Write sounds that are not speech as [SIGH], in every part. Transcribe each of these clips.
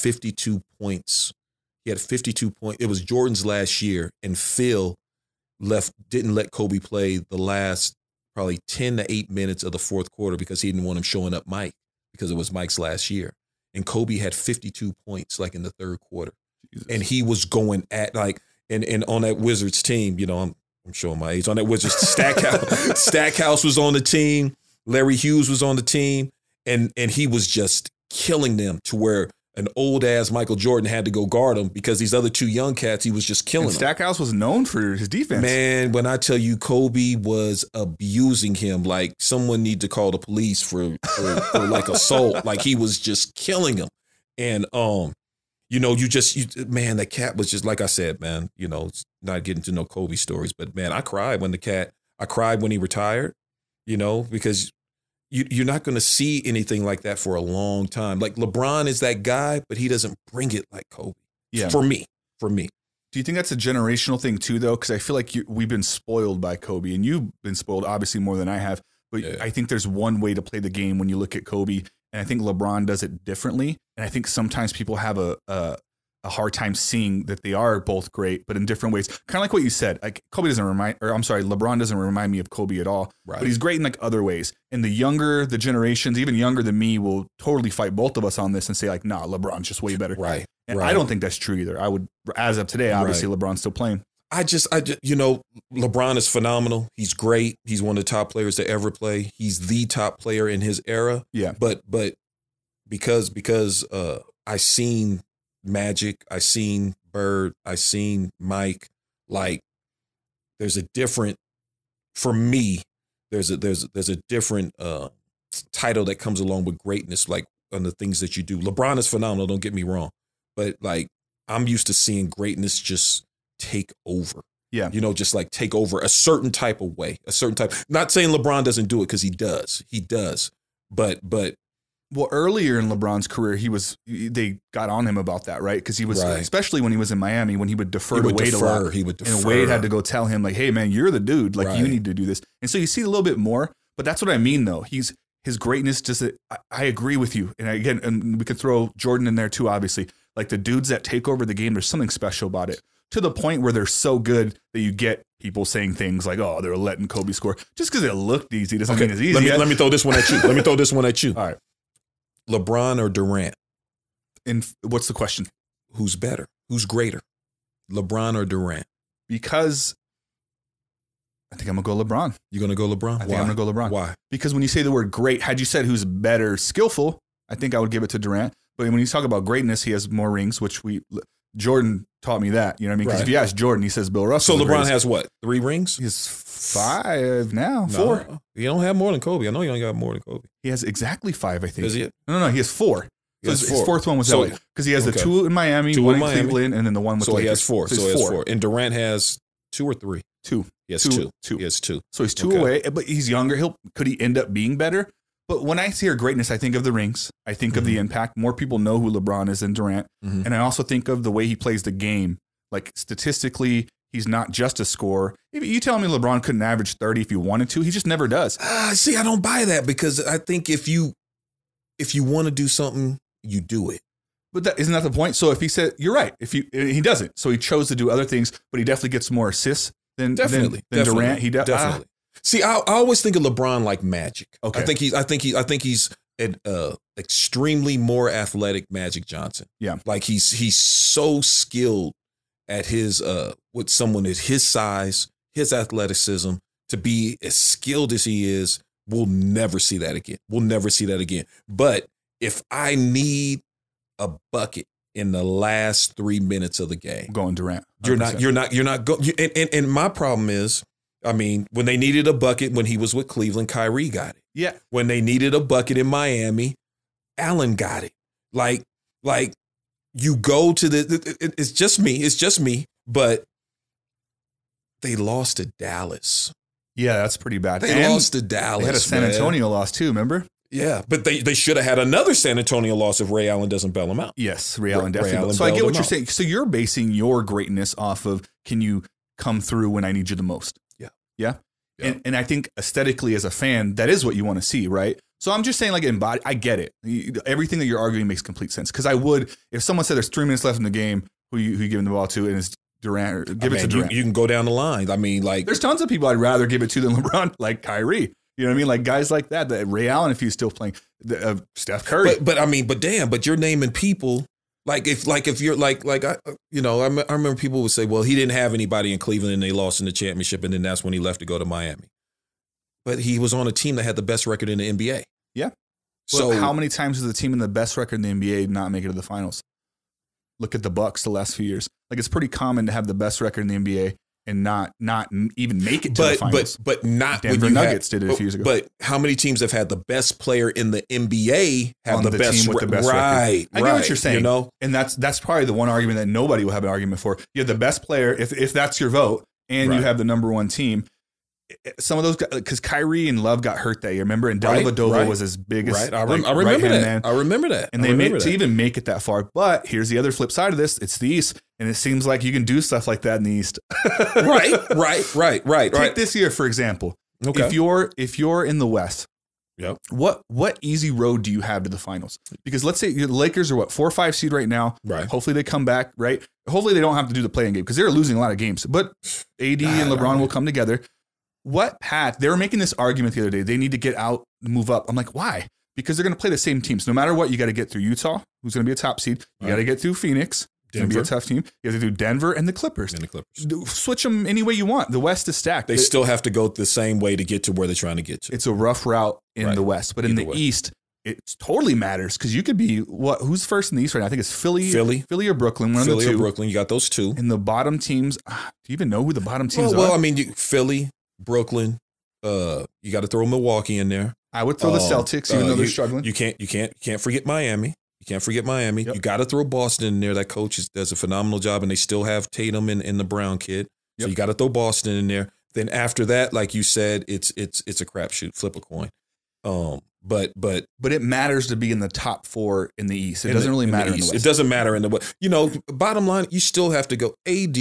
he had 52 points. He had 52 points. It was Jordan's last year, and Phil left didn't let Kobe play the last probably 10 to 8 minutes of the fourth quarter because he didn't want him showing up Mike because it was Mike's last year. And Kobe had 52 points like in the third quarter. Jesus. And he was going at like and and on that Wizards team, you know, I'm I'm showing my age. On that Wizards [LAUGHS] Stackhouse Stackhouse was on the team, Larry Hughes was on the team, and and he was just killing them to where an old ass Michael Jordan had to go guard him because these other two young cats, he was just killing and them. Stackhouse was known for his defense. Man, when I tell you Kobe was abusing him, like someone need to call the police for, for, for like [LAUGHS] assault. Like he was just killing him. And um, you know, you just you man, that cat was just like I said, man, you know, it's not getting to know Kobe stories, but man, I cried when the cat I cried when he retired, you know, because you, you're not going to see anything like that for a long time. Like LeBron is that guy, but he doesn't bring it like Kobe. Yeah. For me, for me. Do you think that's a generational thing too, though? Because I feel like you, we've been spoiled by Kobe, and you've been spoiled obviously more than I have. But Yeah. I think there's one way to play the game when you look at Kobe, and I think LeBron does it differently. And I think sometimes people have a a, a hard time seeing that they are both great, but in different ways. Kind of like what you said. Like Kobe doesn't remind, or I'm sorry, LeBron doesn't remind me of Kobe at all. Right. But he's great in like other ways. And the younger the generations, even younger than me, will totally fight both of us on this and say like, nah, LeBron's just way better. right. And right. I don't think that's true either. I would, as of today, obviously LeBron's still playing. I just, I just, you know, LeBron is phenomenal. He's great. He's one of the top players to ever play. He's the top player in his era. Yeah. But, but because, because uh, I seen Magic, I seen Bird, I seen Mike. Like, there's a different, for me, there's a there's there's a different uh, title that comes along with greatness, like on the things that you do. LeBron is phenomenal. Don't get me wrong, but like I'm used to seeing greatness just take over. Yeah. You know, just like take over a certain type of way, a certain type. Not saying LeBron doesn't do it because he does. He does. But but Well, earlier in LeBron's career, he was they got on him about that, right? Because he was Right. especially when he was in Miami, when he would defer he to would Wade a defer. lot, He would defer. and Wade had to go tell him like, "Hey, man, you're the dude. Like, you need to do this." And so you see a little bit more, but that's what I mean, though. He's his greatness. Just I, I agree with you, and again, and we could throw Jordan in there too. Obviously, like the dudes that take over the game, there's something special about it. To the point where they're so good that you get people saying things like, "Oh, they're letting Kobe score," just because it looked easy doesn't Okay, mean it's easy. let me let me throw this one at you. Let me throw this one at you. [LAUGHS] All right. LeBron or Durant? And what's the question? Who's better? Who's greater? LeBron or Durant? because I think I'm gonna go LeBron. You gonna go LeBron? I think Why? I'm gonna go LeBron. Why? Because when you say the word great, had you said who's better skillful, I think I would give it to Durant. But when you talk about greatness, he has more rings, which we Jordan taught me that. You know what I mean? Because Right. if you ask Jordan, he says Bill Russell. So LeBron has what? Three rings? he's five now, four. You don't have more than Kobe. I know you only got more than Kobe. He has exactly five, I think. Is he? No, no, no, he has four. He So has his, his fourth one was So- LA because he has okay. the two in Miami, Two one in Miami. Cleveland, and then the one with So he Lakers. has four. So, he's he has four. And Durant has two or three. Two. He has Two. two. Two. He has two. So he's two Okay. away, but he's younger. He'll could he end up being better? But when I hear greatness, I think of the rings. I think of the Mm-hmm. impact. More people know who LeBron is than Durant, Mhm. and I also think of the way he plays the game. Like statistically, he's not just a scorer. If you tell me LeBron couldn't average thirty if he wanted to, he just never does. Ah, see, I don't buy that because I think if you if you want to do something, you do it. But that, isn't that the point? So if he said you're right, if you he doesn't, so he chose to do other things, but he definitely gets more assists than Definitely. than, than definitely, Durant. He de- definitely. See, I, I always think of LeBron like Magic. Okay. I think he's. I think he. I think he's an uh, extremely more athletic Magic Johnson. Yeah. Like he's he's so skilled at his uh with someone at his size, his athleticism to be as skilled as he is. We'll never see that again. We'll never see that again. But if I need a bucket in the last three minutes of the game, going Durant. you're not. You're not. You're not going. And, and and my problem is, I mean, when they needed a bucket when he was with Cleveland, Kyrie got it. yeah. When they needed a bucket in Miami, Allen got it. Like like you go to the. it- it- It's just me. It's just me. But they lost to Dallas. Yeah, that's pretty bad. They And lost to Dallas. They had a San man. Antonio loss too. Remember? Yeah, but they they should have had another San Antonio loss if Ray Allen doesn't bail them out. Yes, Ray Ray- Allen definitely. Ray Allen so I get what you're out. saying. So you're basing your greatness off of can you come through when I need you the most? Yeah. Yeah. Yeah. And, and I think aesthetically as a fan, that is what you want to see, right? So I'm just saying, like, embody. I get it. Everything that you're arguing makes complete sense. Because I would, if someone said there's three minutes left in the game, who you who you giving the ball to, and it's Durant, or give I it to mean, you, Durant. you can go down the line. I mean, like there's tons of people I'd rather give it to than [LAUGHS] LeBron, like Kyrie. You know what I mean? Like guys like that. That Ray Allen, if he's still playing, the, uh, Steph Curry. But but I mean, but damn, but you're naming people like if like if you're like like I you know I, me- I remember people would say, well, he didn't have anybody in Cleveland and they lost in the championship, and then that's when he left to go to Miami. But he was on a team that had the best record in the NBA. Yeah. So But how many times has the team in the best record in the NBA not make it to the finals? Look at the Bucks the last few years. Like it's pretty common to have the best record in the NBA and not not even make it to the but finals. but but not Denver when you Nuggets have, did it a few years ago. But how many teams have had the best player in the NBA have the, the best, team with the best record. right? I get what you're saying. You know, and that's that's probably the one argument that nobody will have an argument for. You have the best player if if that's your vote, and you have the number one team. Eh, some of those because Kyrie and Love got hurt that year, remember? And Right, Dellavedova right, was as big as right? I, like, I remember that. man. I remember that. and I they made remember to even make it that far. But here's the other flip side of this: it's the East, and it seems like you can do stuff like that in the East. [LAUGHS] right, right, right, right, Take right. this year for example. Okay. If you're if you're in the West, Yep. what what easy road do you have to the finals? Because let's say the Lakers are what four or five seed right now. Right. Hopefully they come back. Right. Hopefully they don't have to do the play-in game because they're losing a lot of games. But AD and LeBron will come together. What path? They were making this argument the other day. They need to get out, move up. I'm like, why? Because they're going to play the same teams. No matter what, you got to get through Utah, who's going to be a top seed. You Right. got to get through Phoenix. It's going to be a tough team. You have to do Denver and the Clippers. And the Clippers. Switch them any way you want. The West is stacked. They It- still have to go the same way to get to where they're trying to get to. it's a rough route in Right. the West, but in the way. East, it totally matters because you could be what? Who's first in the East right now? I think it's Philly, Philly, Philly or Brooklyn, one Philly of the or. Brooklyn. You got those two. And the bottom teams, ah, do you even know who the bottom teams Well, well, are? I mean, you, Philly, Brooklyn. Uh, you got to throw Milwaukee in there. I would throw the um, Celtics, even uh, though they're you- struggling. You can't, you can't, you can't forget Miami. You can't forget Miami. Yep. You got to throw Boston in there. That coach is, does a phenomenal job, and they still have Tatum and, and the Brown kid. So you got to throw Boston in there. Then after that, like you said, it's it's it's a crapshoot. Flip a coin. Um, but but but it matters to be in the top four in the East. It doesn't the- really in the matter in the West. It doesn't matter in the West. You know, bottom line, you still have to go. AD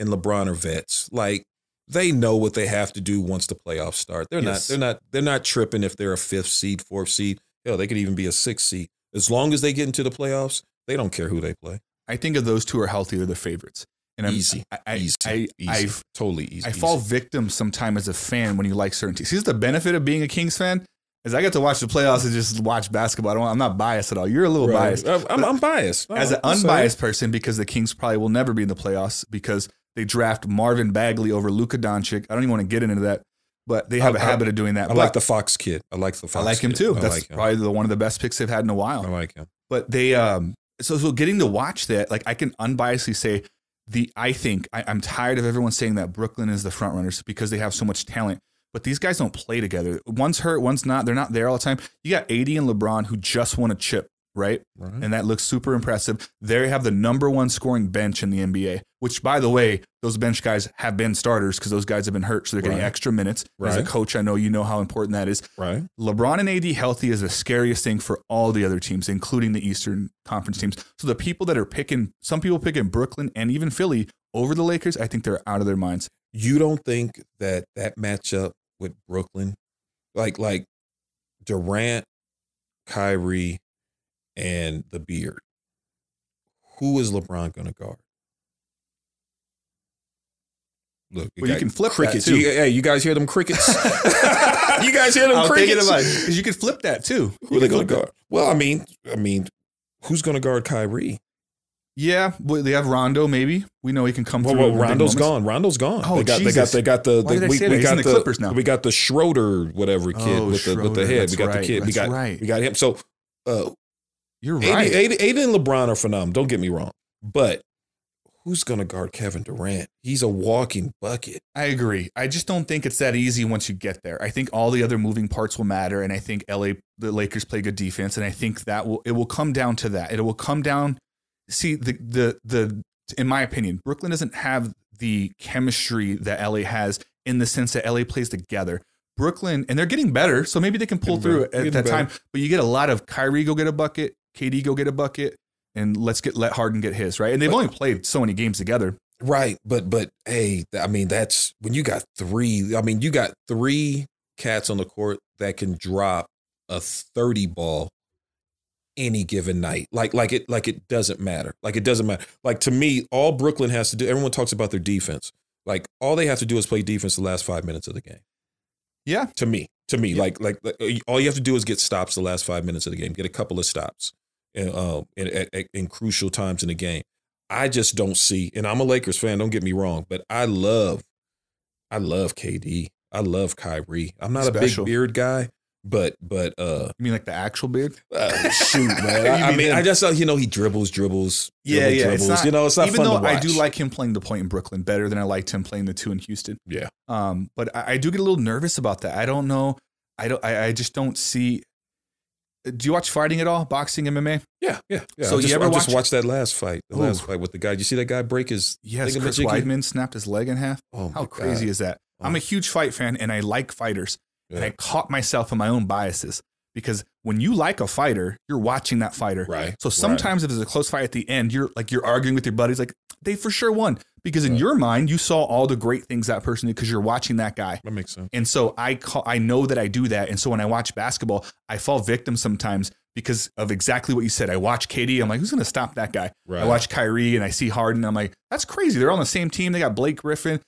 and LeBron are vets. Like they know what they have to do once the playoffs start. They're Yes. not. They're not. They're not tripping if they're a fifth seed, fourth seed. Hell, they could even be a sixth seed. As long as they get into the playoffs, they don't care who they play. I think of those two are healthy. They're the favorites. And I'm, Easy, I, I, easy, I, easy. I've totally easy. I easy. fall victim sometime as a fan when you like certain teams. Here's the benefit of being a Kings fan is I get to watch the playoffs and just watch basketball. I don't, I'm not biased at all. You're a little Right. biased. I'm, I'm, biased. As an I'm sorry. unbiased person, because the Kings probably will never be in the playoffs because they draft Marvin Bagley over Luka Doncic. I don't even want to get into that, but they have I- a habit of doing that. I But like the Fox kid. I like the Fox. I like him too. I That's like him. probably the, one of the best picks they've had in a while. I like him. But they, um, so so getting to watch that, like I can unbiasedly say the I think I, I'm tired of everyone saying that Brooklyn is the front runners because they have so much talent. But these guys don't play together. One's hurt, one's not. They're not there all the time. You got AD and LeBron who just won a chip, right? Right. And that looks super impressive. They have the number one scoring bench in the NBA, which, by the way, those bench guys have been starters because those guys have been hurt. So they're getting Right. extra minutes. As a coach, I know you know how important that is. Right. LeBron and AD healthy is the scariest thing for all the other teams, including the Eastern Conference teams. So the people that are picking, some people picking Brooklyn and even Philly over the Lakers, I think they're out of their minds. you don't think that that matchup with Brooklyn, like like Durant, Kyrie, and the Beard, who is LeBron going to guard? Look, Well, you can flip that, crickets. too. You- hey, you guys hear them crickets? [LAUGHS] you guys hear them crickets? because you could flip that too. Who are they going to guard? Well, I mean, I mean, who's going to guard Kyrie? Yeah, well, they have Rondo. Maybe we know he can come Well, through. well Rondo's gone. Rondo's gone. Oh, they got, they got, Jesus. they got the. I we, that? we got in the Clippers now. We got the Schroeder, whatever kid Oh, with the with the head. We got right, the kid. We got right. we got him. So, uh, You're right. AD, AD and LeBron are phenomenal. Don't get me wrong, but who's gonna guard Kevin Durant? He's a walking bucket. I agree. I just don't think it's that easy once you get there. I think all the other moving parts will matter, and I think LA, the Lakers play good defense, and I think that will it will come down to that. It will come down. See the the the. In my opinion, Brooklyn doesn't have the chemistry that LA has in the sense that LA plays together. Brooklyn, and they're getting better, so maybe they can pull through better. at that better. time. But you get a lot of Kyrie go get a bucket, KD go get a bucket, and let's get let Harden get his right. And they've But- only played so many games together. Right, but but hey, I mean that's when you got three. I mean you got three cats on the court that can drop a 30 ball any given night. Like like it like it doesn't matter. Like it doesn't matter. Like to me, all Brooklyn has to do, everyone talks about their defense. Like all they have to do is play defense the last five minutes of the game. Yeah. To me. To me. Yeah. Like, like like all you have to do is get stops the last five minutes of the game. Get a couple of stops in, uh, in, at, in crucial times in the game. I just don't see, and I'm a Lakers fan, don't get me wrong, but I love I love KD. I love Kyrie. I'm not Special. a big beard guy, but but uh You mean like the actual beard? uh, shoot, [LAUGHS] man. I, I mean. I just uh, you know he dribbles, dribbles, Yeah, dribble, yeah. dribbles. Not, you know, it's not even fun though I do like him playing the point in Brooklyn better than I liked him playing the two in Houston. Yeah. Um, but I, I do get a little nervous about that. I don't know. I don't. I, I just don't see. Do you watch fighting at all? Boxing, MMA? Yeah, yeah. yeah. So I just, you ever I just watch- watched that last fight, the last fight with the guy. You see that guy break his? Yes. Chris? Weidman snapped his leg in half. Oh, How my crazy God. is that? Oh. I'm a huge fight fan and I like fighters. And I caught myself in my own biases because when you like a fighter, you're watching that fighter. Right. So sometimes if there's a close fight at the end, you're like you're arguing with your buddies, like they for sure won because in Right. your mind you saw all the great things that person did because you're watching that guy. that makes sense. And so I call, I know that I do that. And so when I watch basketball, I fall victim sometimes because of exactly what you said. I watch KD, I'm like, who's going to stop that guy? Right. I watch Kyrie and I see Harden. I'm like, that's crazy. They're on the same team. They got Blake Griffin,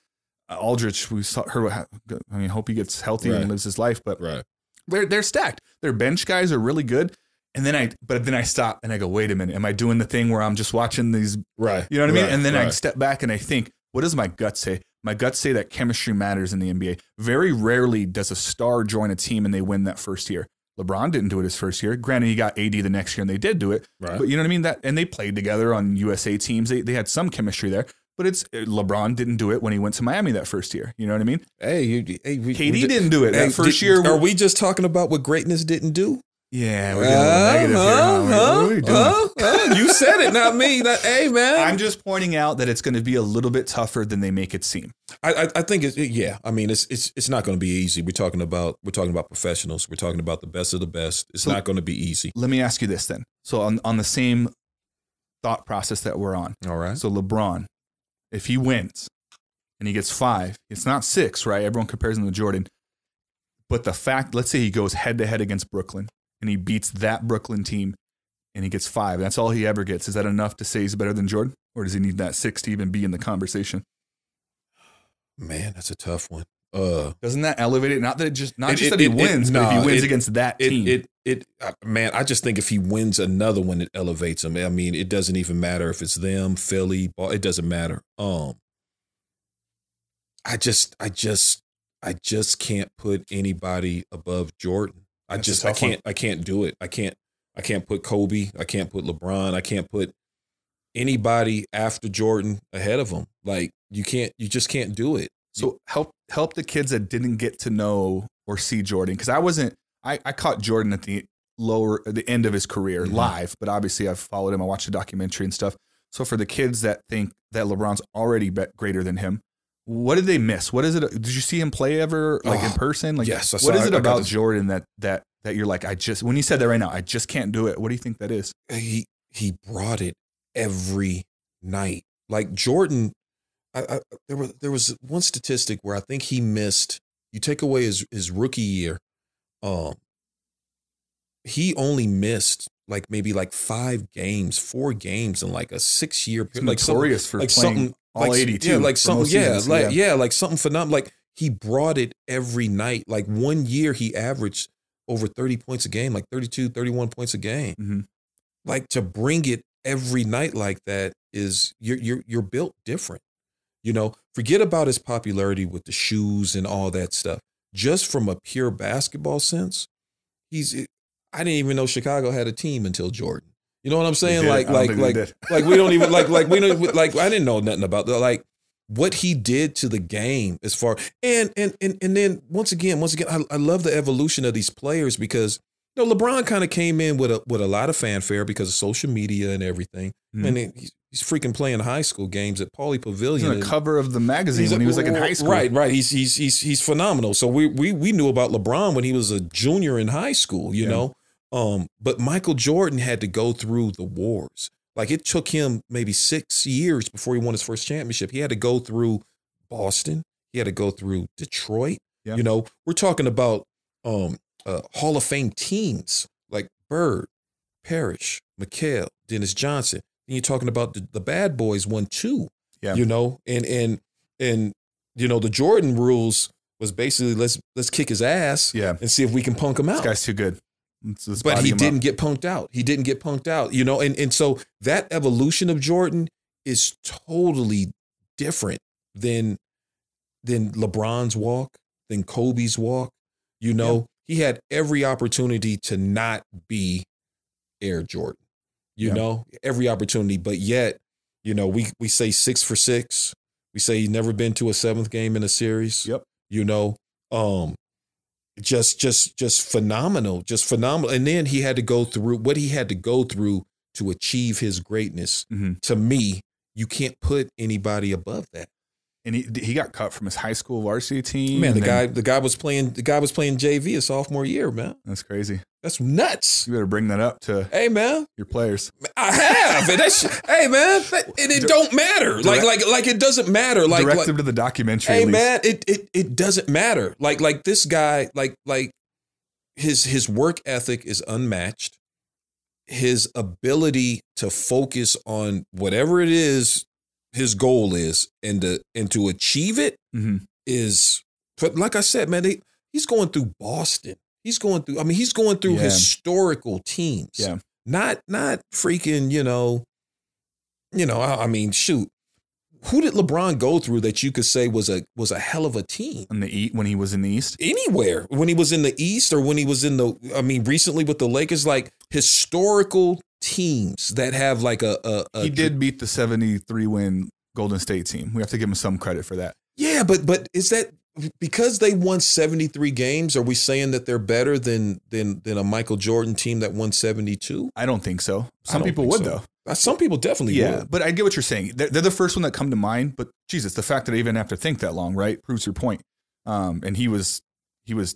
Aldridge. We saw her. I mean, hope he gets healthy Right. and lives his life. But Right. They're they're stacked. Their bench guys are really good. And then I, but then I stop and I go, wait a minute, am I doing the thing where I'm just watching these? Right. You know what I mean? Right, And then I step back and I think, what does my gut say? My gut say that chemistry matters in the NBA. Very rarely does a star join a team and they win that first year. LeBron didn't do it his first year. Granted, he got AD the next year and they did do it. Right. But you know what I mean? That and they played together on USA teams. They they had some chemistry there. But it's uh, LeBron didn't do it when he went to Miami that first year. You know what I mean? Hey, you, hey, we, KD we didn't do it Hey, that first did- year. Are we just talking about what greatness didn't do? Yeah, we're getting little uh-huh, negative here. huh? What are huh, huh? You said it, not me. That, hey, man. I'm just pointing out that it's going to be a little bit tougher than they make it seem. I, I, I think it's yeah. I mean, it's it's it's not going to be easy. We're talking about we're talking about professionals. We're talking about the best of the best. It's So- not going to be easy. Let me ask you this then. So on on the same thought process that we're on. All right. So LeBron, if he wins and he gets five, it's not six, right? Everyone compares him to Jordan. But the fact, let's say he goes head to head against Brooklyn and he beats that Brooklyn team and he gets five. That's all he ever gets. Is that enough to say he's better than Jordan? Or does he need that six to even be in the conversation? Man, that's a tough one. Uh, Doesn't that elevate it? Not that it just not It- just it- that he it- wins, but if he wins against that it team. it it man, I just think if he wins another one, it elevates him. I mean, it doesn't even matter if it's them, Philly, It doesn't matter. Um, I just, I just, I just can't put anybody above Jordan. I That's just, I can't, I can't do it. I can't, I can't put Kobe. I can't put LeBron. I can't put anybody after Jordan ahead of him. Like you can't, you just can't do it. So help help the kids that didn't get to know or see Jordan because I wasn't I, I caught Jordan at the lower at the end of his career Mhm. live, but obviously I've followed him. I watched the documentary and stuff. So for the kids that think that LeBron's already greater than him, what did they miss? What is it? Did you see him play ever like in Oh, person? Like yes, I what is it I got about Jordan that that that you're like I just when you said that right now I just can't do it. What do you think that is? he he brought it every night. Like Jordan, I, I, there was there was one statistic where I think he missed. You take away his his rookie year, um, he only missed like maybe like five games, four games in like a six year period. Like something, notorious for like playing something all like, 82. Yeah, like something. Yeah, seasons. like yeah. like something phenomenal. Like he brought it every night. Like one year he averaged over 30 points a game, like 32, 31 points a game Mhm. like to bring it every night like that is you're you're you're built different. You know, forget about his popularity with the shoes and all that stuff. Just from a pure basketball sense, he's I didn't even know Chicago had a team until Jordan. You know what I'm saying? Like like like like we don't even like like we don't [LAUGHS] like I didn't know nothing about that. Like what he did to the game as far and and and and then once again, once again, I, I love the evolution of these players because you know LeBron kind of came in with a with a lot of fanfare because of social media and everything. Mhm. And then he's, freaking playing high school games at Pauley He's Pavilion. on the cover of the magazine when he was like in high school. Right, right. He's he's he's he's phenomenal. So we we we knew about LeBron when he was a junior in high school, you Yeah. know. Um, but Michael Jordan had to go through the wars. Like it took him maybe six years before he won his first championship. He had to go through Boston. He had to go through Detroit. Yeah. You know, we're talking about um uh, Hall of Fame teams like Bird, Parish, McHale, Dennis Johnson. You're talking about the, the bad boys one two. Yeah. You know, and and and you know, the Jordan rules was basically let's let's kick his ass Yeah. and see if we can punk him This out. guy's too good. But he didn't get punked out. He didn't get punked out, you know, and and so that evolution of Jordan is totally different than than LeBron's walk, than Kobe's walk. You know, he had every opportunity to not be Air Jordan. You Yeah. know, every opportunity, but yet, you know, we we say 6 for 6. We say he's never been to a seventh game in a series. Yep. You know, um just just just phenomenal, just phenomenal. And then he had to go through what he had to go through to achieve his greatness. Mhm. To me, you can't put anybody above that. And he he got cut from his high school varsity team. Man, the then- guy the guy was playing the guy was playing JV a sophomore year, man. That's crazy. That's nuts. You better bring that up to Hey man, your players. I have, and that's hey man, that, and it don't matter. Like like like it doesn't matter. Like, Direct like them to the documentary. hey man, it it it doesn't matter. Like like this guy, like like his his work ethic is unmatched. His ability to focus on whatever it is his goal is and to and to achieve it Mhm. is but like I said, man, they, he's going through Boston. He's going through, I mean, he's going through Yeah. historical teams. Yeah. Not not freaking, you know, you know, I, I mean, shoot. Who did LeBron go through that you could say was a was a hell of a team? On the when he was in the East. Anywhere. When he was in the East or when he was in the I mean, recently with the Lakers, like historical teams that have like a, a, a He did beat the 73 win Golden State team. We have to give him some credit for that. Yeah, but but is that because they won 73 games, are we saying that they're better than than than a Michael Jordan team that won 72? I don't think so. Some people would so. though. Uh, Some people definitely Yeah, would. but I get what you're saying. They're, they're the first one that come to mind. But Jesus, the fact that I even have to think that long, right, proves your point. Um, and he was, he was,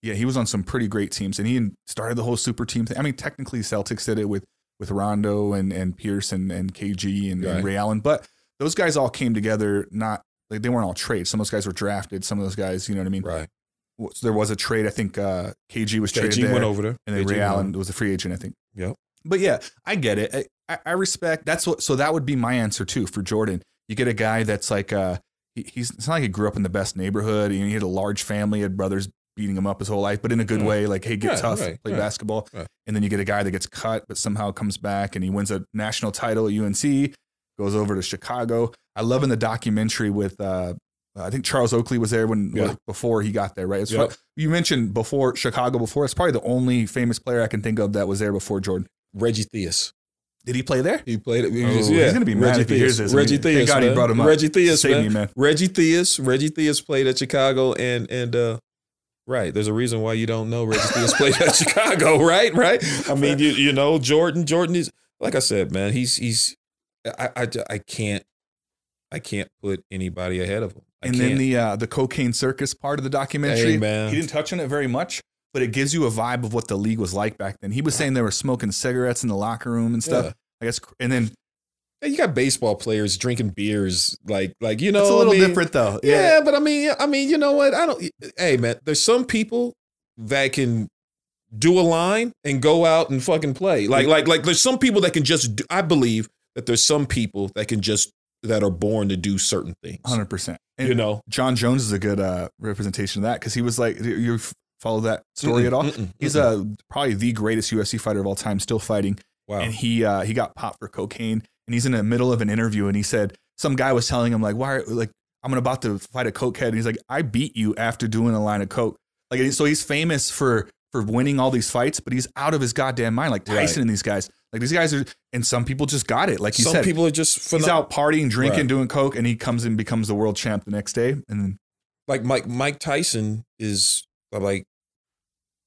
yeah, he was on some pretty great teams, and he started the whole super team thing. I mean, technically, Celtics did it with with Rondo and and Pierce and and KG and, Right. and Ray Allen, but those guys all came together. Not like they weren't all trades. Some of those guys were drafted. Some of those guys, you know what I mean. Right. So there was a trade. I think uh, KG was traded KG went over there. And then KG Ray Allen was a free agent, I think. Yep. But yeah, I get it. I- I, respect. That's what. So that would be my answer too for Jordan. You get a guy that's like, uh, he, he's. It's not like he grew up in the best neighborhood. He, he had a large family, had brothers beating him up his whole life, but in a good Right. way. Like, hey, get Right, tough, right, play right, basketball. right. And then you get a guy that gets cut, but somehow comes back and he wins a national title at UNC. Goes over to Chicago. I love in the documentary with. Uh, I think Charles Oakley was there when Yeah. before he got there, right? It's Yep. pro- you mentioned before Chicago before. It's probably the only famous player I can think of that was there before Jordan. Reggie Theus. Did he play there? He played it. Oh, he's gonna be mad if he hears this. Reggie mean, thank Theus. God he brought him up. Reggie Theus, Save man. me, man. Reggie Theus. Reggie Theus played at Chicago, and and uh, right. There's a reason why you don't know Reggie Theus played at [LAUGHS] Chicago, right? Right. I mean, you you know, Jordan. Jordan is like I said, man. He's he's. I I, I can't. I can't put anybody ahead of him. I and then the uh, the cocaine circus part of the documentary. Hey, man. He didn't touch on it very much, but it gives you a vibe of what the league was like back then. He was saying they were smoking cigarettes in the locker room and stuff. Yeah. I guess, and then you got baseball players drinking beers, like like you know, it's a I little mean, different though. Yeah, but I mean, I mean, you know what? I don't. Hey, man, there's some people that can do a line and go out and fucking play. Like, like, like. There's some people that can just. Do, I believe that there's some people that can just that are born to do certain things. hundred percent. You know, Jon Jones is a good uh, representation of that because he was like, you- follow that story Mm-mm, at all? mm-mm, He's mm-mm. uh, probably the greatest UFC fighter of all time, still fighting. wow. and he uh, he got popped for cocaine and he's in the middle of an interview and he said some guy was telling him like why are, like I'm about to fight a cokehead and he's like I beat you after doing a line of coke like so he's famous for for winning all these fights but he's out of his goddamn mind like Tyson Right. and these guys like these guys are and some people just got it like you some said people are just he's out partying drinking Right. doing coke and he comes and becomes the world champ the next day and then Like Mike Mike Tyson is uh, like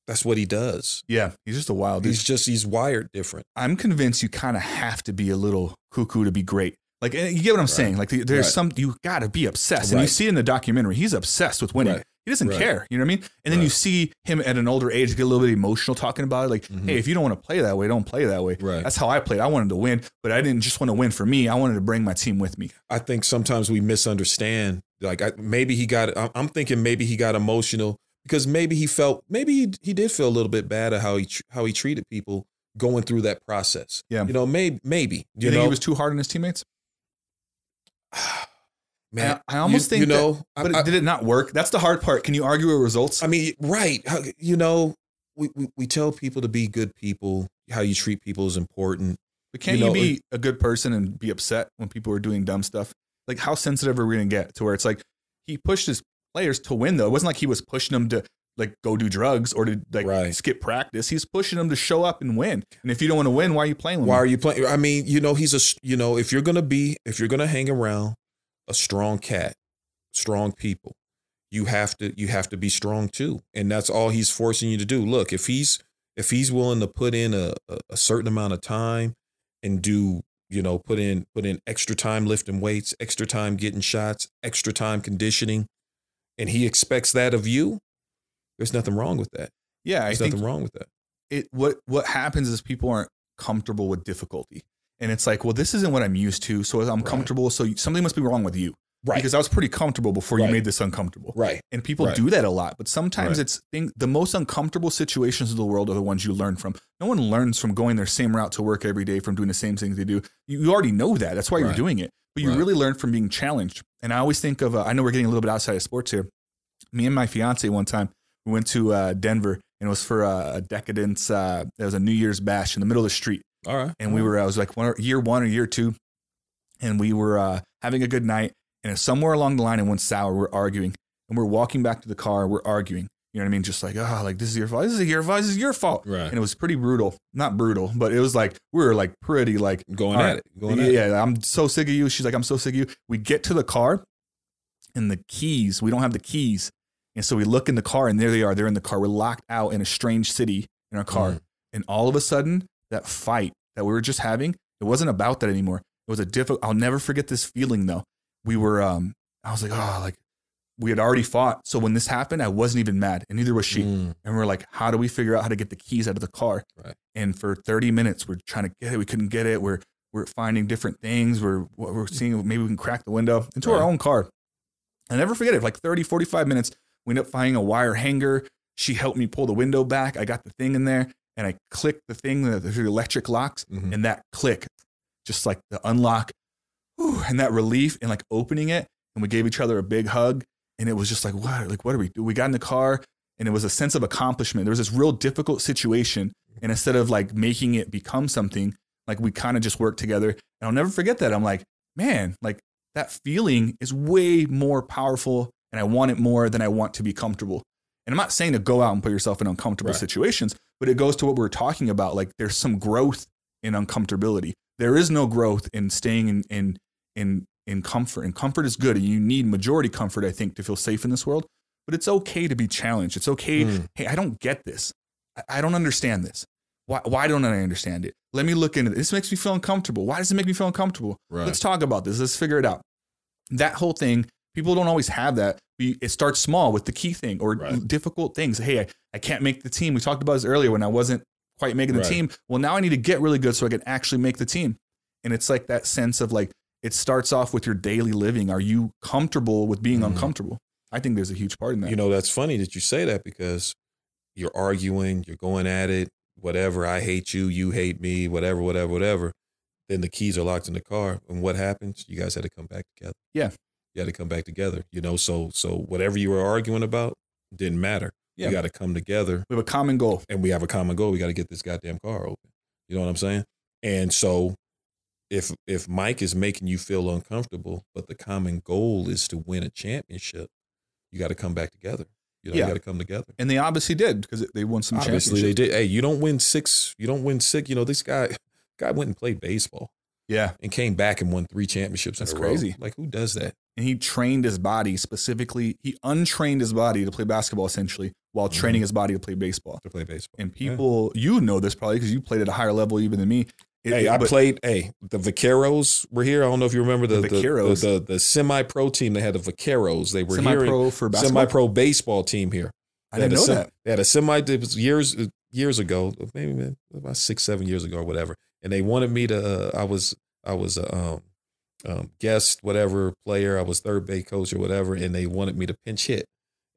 that's what he does. yeah he's just a wild dude He's just he's wired different. I'm convinced you kind of have to be a little cuckoo to be great. Like eh, you get what I'm saying. Like there's Right. some you got to be obsessed, and you see in the documentary he's obsessed with winning. Right. He doesn't Right. care. You know what I mean? And then you see him at an older age get a little bit emotional talking about it. Like, Mhm. hey, if you don't want to play that way, don't play that way. Right. That's how I played. I wanted to win, but I didn't just want to win for me. I wanted to bring my team with me. I think sometimes we misunderstand. Like I, maybe he got. I'm- thinking maybe he got emotional because maybe he felt maybe he, he did feel a little bit bad at how he how he treated people going through that process. Yeah. you know, maybe maybe you, you, think know, he was too hard on his teammates? [SIGHS] man. I, I almost you, think you that- I- but I, did it not work? That's the hard part. Can you argue with results? I mean, right? You know, we, we we tell people to be good people. How you treat people is important. But can't you you, know, be a good person and be upset when people are doing dumb stuff? Like, how sensitive are we going to get to where it's like he pushed his players to win, though? It wasn't like he was pushing them to like go do drugs or to like Right. skip practice. He's pushing them to show up and win. And if you don't want to win, why are you playing with Why are you playing? I mean, you know, he's a you know, if you're gonna be, if you're gonna hang around a strong cat, strong people, you have to you have to be strong too, and that's all he's forcing you to do. Look, if he's if he's willing to put in a, a, certain amount of time and do you know put in put in extra time lifting weights, extra time getting shots, extra time conditioning, and he expects that of you, there's nothing wrong with that. Yeah, I There's think nothing wrong with that. it what what happens is people aren't comfortable with difficulty. And it's like, well, this isn't what I'm used to. So I'm Right. comfortable. So something must be wrong with you. Right. Because I was pretty comfortable before you made this uncomfortable. right. And people Right. do that a lot. But sometimes Right. it's thing, the most uncomfortable situations of the world are the ones you learn from. No one learns from going their same route to work every day, from doing the same things they do. You, you already know that. That's why you're doing it. But you Right. really learn from being challenged. And I always think of, uh, I know we're getting a little bit outside of sports here. Me and my fiance one time, we went to uh, Denver and it was for uh, a decadence. Uh, it was a New Year's bash in the middle of the street All right. and we were I was like one year one or year two, and we were uh, having a good night. And somewhere along the line, it went sour. We're arguing, and we're walking back to the car. We're arguing. You know what I mean? Just like, oh, like this is your fault. This is your fault. This is your fault. right. And it was pretty brutal. Not brutal, but it was like we were like pretty like going All at right. it. Going yeah, at it. I'm so sick of you. She's like, I'm so sick of you. We get to the car, and the keys. We don't have the keys, and so we look in the car, and there they are. They're in the car. We're locked out in a strange city in our car, Mm. and all of a sudden, that fight that we were just having, it wasn't about that anymore. It was a difficult. I'll never forget this feeling though. We were, um, I was like, oh, like we had already fought. So when this happened, I wasn't even mad, and neither was she. Mm. And we're like, how do we figure out how to get the keys out of the car? Right. And for 30 minutes, we're trying to get it. We couldn't get it. We're we're finding different things. We're we're seeing maybe we can crack the window into our own car. I never forget it. Like 30, 45 minutes, we end up finding a wire hanger. She helped me pull the window back. I got the thing in there, and I clicked the thing, the, the electric locks, Mhm. and that click, just like the unlock, whew, and that relief, and like opening it, and we gave each other a big hug, and it was just like, what? Like, what do we do? We got in the car, and it was a sense of accomplishment. There was this real difficult situation, and instead of like making it become something, like we kind of just worked together. And I'll never forget that. I'm like, man, like that feeling is way more powerful, and I want it more than I want to be comfortable. And I'm not saying to go out and put yourself in uncomfortable Right. situations, but it goes to what we are talking about. Like there's some growth in uncomfortability. There is no growth in staying in in in in comfort. And comfort is good. And you need majority comfort, I think, to feel safe in this world. But it's okay to be challenged. It's okay. Mm. Hey, I don't get this. I, I don't understand this. Why, why don't I understand it? Let me look into it. This makes me feel uncomfortable. Why does it make me feel uncomfortable? Right. Let's talk about this. Let's figure it out. That whole thing, people don't always have that. We- It starts small with the key thing or Right. difficult things. Hey, I, I can't make the team. We talked about this earlier when I wasn't quite making the Right. team. Well, now I need to get really good so I can actually make the team. And it's like that sense of like, it starts off with your daily living. Are you comfortable with being Mhm. uncomfortable? I think there's a huge part in that. You know, that's funny that you say that because you're arguing, you're going at it, whatever. I hate you, you hate me, whatever, whatever, whatever. Then the keys are locked in the car, and what happens? You guys had to come back together. Yeah. You had to come back together. You know, so so whatever you were arguing about didn't matter. Yeah. You got to come together, we have a common goal. and we have a common goal. We got to get this goddamn car open. You know what I'm saying? And so, if if Mike is making you feel uncomfortable, but the common goal is to win a championship, you got to come back together. You know, Yeah. you got to come together. And they obviously did because they won some Obviously, championships. they did. Hey, you don't win six. You don't win six. You know, this guy [LAUGHS] guy went and played baseball Yeah. and came back and won three championships. That's a row. crazy. Like who does that? And he trained his body specifically. He untrained his body to play basketball essentially, while Mhm. training his body to play baseball. To play baseball. And Yeah. people, you know this probably because you played at a higher level even than me. It- Hey, it- I played. Hey, the Vaqueros were here. I don't know if you remember the The the the, the, the semi-pro team. They had the Vaqueros. They were semi-pro for basketball. Semi-pro baseball team here. I They had didn't know sem- that. They had a semi. It was years years ago, maybe about six seven years ago or whatever. And they wanted me to. Uh, I was I was a um, um, guest whatever player. I was third base coach or whatever, and they wanted me to pinch hit,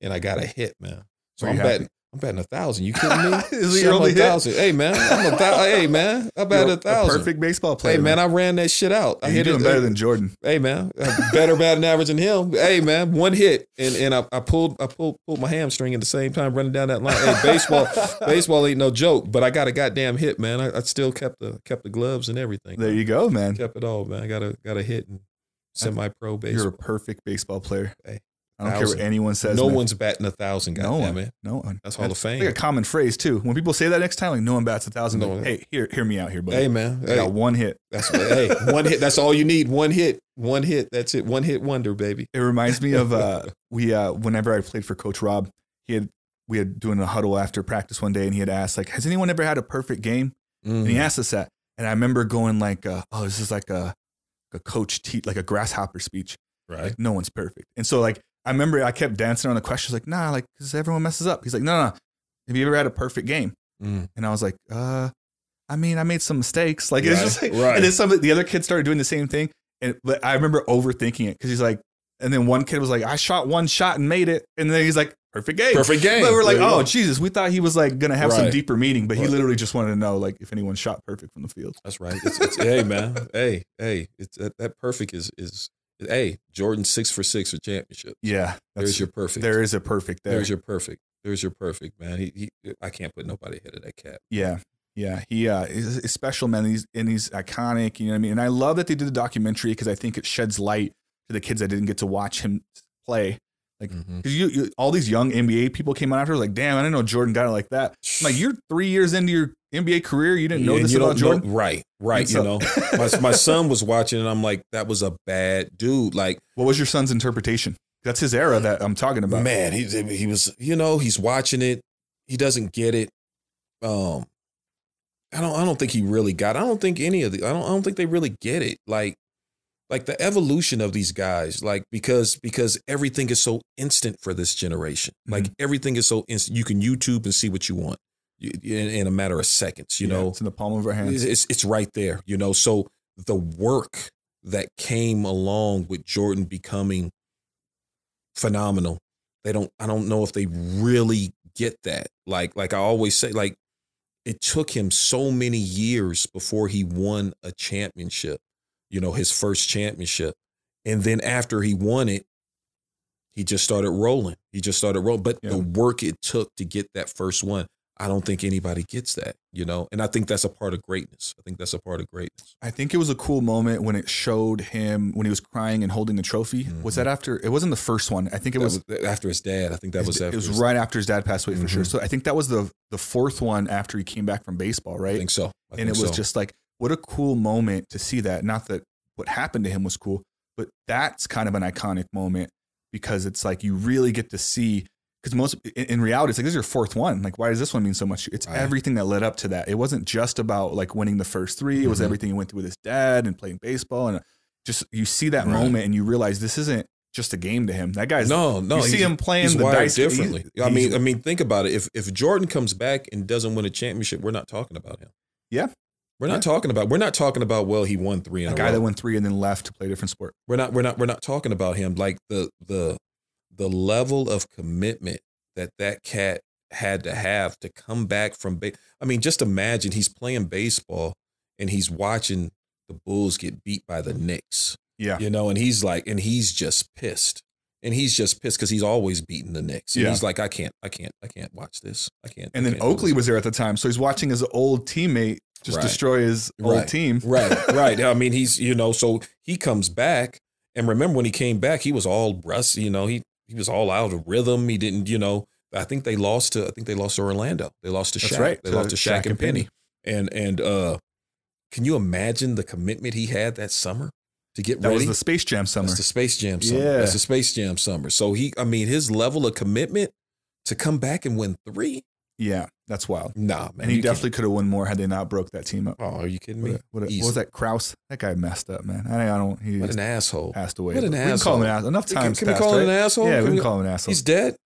and I got a hit, man. So I'm happy? betting. I'm betting a thousand. You kidding me? [LAUGHS] Is it Shit, your I'm only a hit? thousand. Hey man, I'm a thousand. hey man, I bet a thousand. perfect baseball player. Hey man, I ran that shit out. I You're hit doing it. better than Jordan. Hey man, better batting average than him. Hey man, one hit and and I, I pulled I pulled pulled my hamstring at the same time running down that line. Hey, baseball [LAUGHS] baseball ain't no joke, but I got a goddamn hit, man. I, I still kept the kept the gloves and everything. There you go, man. kept it all, man. I got a got a hit and semi pro baseball. You're a perfect baseball player. Hey, I don't care what anyone says. no man. one's batting a thousand. no Goddamn one. it, No one. that's Hall of Fame. like a common phrase too. When people say that next time, like no one bats a thousand. No like, hey, hear hear me out here, buddy. Hey man, I hey, got one hit. that's hey one hit. That's all you need. One hit. One hit. That's it. One hit wonder, baby. It reminds me of uh [LAUGHS] we uh whenever I played for Coach Rob, he had we had doing a huddle after practice one day, and he had asked like, "Has anyone ever had a perfect game?" And he Mhm. asked us that, and I remember going like, uh, "Oh, this is like a a coach te- like a grasshopper speech. right. Like no one's perfect." And so like I remember I kept dancing on the questions like, "Nah, like because everyone messes up." He's like, "No, no, no. Have you ever had a perfect game?" Mm. And I was like, "Uh." I mean, I made some mistakes. Like it's Right, just like, right. and then some of the other kids started doing the same thing. And but I remember overthinking it because he's like, and then one kid was like, I shot one shot and made it, and then he's like, perfect game. Perfect game. But we're like, oh go. Jesus, we thought he was like gonna have some deeper meaning, but he literally just wanted to know like if anyone shot perfect from the field. That's right. It's, it's, hey man, hey hey, it's that, that perfect is is hey Jordan six for six for championship. Yeah, There's your perfect. there is a perfect there. There's your perfect. There's your perfect man. He, he I can't put nobody ahead of that cat. Yeah. Yeah, he uh, is, is special, man. He's and he's iconic. You know what I mean? And I love that they did the documentary because I think it sheds light to the kids that didn't get to watch him play. Like, Mhm. because you, you, all these young NBA people came out after, like, damn, I didn't know Jordan got it like that. I'm like, you're three years into your NBA career, you didn't know Yeah, this you about Jordan. know- right, right. You know, [LAUGHS] my my son was watching, and I'm like, that was a bad dude. Like, What was your son's interpretation? That's his era that I'm talking about. man, he he was, you know, he's watching it. He doesn't get it. Um, I don't. I don't think he really got. It. I don't think any of the. I don't. I don't think they really get it. Like, like the evolution of these guys. Like because because everything is so instant for this generation. Like Mm-hmm. everything is so instant. You can YouTube and see what you want in, in a matter of seconds. You Yeah, know, it's in the palm of our hands. it's, it's it's right there, you know. So the work that came along with Jordan becoming phenomenal, they don't. I don't know if they really get that. Like like I always say, like it took him so many years before he won a championship. You know, his first championship, and then after he won it, he just started rolling. He just started rolling. But Yeah. the work it took to get that first one, I don't think anybody gets that, you know. And I think that's a part of greatness. I think that's a part of greatness. I think it was a cool moment when it showed him when he was crying and holding the trophy. Was Mhm. that after? It wasn't the first one. I think it was. was after his dad. I think that his- was after. it was his- right after his dad passed away for sure. Mhm. So I think that was the the fourth one after he came back from baseball, right? I think so. I and it was so. just like what a cool moment to see that. Not that what happened to him was cool, but that's kind of an iconic moment because it's like you really get to see. Because most in, reality, it's like this is your fourth one. Like, why does this one mean so much? It's Right. everything that led up to that. It wasn't just about like winning the first three. It was Mhm. everything he went through with his dad and playing baseball, and just you see that Right. moment and you realize this isn't just a game to him. That guy's no, no. you see him playing the dice differently. he's- I mean, I mean, think about it. If if Jordan comes back and doesn't win a championship, we're not talking about him. Yeah. We're not Yeah. talking about. We're not talking about. Well, he won three in a a, guy row. that won three and then left to play a different sport. we're not. We're not. We're not talking about him. Like the the the level of commitment that that cat had to have to come back from. Ba- I mean, just imagine he's playing baseball and he's watching the Bulls get beat by the Knicks. Yeah. you know, and he's like, and he's just pissed. And he's just pissed because he's always beating the Knicks. And Yeah. he's like, I can't, I can't, I can't watch this. I can't. And I then can't Oakley was there at the time, so he's watching his old teammate just Right. destroy his old team. right, [LAUGHS] right. I mean, he's you know, so he comes back, and remember when he came back, he was all rusty. You know, he he was all out of rhythm. He didn't, you know. I think they lost to. I think they lost to Orlando. They lost to That's Shaq. right, They to lost to Shaq, Shaq and and Penny. And and uh, can you imagine the commitment he had that summer to get That ready? was the Space Jam summer. That's the Space Jam summer. Yeah. That's the Space Jam summer. So he, I mean, his level of commitment to come back and win three, yeah, that's wild. nah, man. and he definitely could have won more had they not broke that team up. Oh, are you kidding What, me? what, a- what was that? Krause? That guy messed up, man. I, I don't. He What an asshole. passed away. what an but we can call him an asshole. asshole. Enough times can we passed, call right? him an asshole? Yeah, Can we we- can call him an asshole. He's dead.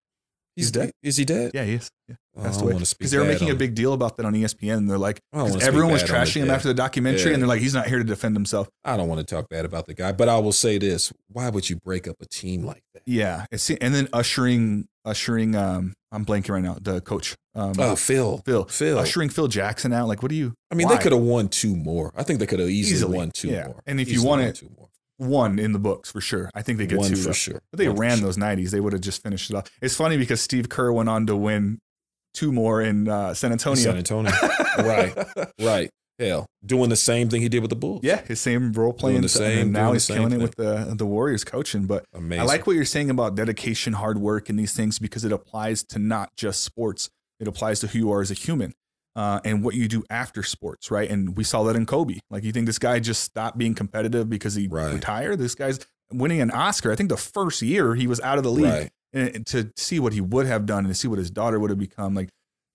He's dead? Is he dead? yeah, he is. Yeah. Passed away want to speak because they were making a big deal about that on ESPN. They're like, I don't 'cause wanna speak everyone was trashing him after the documentary, Yeah. and they're like, he's not here to defend himself. I don't want to talk bad about the guy, but I will say this: Why would you break up a team like that? Yeah, and then ushering, ushering. Um, I'm blanking right now. The coach, um, Oh, Phil, Phil, Phil. ushering Phil Jackson out. Like, what do you? I mean, why? they could have won two more. I think they could have easily, Easily, won two yeah. more. And if you Easily won it, two more, one in the books for sure. I think they get one two for sure. But they One ran those 90s. They would have just finished it off. It's funny because Steve Kerr went on to win two more in uh, San Antonio. San Antonio. right, [LAUGHS] right. Hell, doing the same thing he did with the Bulls. Yeah, his same role playing. Doing the same- and now he's killing it with the the Warriors coaching. But amazing. I like what you're saying about dedication, hard work, and these things because it applies to not just sports. It applies to who you are as a human uh, and what you do after sports, right? And we saw that in Kobe. Like, you think this guy just stopped being competitive because he Right. retired? This guy's winning an Oscar. I think the first year he was out of the league. right. And to see what he would have done and to see what his daughter would have become like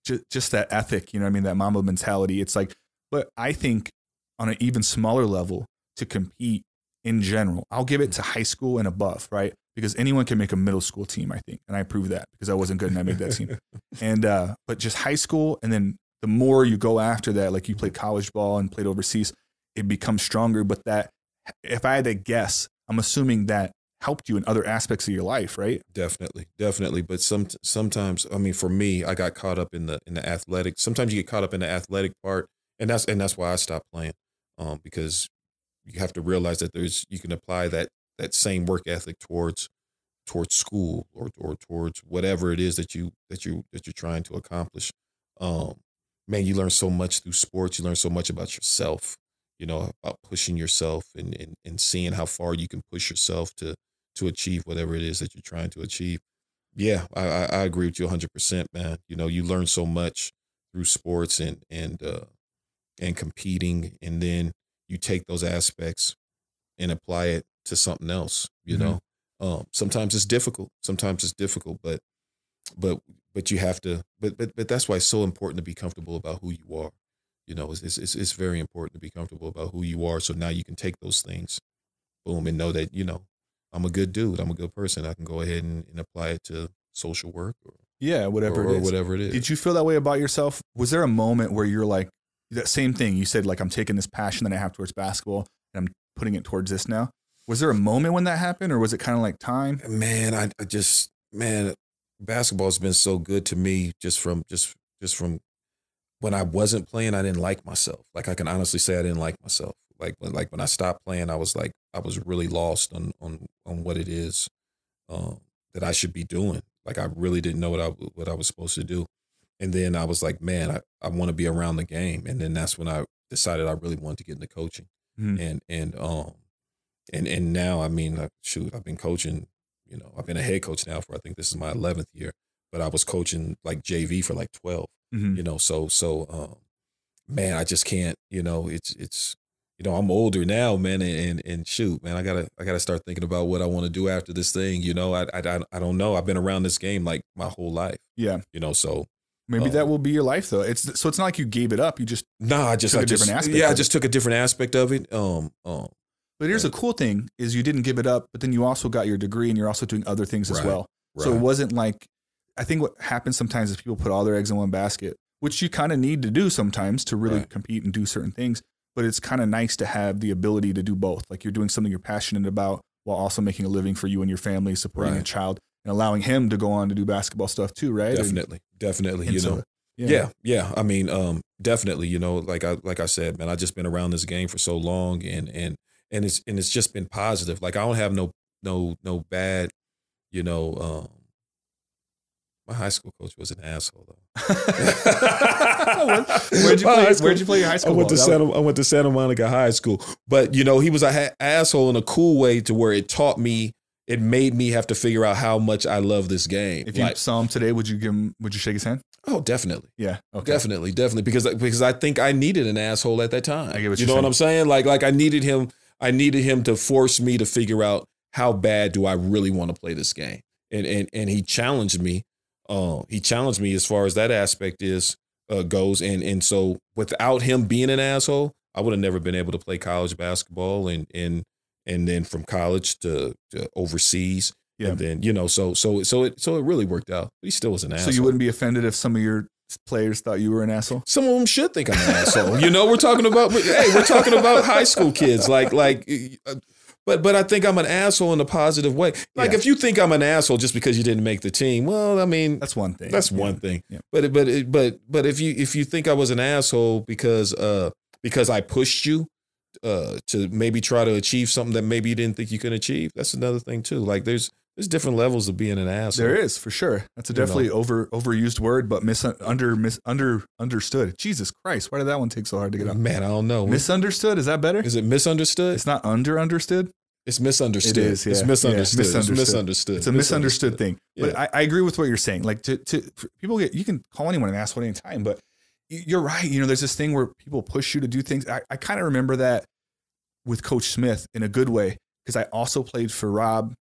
just, just that ethic you know what i mean? That mamba mentality. It's like but i think on an even smaller level to compete in general i'll give it to high school and above right? Because anyone can make a middle school team i think and i proved that because i wasn't good and i made that team. [LAUGHS] And uh but just high school and then the more you go after that like you played college ball and played overseas it becomes stronger but that if i had to guess i'm assuming that helped you in other aspects of your life right Definitely, definitely. But some sometimes, I mean, for me, I got caught up in the in the athletic. Sometimes you get caught up in the athletic part, and that's and that's why I stopped playing, um, because you have to realize that there's you can apply that that same work ethic towards towards school or or towards whatever it is that you that you that you're trying to accomplish. Um, man, you learn so much through sports. You learn so much about yourself. You know about pushing yourself and and, and seeing how far you can push yourself to to achieve whatever it is that you're trying to achieve. Yeah, I, I, agree with you 100, percent man. You know, you learn so much through sports and and uh, and competing, and then you take those aspects and apply it to something else. You Mhm. know, um, sometimes it's difficult. Sometimes it's difficult, but but but you have to. But but but that's why it's so important to be comfortable about who you are. You know, it's it's it's very important to be comfortable about who you are. So now you can take those things, boom, and know that you know I'm a good dude. I'm a good person. I can go ahead and, and apply it to social work or, Yeah, whatever or, it or whatever it is. Did you feel that way about yourself? Was there a moment where you're like that same thing? You said like I'm taking this passion that I have towards basketball and I'm putting it towards this now. Was there a moment when that happened, or was it kind of like time? man, I, I just man, basketball's been so good to me just from just just from when I wasn't playing, I didn't like myself. Like I can honestly say I didn't like myself. Like when like when I stopped playing, I was like I was really lost on on on what it is um, that I should be doing. Like I really didn't know what I what I was supposed to do. And then I was like, man, I, I want to be around the game. And then that's when I decided I really wanted to get into coaching. Mhm. And and um and and now I mean like, shoot, I've been coaching, you know, I've been a head coach now for I think this is my eleventh year. But I was coaching like JV for like twelve Mhm. you know so so um man i just can't you know it's it's you know i'm older now man and and, and shoot man i gotta i gotta start thinking about what i want to do after this thing you know I, I i don't know i've been around this game like my whole life Yeah, you know so maybe Uh, that will be your life though. It's so it's not like you gave it up. You just. nah i just Took i a just different aspect yeah i just took a different aspect of it um um But here's Right. a cool thing: is you didn't give it up, but then you also got your degree and you're also doing other things as Right. well. So it wasn't like I think what happens sometimes is people put all their eggs in one basket, which you kind of need to do sometimes to really Right. compete and do certain things. But it's kind of nice to have the ability to do both. Like you're doing something you're passionate about while also making a living for you and your family, supporting a child, and allowing him to go on to do basketball stuff too, right? And- definitely definitely and you so- know yeah. yeah i mean um definitely you know like i like i said man i just been around this game for so long and and and it's and it's just been positive like i don't have no no no bad you know um my high school coach was an asshole though [LAUGHS] [LAUGHS] where'd you play? high school- Where'd you play your high school? I went to ball? Was- Santa. I went to Santa Monica High School, but you know he was an ha- asshole in a cool way to where it taught me. It made me have to figure out how much I love this game. If you Like, saw him today, would you give him? Would you shake his hand? oh, definitely. Yeah. Okay. Definitely, definitely, because because I think I needed an asshole at that time. I get what you you're know what. I'm saying? Like like I needed him. I needed him to force me to figure out how bad do I really want to play this game, and and and he challenged me. Uh, he challenged me as far as that aspect is uh, goes, and and so without him being an asshole, I would have never been able to play college basketball, and and and then from college to, to overseas. Yeah. And then you know, so so so it so it really worked out. He still was an asshole. So you wouldn't be offended if some of your players thought you were an asshole? Some of them should think I'm an asshole. You know, we're talking about hey, we're talking about high school kids. Like like, uh, but but I think I'm an asshole in a positive way. Like Yeah. if you think I'm an asshole just because you didn't make the team, well, I mean, That's one thing. That's Yeah. one thing. Yeah. But but but but if you if you think I was an asshole because uh because I pushed you uh to maybe try to achieve something that maybe you didn't think you could achieve, that's another thing too. Like there's there's different levels of being an asshole. There is for sure. That's a You know. definitely over overused word, but mis under mis under understood. Jesus Christ, why did that one take so hard to get out? Man, I don't know. Misunderstood? Is that better? is it misunderstood? It's not under understood. It's misunderstood. It is, It's yeah. misunderstood. It's misunderstood. misunderstood. It's a misunderstood thing. But Yeah. I, I agree with what you're saying. Like to to people get you can call anyone an asshole anytime, but you're right. You know, there's this thing where people push you to do things. I, I kind of remember that with Coach Smith in a good way because I also played for Rob,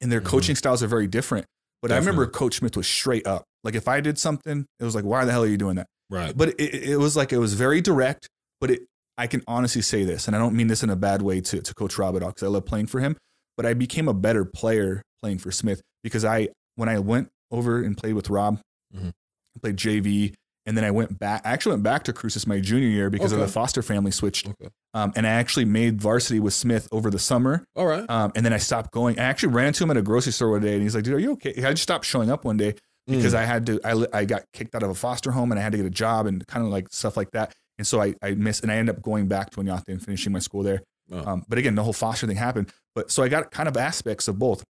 and their Mhm. coaching styles are very different. But I remember Coach Smith was straight up. Like if I did something, it was like, why the hell are you doing that? Right. But it, it was like it was very direct. But it, I can honestly say this, and I don't mean this in a bad way to to Coach Rob at all, because I love playing for him. But I became a better player playing for Smith because I when I went over and played with Rob, Mhm. I played JV, and then I went back. I actually went back to Cruces my junior year because of the foster family switched, Okay. um, and I actually made varsity with Smith over the summer. All right. Um, and then I stopped going. I actually ran into him at a grocery store one day, and he's like, "Dude, are you okay?" I just stopped showing up one day because Mm. I had to. I, I got kicked out of a foster home, and I had to get a job and kind of like stuff like that. And so I I missed, and I ended up going back to Oñate and finishing my school there. Oh. Um, but again, the whole foster thing happened. But so I got kind of aspects of both.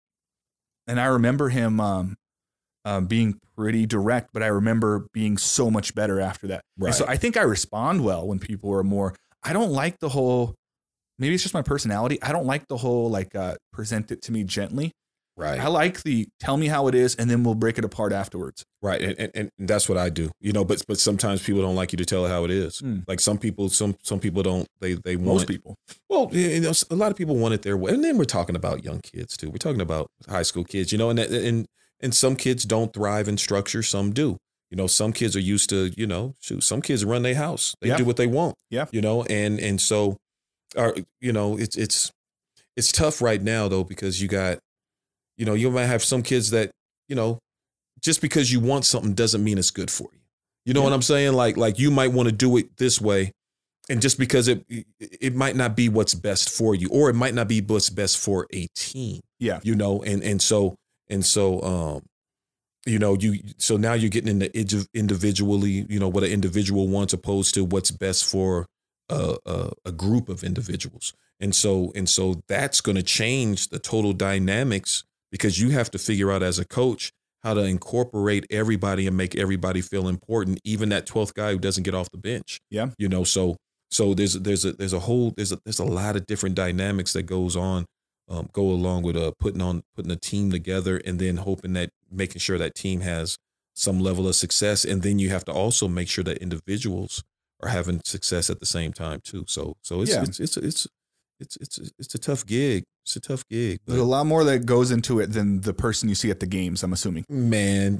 And I remember him um, um, being pretty direct, but I remember being so much better after that. And Right. so I think I respond well when people are more. I don't like the whole. Maybe it's just my personality. I don't like the whole like uh, present it to me gently. right. I like the tell me how it is, and then we'll break it apart afterwards. Right, and, and and that's what I do. You know, but but sometimes people don't like you to tell it how it is. Mm. Like some people, some some people don't. They they want Most people. Well, you know, a lot of people want it their way, and then we're talking about young kids too. We're talking about high school kids. You know, and and and some kids don't thrive in structure. Some do. You know, some kids are used to. You know, shoot, some kids run their house. They Yeah. do what they want. Yeah. You know, and and so, are you know, it's it's it's tough right now though because you got, you know, you might have some kids that you know, just because you want something doesn't mean it's good for you. You know Yeah. what I'm saying? Like like you might want to do it this way, and just because it it might not be what's best for you, or it might not be what's best for a team. Yeah. You know, and and so and so um, you know, you so now you're getting into indi- individually, you know, what an individual wants opposed to what's best for a a, a group of individuals. And so and so that's going to change the total dynamics because you have to figure out as a coach how to incorporate everybody and make everybody feel important, even that 12th guy who doesn't get off the bench. Yeah. You know, so so there's there's a there's a whole there's a there's a lot of different dynamics that goes on um, go along with uh putting on putting a team together and then hoping that making sure that team has some level of success and then you have to also make sure that individuals are having success at the same time too. So so it's Yeah. it's, it's it's it's it's it's it's a tough gig. It's a tough gig. There's a lot more that goes into it than the person you see at the games. I'm assuming. man,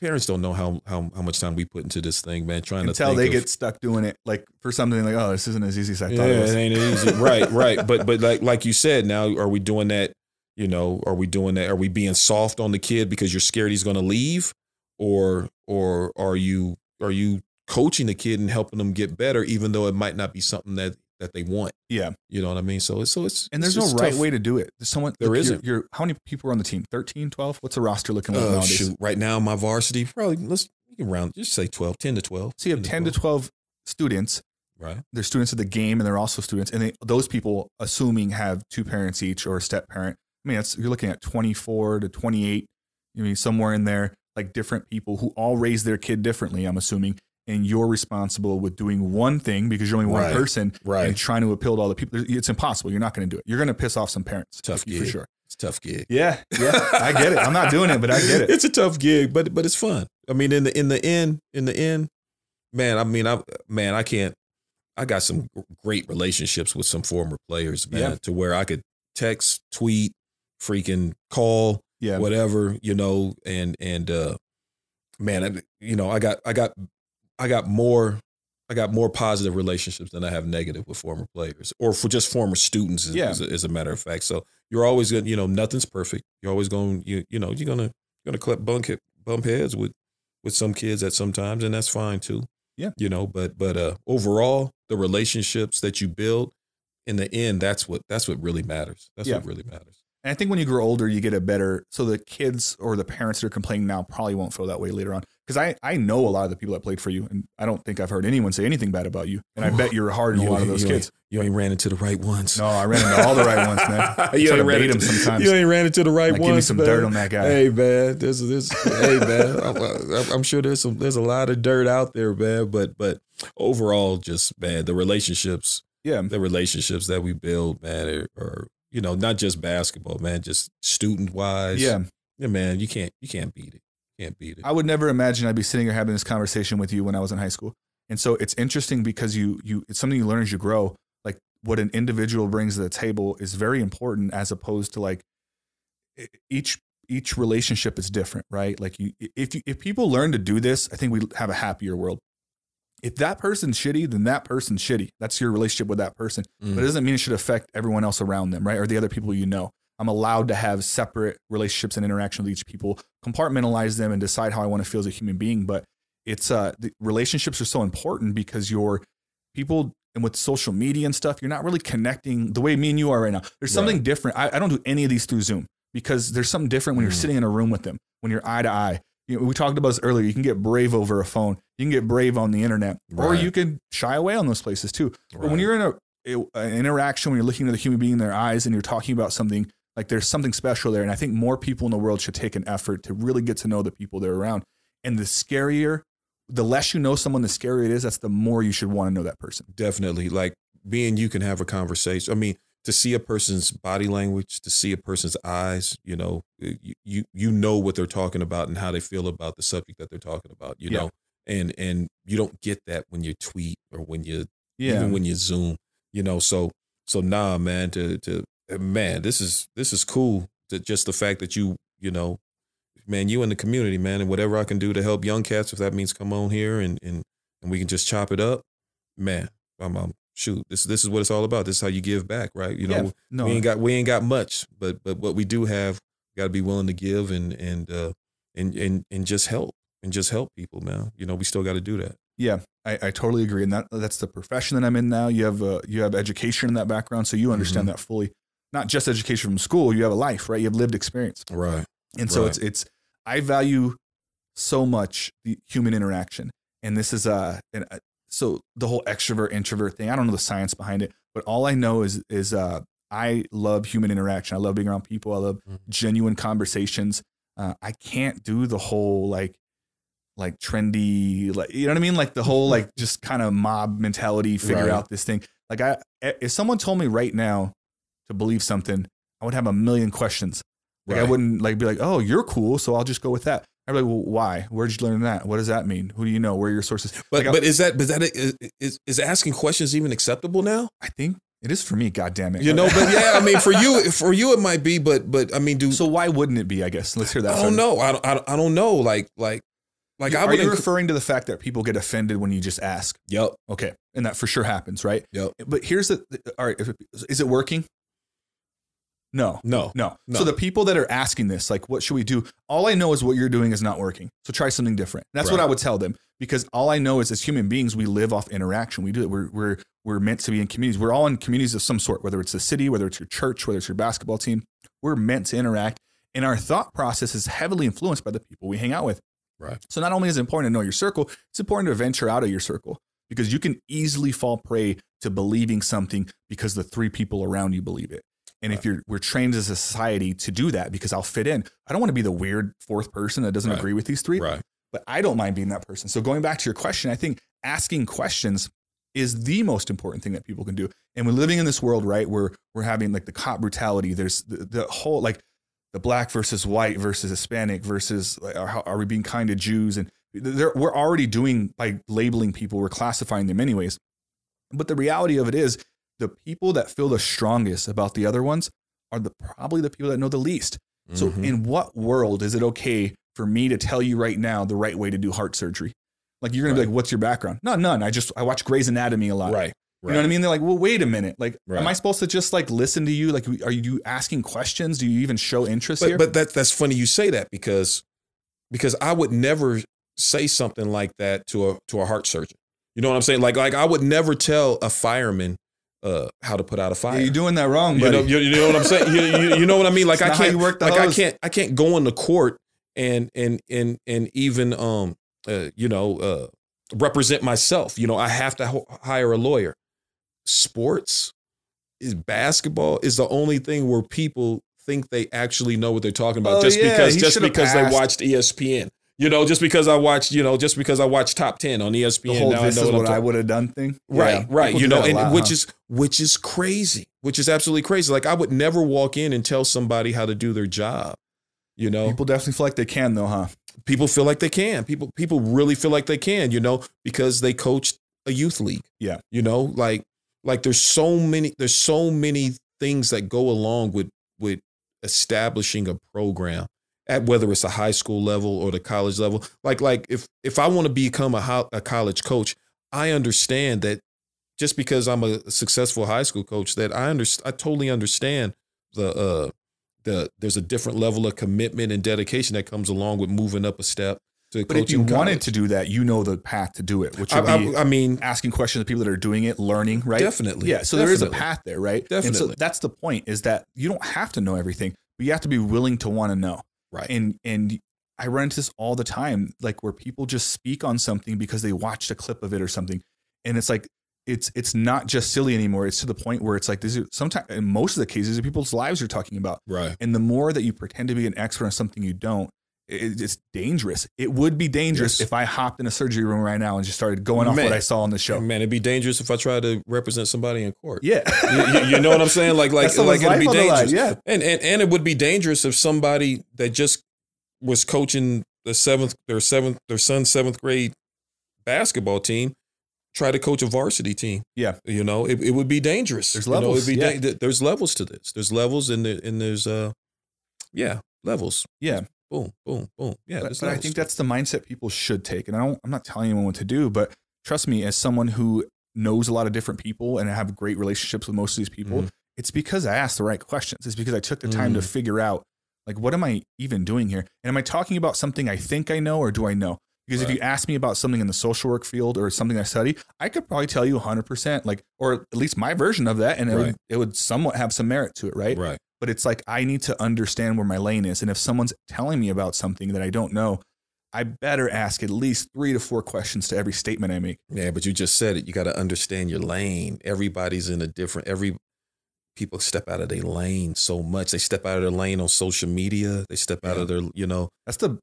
parents don't know how how how much time we put into this thing, man. Trying to Until think they of- get stuck doing it, like for something like, oh, this isn't as easy as I yeah, thought it was. it ain't easy. right, right. But but like like you said, now are we doing that? You know, are we doing that? Are we being soft on the kid because you're scared he's going to leave, or or are you are you coaching the kid and helping them get better, even though it might not be something that that they want? Yeah. You know what I mean? So it's so it's And it's there's no right tough. way to do it. There's someone There you're- isn't. You're, how many people are on the team? 13, 12? What's the roster looking like Uh, nowadays? shoot, right now my varsity probably let's you can round just say 12, 10 to twelve. So you have 10 to 12 students. right. They're students of the game and they're also students. And they, those people, assuming, have two parents each or a step parent. I mean, that's, you're looking at 24 to 28. I mean, somewhere in there, like different people who all raise their kid differently, I'm assuming. And you're responsible with doing one thing because you're only one Right. person Right. and trying to appeal to all the people. It's impossible. You're not going to do it. You're going to piss off some parents. Tough gig. for sure. It's a tough gig. Yeah, yeah, I get it. I'm not doing it, but I get it. [LAUGHS] It's a tough gig, but but it's fun. I mean, in the in the end, in the end, man. I mean, I man, I can't. I got some great relationships with some former players, man, Yeah. to where I could text, tweet, freaking call, Yeah, whatever, you know, and and uh man, I, you know, I got I got I got more I got more positive relationships than I have negative with former players or for just former students. As, Yeah. as, a, as a matter of fact, so you're always gonna, you know, nothing's perfect. You're always going, you you know, you're gonna you're gonna clip bump he- bump heads with with some kids at some times, and that's fine too. Yeah. you know, but but uh, overall, the relationships that you build in the end, that's what that's what really matters. That's Yeah. what really matters. And I think when you grow older, you get a better. So the kids or the parents that are complaining now probably won't feel that way later on. Because I, I know a lot of the people that played for you, and I don't think I've heard anyone say anything bad about you. And I bet you're hard on a lot of those you kids. Ain't, you ain't ran into the right ones. No, I ran into all the right ones, man. [LAUGHS] you ain't ran into, sometimes. You ain't ran into the right Like, ones. give me some man. dirt on that guy. Hey man, there's there's hey man, I'm, uh, I'm- I'm sure there's some there's a lot of dirt out there, man. But but overall, just man, the relationships Yeah. the relationships that we build, man, are, are you know not just basketball, man, just student wise. Yeah. yeah, man, you can't you can't beat it. Can't beat it. I would never imagine I'd be sitting here having this conversation with you when I was in high school. And so it's interesting because you you it's something you learn as you grow. Like what an individual brings to the table is very important as opposed to like each each relationship is different, right? Like you if you if people learn to do this, I think we have a happier world. If that person's shitty, then that person's shitty. That's your relationship with that person. Mm. But it doesn't mean it should affect everyone else around them, right? Or the other people you know. I'm allowed to have separate relationships and interaction with each people, compartmentalize them, and decide how I want to feel as a human being. But it's uh, the relationships are so important because you're people and with social media and stuff, you're not really connecting the way me and you are right now. There's something Right. different. I, I don't do any of these through Zoom because there's something different when you're Mm. sitting in a room with them, when you're eye to eye. You know, we talked about this earlier. You can get brave over a phone. You can get brave on the internet, or you can shy away on those places too. But when you're in a, an interaction, when you're looking at the human being in their eyes and you're talking about something, like there's something special there. And I think more people in the world should take an effort to really get to know the people they're around. And the scarier, the less you know someone, the scarier it is. That's the more you should want to know that person. definitely like being you can have a conversation i mean to see a person's body language to see a person's eyes you know you you, you know what they're talking about and how they feel about the subject that they're talking about you Yeah. know and and you don't get that when you tweet or when you Yeah. even when you zoom you know so so nah man to to eh, man this is this is cool to just the fact that you you know man you in the community man and whatever i can do to help young cats if that means come on here and and and we can just chop it up man I'm, I'm shoot this this is what it's all about this is how you give back right you know Yeah. no, we ain't got we ain't got much but but what we do have got to be willing to give and and uh and and and just help and just help people man you know we still got to do that Yeah, I, I totally agree, and that that's the profession that I'm in now. You have uh, you have education in that background, so you understand that fully. Not just education from school, you have a life, right? You have lived experience, right and so Right. it's it's I value so much the human interaction, and this is uh, and uh, so the whole extrovert introvert thing. I don't know the science behind it, but all I know is is uh, I love human interaction. I love being around people. I love Mhm. genuine conversations. Uh, I can't do the whole like like trendy like you know what I mean like the whole like just kind of mob mentality figure Right. out this thing like I if someone told me right now to believe something I would have a million questions like I wouldn't like be like oh you're cool so I'll just go with that I'd be like well why? Where'd you learn that? What does that mean? Who do you know? Where are your sources? But Like, I- is that but that is, is is asking questions even acceptable now? I think it is for me god damn it you know but yeah i mean for you for you it might be but but i mean do so why wouldn't it be I guess? Let's hear that i don't know. I don't, I don't i don't know. Like like like i are would you enc- referring to the fact that people get offended when you just ask? Yep okay and that for sure happens right? Yep but here's the all right if it, is it working no no No. No. So the people that are asking this, like, what should we do? All I know is what you're doing is not working. So try something different. That's what I would tell them because all I know is as human beings, we live off interaction. We do it. We're, we're, we're meant to be in communities. We're all in communities of some sort, whether it's the city, whether it's your church, whether it's your basketball team. We're meant to interact. And our thought process is heavily influenced by the people we hang out with. right So not only is it important to know your circle, it's important to venture out of your circle because you can easily fall prey to believing something because the three people around you believe it. And if you're we're trained as a society to do that because I'll fit in. I don't want to be the weird fourth person that doesn't Right. agree with these three, right but I don't mind being that person. So going back to your question, I think asking questions is the most important thing that people can do. And we're living in this world, right, where we're having like the cop brutality. There's the, the whole like the black versus white versus Hispanic versus like, are, are we being kind to Jews? And we're already doing by labeling people, we're classifying them anyways. But the reality of it is, the people that feel the strongest about the other ones are the probably the people that know the least. So, Mhm. in what world is it okay for me to tell you right now the right way to do heart surgery? Like you're gonna Right. be like, what's your background? No, none. I just I watch Grey's Anatomy a lot. Right. You know what I mean? They're like, well, wait a minute. Like, Right. am I supposed to just like listen to you? Like, are you asking questions? Do you even show interest But here? but that that's funny you say that because because I would never say something like that to a to a heart surgeon. You know what I'm saying? Like like I would never tell a fireman uh how to put out a Yeah, fire. you're doing that wrong, you know, you, you know what I'm saying? You, you, know what I mean? Like I can't you work the like I can't I can't go into court and and and and even um uh, you know uh represent myself. You know, I have to ho- hire a lawyer. Sports is basketball is the only thing where people think they actually know what they're talking about Oh, just yeah, because just because passed. they watched ESPN. You know, just because I watched, you know, just because I watched top 10 on ESPN. the whole now I know is what I would have done thing. Right, Yeah, right. people You know, and lot, which huh? is which is crazy, which is absolutely crazy. Like I would never walk in and tell somebody how to do their job. You know, people definitely feel like they can though, huh? people feel like they can. People people really feel like they can, you know, because they coached a youth league. Yeah. You know, like like there's so many there's so many things that go along with with establishing a program at whether it's a high school level or the college level. Like like if if I want to become a, ho- a college coach, I understand that just because I'm a successful high school coach that I understand I totally understand the uh the there's a different level of commitment and dedication that comes along with moving up a step to But if you wanted to do that, you know the path to do it, which I, I, I mean asking questions of people that are doing it, learning, right? definitely Yeah, so there is a path there, right? And so that's the point is that you don't have to know everything, but you have to be willing to want to know. Right And and I run into this all the time, like where people just speak on something because they watched a clip of it or something, and it's like it's it's not just silly anymore. It's to the point where it's like this is sometimes in most of the cases, people's lives you're talking about, right and the more that you pretend to be an expert on something you don't. It- It's dangerous. It would be dangerous Yes. if I hopped in a surgery room right now and just started going off Man. what I saw on the show. man it'd be dangerous if I tried to represent somebody in court Yeah, you, you- you know what I'm saying like like like it'd be the line, dangerous Yeah, and, and and it would be dangerous if somebody that just was coaching the seventh their seventh their son's seventh grade basketball team try to coach a varsity team Yeah. you know it, it would be dangerous There's You know, levels, it'd be yeah. da- there's levels to this there's levels and there, and there's uh yeah levels yeah. Boom boom boom yeah but, but I think that's the mindset people should take. And I don't, I'm not telling anyone what to do, but trust me, as someone who knows a lot of different people and have great relationships with most of these people, Mhm. it's because I asked the right questions. It's because I took the time to Mm. figure out, like, what am I even doing here? And am I talking about something I think I know or do I know? Because if you ask me about something in the social work field or something I study, I could probably tell you 100%, like, or at least my version of that, and it, would, it would somewhat have some merit to it, right? right but it's like I need to understand where my lane is. And if someone's telling me about something that I don't know, I better ask at least three to four questions to every statement I make. Yeah, but you just said it. You got to understand your lane. Everybody's in a different. Every people step out of their lane so much. They step out of their lane on social media. They step out Yeah. of their. You know, That's the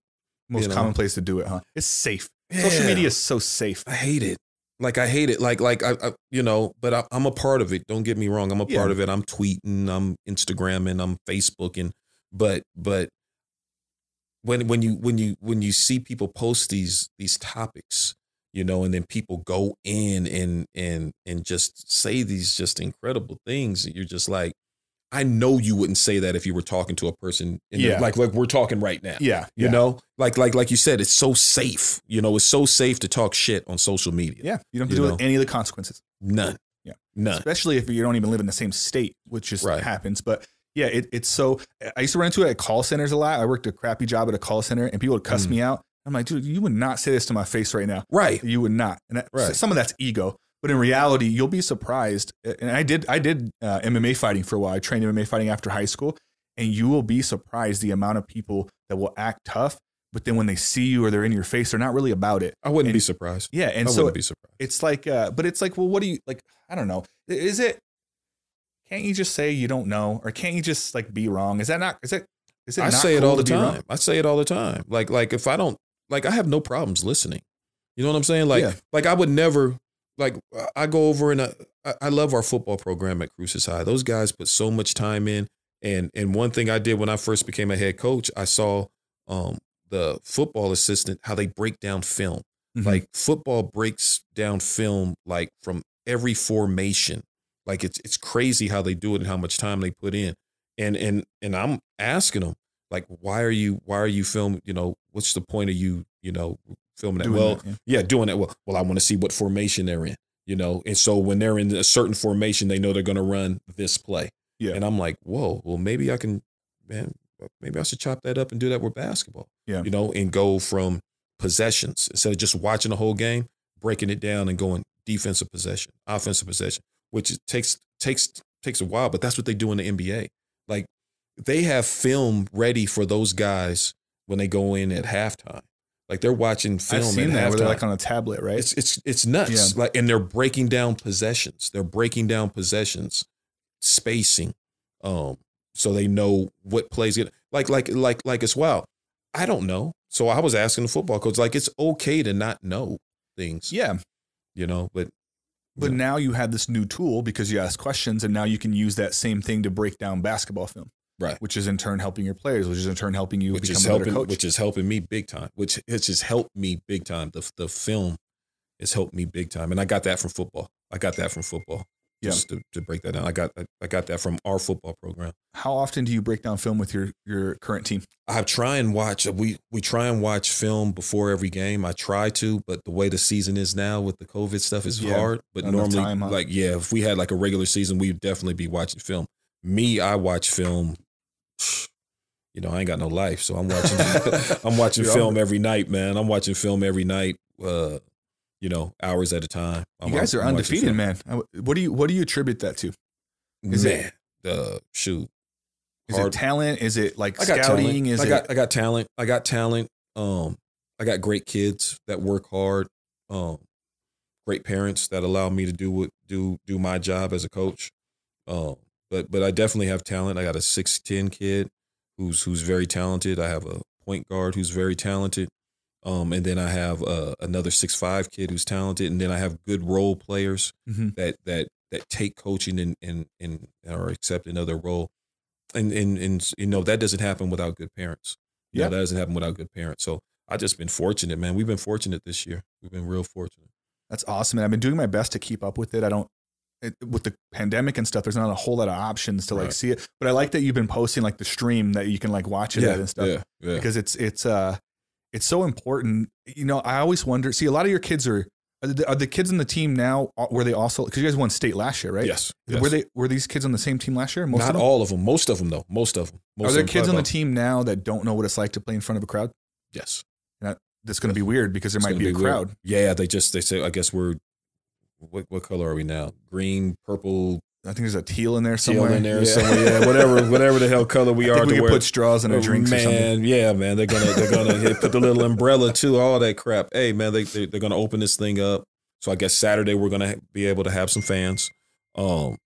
most You know? common place to do it, huh? It's safe. Social media is so safe. I hate it. Like I hate it. Like like I, I you know. But I, I'm a part of it. Don't get me wrong. I'm a Yeah. part of it. I'm tweeting. I'm Instagramming. I'm Facebooking. But but when when you when you when you see people post these these topics you know and then people go in and and and just say these just incredible things you're just like i know you wouldn't say that if you were talking to a person Yeah. like like we're talking right now Yeah. you yeah. know like like like you said it's so safe you know it's so safe to talk shit on social media Yeah. You don't have to deal with any of the consequences, none Yeah. none especially if you don't even live in the same state, which just Right. happens. But yeah, it, it's so. I used to run into it at call centers a lot. I worked a crappy job at a call center, and people would cuss Mm. me out. I'm like, dude, you would not say this to my face right now. right You would not. And that, Right. some of that's ego, but in reality, you'll be surprised. And I did, I did uh, MMA fighting for a while. I trained MMA fighting after high school, and you will be surprised the amount of people that will act tough, but then when they see you or they're in your face, they're not really about it. i wouldn't And- be surprised Yeah, and i so wouldn't be surprised it's like, uh, but it's like, well, what do you like? I don't know. Is it? Can't you just say you don't know, or can't you just like be wrong? Is that not? Is it? Is it? I say it all the to be wrong? time. I say it all the time. Like like if I don't like I have no problems listening. You know what I'm saying? Like Yeah. like I would never like I go over and I, love our football program at Cruces High. Those guys put so much time in. And and one thing I did when I first became a head coach, I saw um the football assistant how they break down film. Mhm. Like football breaks down film like from every formation. Like it's it's crazy how they do it and how much time they put in. And and and I'm asking them like, why are you why are you filming? You know, what's the point of you? You know, filming that. Doing well, that, yeah. yeah, doing that. Well, well, I want to see what formation they're in, you know. And so when they're in a certain formation, they know they're going to run this play. Yeah. And I'm like, whoa, well, maybe I can, man, uh, maybe I should chop that up and do that with basketball. Yeah. You know, and go from possessions instead of just watching the whole game, breaking it down and going defensive possession, offensive possession, which takes takes takes a while, but that's what they do in the NBA. Like they have film ready for those guys when they go in at halftime. Like they're watching film I've seen that where they're like on a tablet, right? It's it's it's nuts. Like and they're breaking down possessions. They're breaking down possessions, spacing, um, so they know what plays get like like like like as well. I don't know. So I was asking the football coach, like it's okay to not know things, yeah. you know, but But Yeah. now you have this new tool because you ask questions, and now you can use that same thing to break down basketball film, Right. Which is in turn helping your players, which is in turn helping you which become is a better helping coach. which is helping me big time. Which which has helped me big time. The the film has helped me big time. And I got that from football. I got that from football. Yeah. Just to, to break that down. I got I, I got that from our football program. How often do you break down film with your your current team? I try and watch. We we try and watch film before every game. I try to, but the way the season is now with the COVID stuff is Yeah, hard. But normally, time, huh? like yeah, if we had like a regular season, we'd definitely be watching film. Me, I watch film. You know, I ain't got no life, so I'm watching. [LAUGHS] [LAUGHS] I'm watching You're film every night, man. I'm watching film every night. Uh, you know, hours at a time. I'm, You guys are undefeated, man. What do you what do you attribute that to? Is man, it- uh, shoot. Is Hard- it talent? Is it like I got scouting? talent. Is I it I got talent. I got talent. Um, I got great kids that work hard. Um, great parents that allow me to do what do do my job as a coach. Um, but but I definitely have talent. I got a six ten kid who's who's very talented. I have a point guard who's very talented. Um, and then I have uh, another six five kid who's talented, and then I have good role players Mhm. that that that take coaching and and and are accepting of their role. And and and you know that doesn't happen without good parents. You know, Yeah. that doesn't happen without good parents. So I just been fortunate, man. We've been fortunate this year. We've been real fortunate. That's awesome, and I've been doing my best to keep up with it. I don't it, with the pandemic and stuff. There's not a whole lot of options to like Right. see it, but I like that you've been posting like the stream that you can like watch it at and stuff yeah, yeah. because it's it's uh it's so important. You know, I always wonder. See, a lot of your kids are are the, are the kids in the team now. uh, Were they also because you guys won state last year, right? Yes, yes. Were they were these kids on the same team last year? Most Not of them. all of them. Most of them, though. Most of them. Most are there them, kids on the team now that don't know what it's like to play in front of a crowd? Yes. That's going to be weird because there It's might gonna be a weird. crowd. Yeah, they just they say. I guess we're. What what color are we now? Green, purple, I think there's a teal in there teal somewhere. in there, Yeah. somewhere. Yeah, [LAUGHS] whatever, whatever the hell color we I are. we wear. put straws in our Oh, drinks or something. man, yeah, man. They're gonna they're gonna hit, put the little umbrella too, all that crap. Hey, man, they, they they're gonna open this thing up. So I guess Saturday we're gonna be able to have some fans. Um,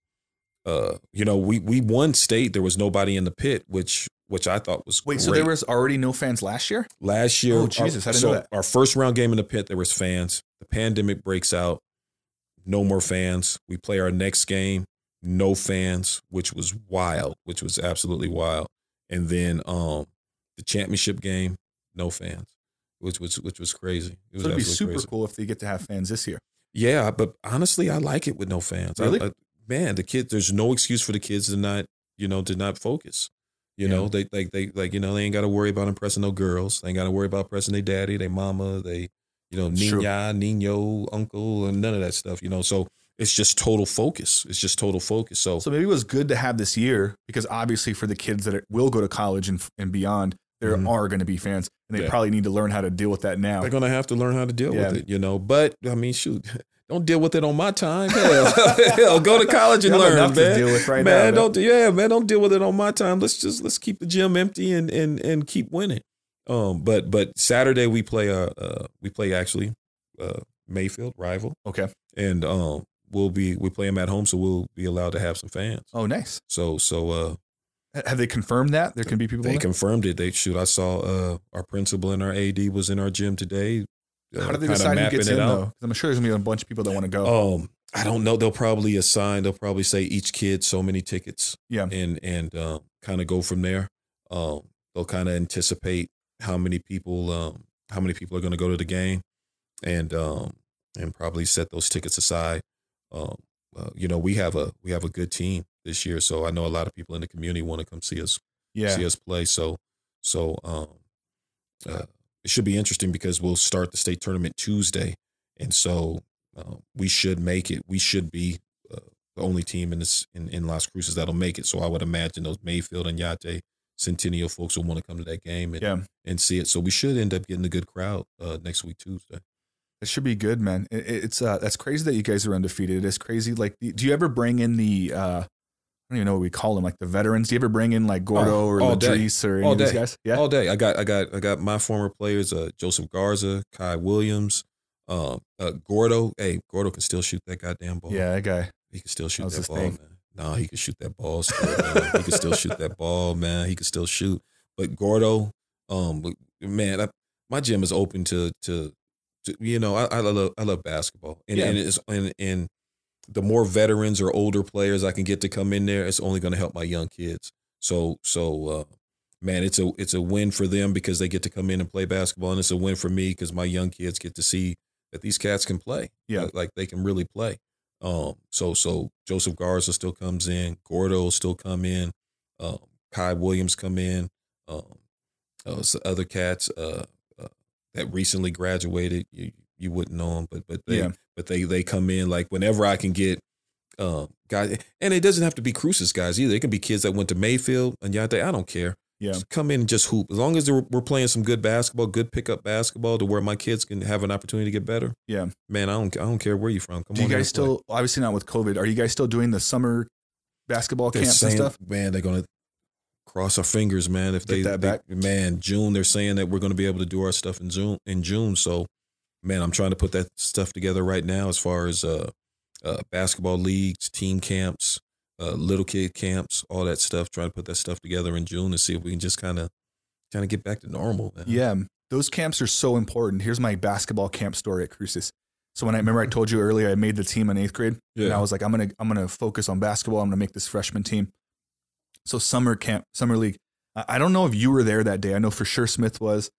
uh, you know, we we won state. There was nobody in the pit, which which I thought was Wait, so there was already no fans last year? last year. Oh, Jesus, our, I didn't so know that. Our first round game in the pit, there was fans. The pandemic breaks out. No more fans. We play our next game. No fans, which was wild, which was absolutely wild. And then um the championship game, no fans, which was which was crazy. It was So it'd be super crazy. cool if they get to have fans this year. Yeah, but honestly, I like it with no fans. I- Really? I- man, the kid, there's no excuse for the kids to not, you know, to not focus. You Yeah. know, they like they like you know they ain't got to worry about impressing no girls. They ain't got to worry about impressing their daddy, their mama, they, you know, nina, nino, uncle, and none of that stuff. You know, so it's just total focus. It's just total focus. So, So maybe it was good to have this year because obviously for the kids that will go to college and, and beyond, there Mhm. are going to be fans and they Yeah. probably need to learn how to deal with that now. they're gonna have to learn how to deal Yeah. with it. You know, but I mean, shoot. [LAUGHS] Don't deal with it on my time. Hell, [LAUGHS] [LAUGHS] hell go to college and learn, enough to deal with right man, man. don't yeah, man, don't deal with it on my time. Let's just let's keep the gym empty and and and keep winning. Um, but but Saturday we play uh, uh we play actually uh Mayfield rival Okay. and um we'll be we play them at home so we'll be allowed to have some fans. Oh, nice. So so uh Have they confirmed that there can be people? they there? confirmed it. They shoot. I saw uh our principal and our AD was in our gym today. uh, How do they decide who gets in though? 'Cause I'm sure there's gonna be a bunch of people that want to go. Um, I don't know. They'll probably assign. They'll probably say each kid so many tickets. Yeah. and and um, kind of go from there. Um, they'll kind of anticipate how many people um how many people are going to go to the game, and um and probably set those tickets aside. Um, uh, you know, we have a we have a good team this year, so I know a lot of people in the community want to come see us yeah. see us play. So so um, uh, it should be interesting because we'll start the state tournament Tuesday, and so uh, we should make it. We should be uh, the only team in this in, in Las Cruces that'll make it. So I would imagine those Mayfield and Oñate Centennial folks will want to come to that game and, Yeah. and see it. So we should end up getting a good crowd uh, next week Tuesday. It should be good, man. It, it's uh, that's crazy that you guys are undefeated. It is crazy. Like, do you ever bring in the? Uh, I don't even know what we call them, like the veterans. Do you ever bring in like Gordo Oh, or all day. Or any All of these guys? Yeah, All day. I got I got I got my former players, uh, Joseph Garza, Kai Williams, um, uh, Gordo. Hey, Gordo can still shoot that goddamn ball. yeah, that guy. He can still shoot That that ball, man. No, he can shoot that ball still, he can still shoot that ball, man. He can still shoot. But Gordo, um, man, I, my gym is open to to, to you know, I, I love I love basketball, and Yeah. and it's and and the more veterans or older players I can get to come in there, it's only going to help my young kids. So so, uh, man, it's a it's a win for them because they get to come in and play basketball, and it's a win for me because my young kids get to see that these cats can play. Yeah. like, like they can really play. Um, so so Joseph Garza still comes in, Gordo still come in, um, Kai Williams come in, um, uh, other cats uh, uh, that recently graduated. You you wouldn't know them, but but they Yeah. but they they come in like whenever I can get. Um, guys, and it doesn't have to be Cruces guys either. It can be kids that went to Mayfield and Oñate. I don't care. Yeah. Just come in and just hoop. As long as we're playing some good basketball, good pickup basketball, to where my kids can have an opportunity to get better. Yeah. Man, I don't I don't care where you're from. Come Do you guys and play. still? Obviously not with COVID. Are you guys still doing the summer basketball They're camps saying, and stuff? Man, they're gonna cross our fingers, man. If Get they, that they- back. man, June they're saying that we're gonna be able to do our stuff in June. In June, so man, I'm trying to put that stuff together right now as far as uh, uh basketball leagues, team camps, uh, little kid camps, all that stuff. Trying to put that stuff together in June and see if we can just kind of kind of get back to normal. Man. Yeah, those camps are so important. Here's my basketball camp story at Cruces. So when I remember I told you earlier I made the team in eighth grade, and I was like, I'm gonna I'm gonna focus on basketball. I'm gonna make this freshman team. So summer camp, summer league. I I don't know if you were there that day. I know for sure Smith was.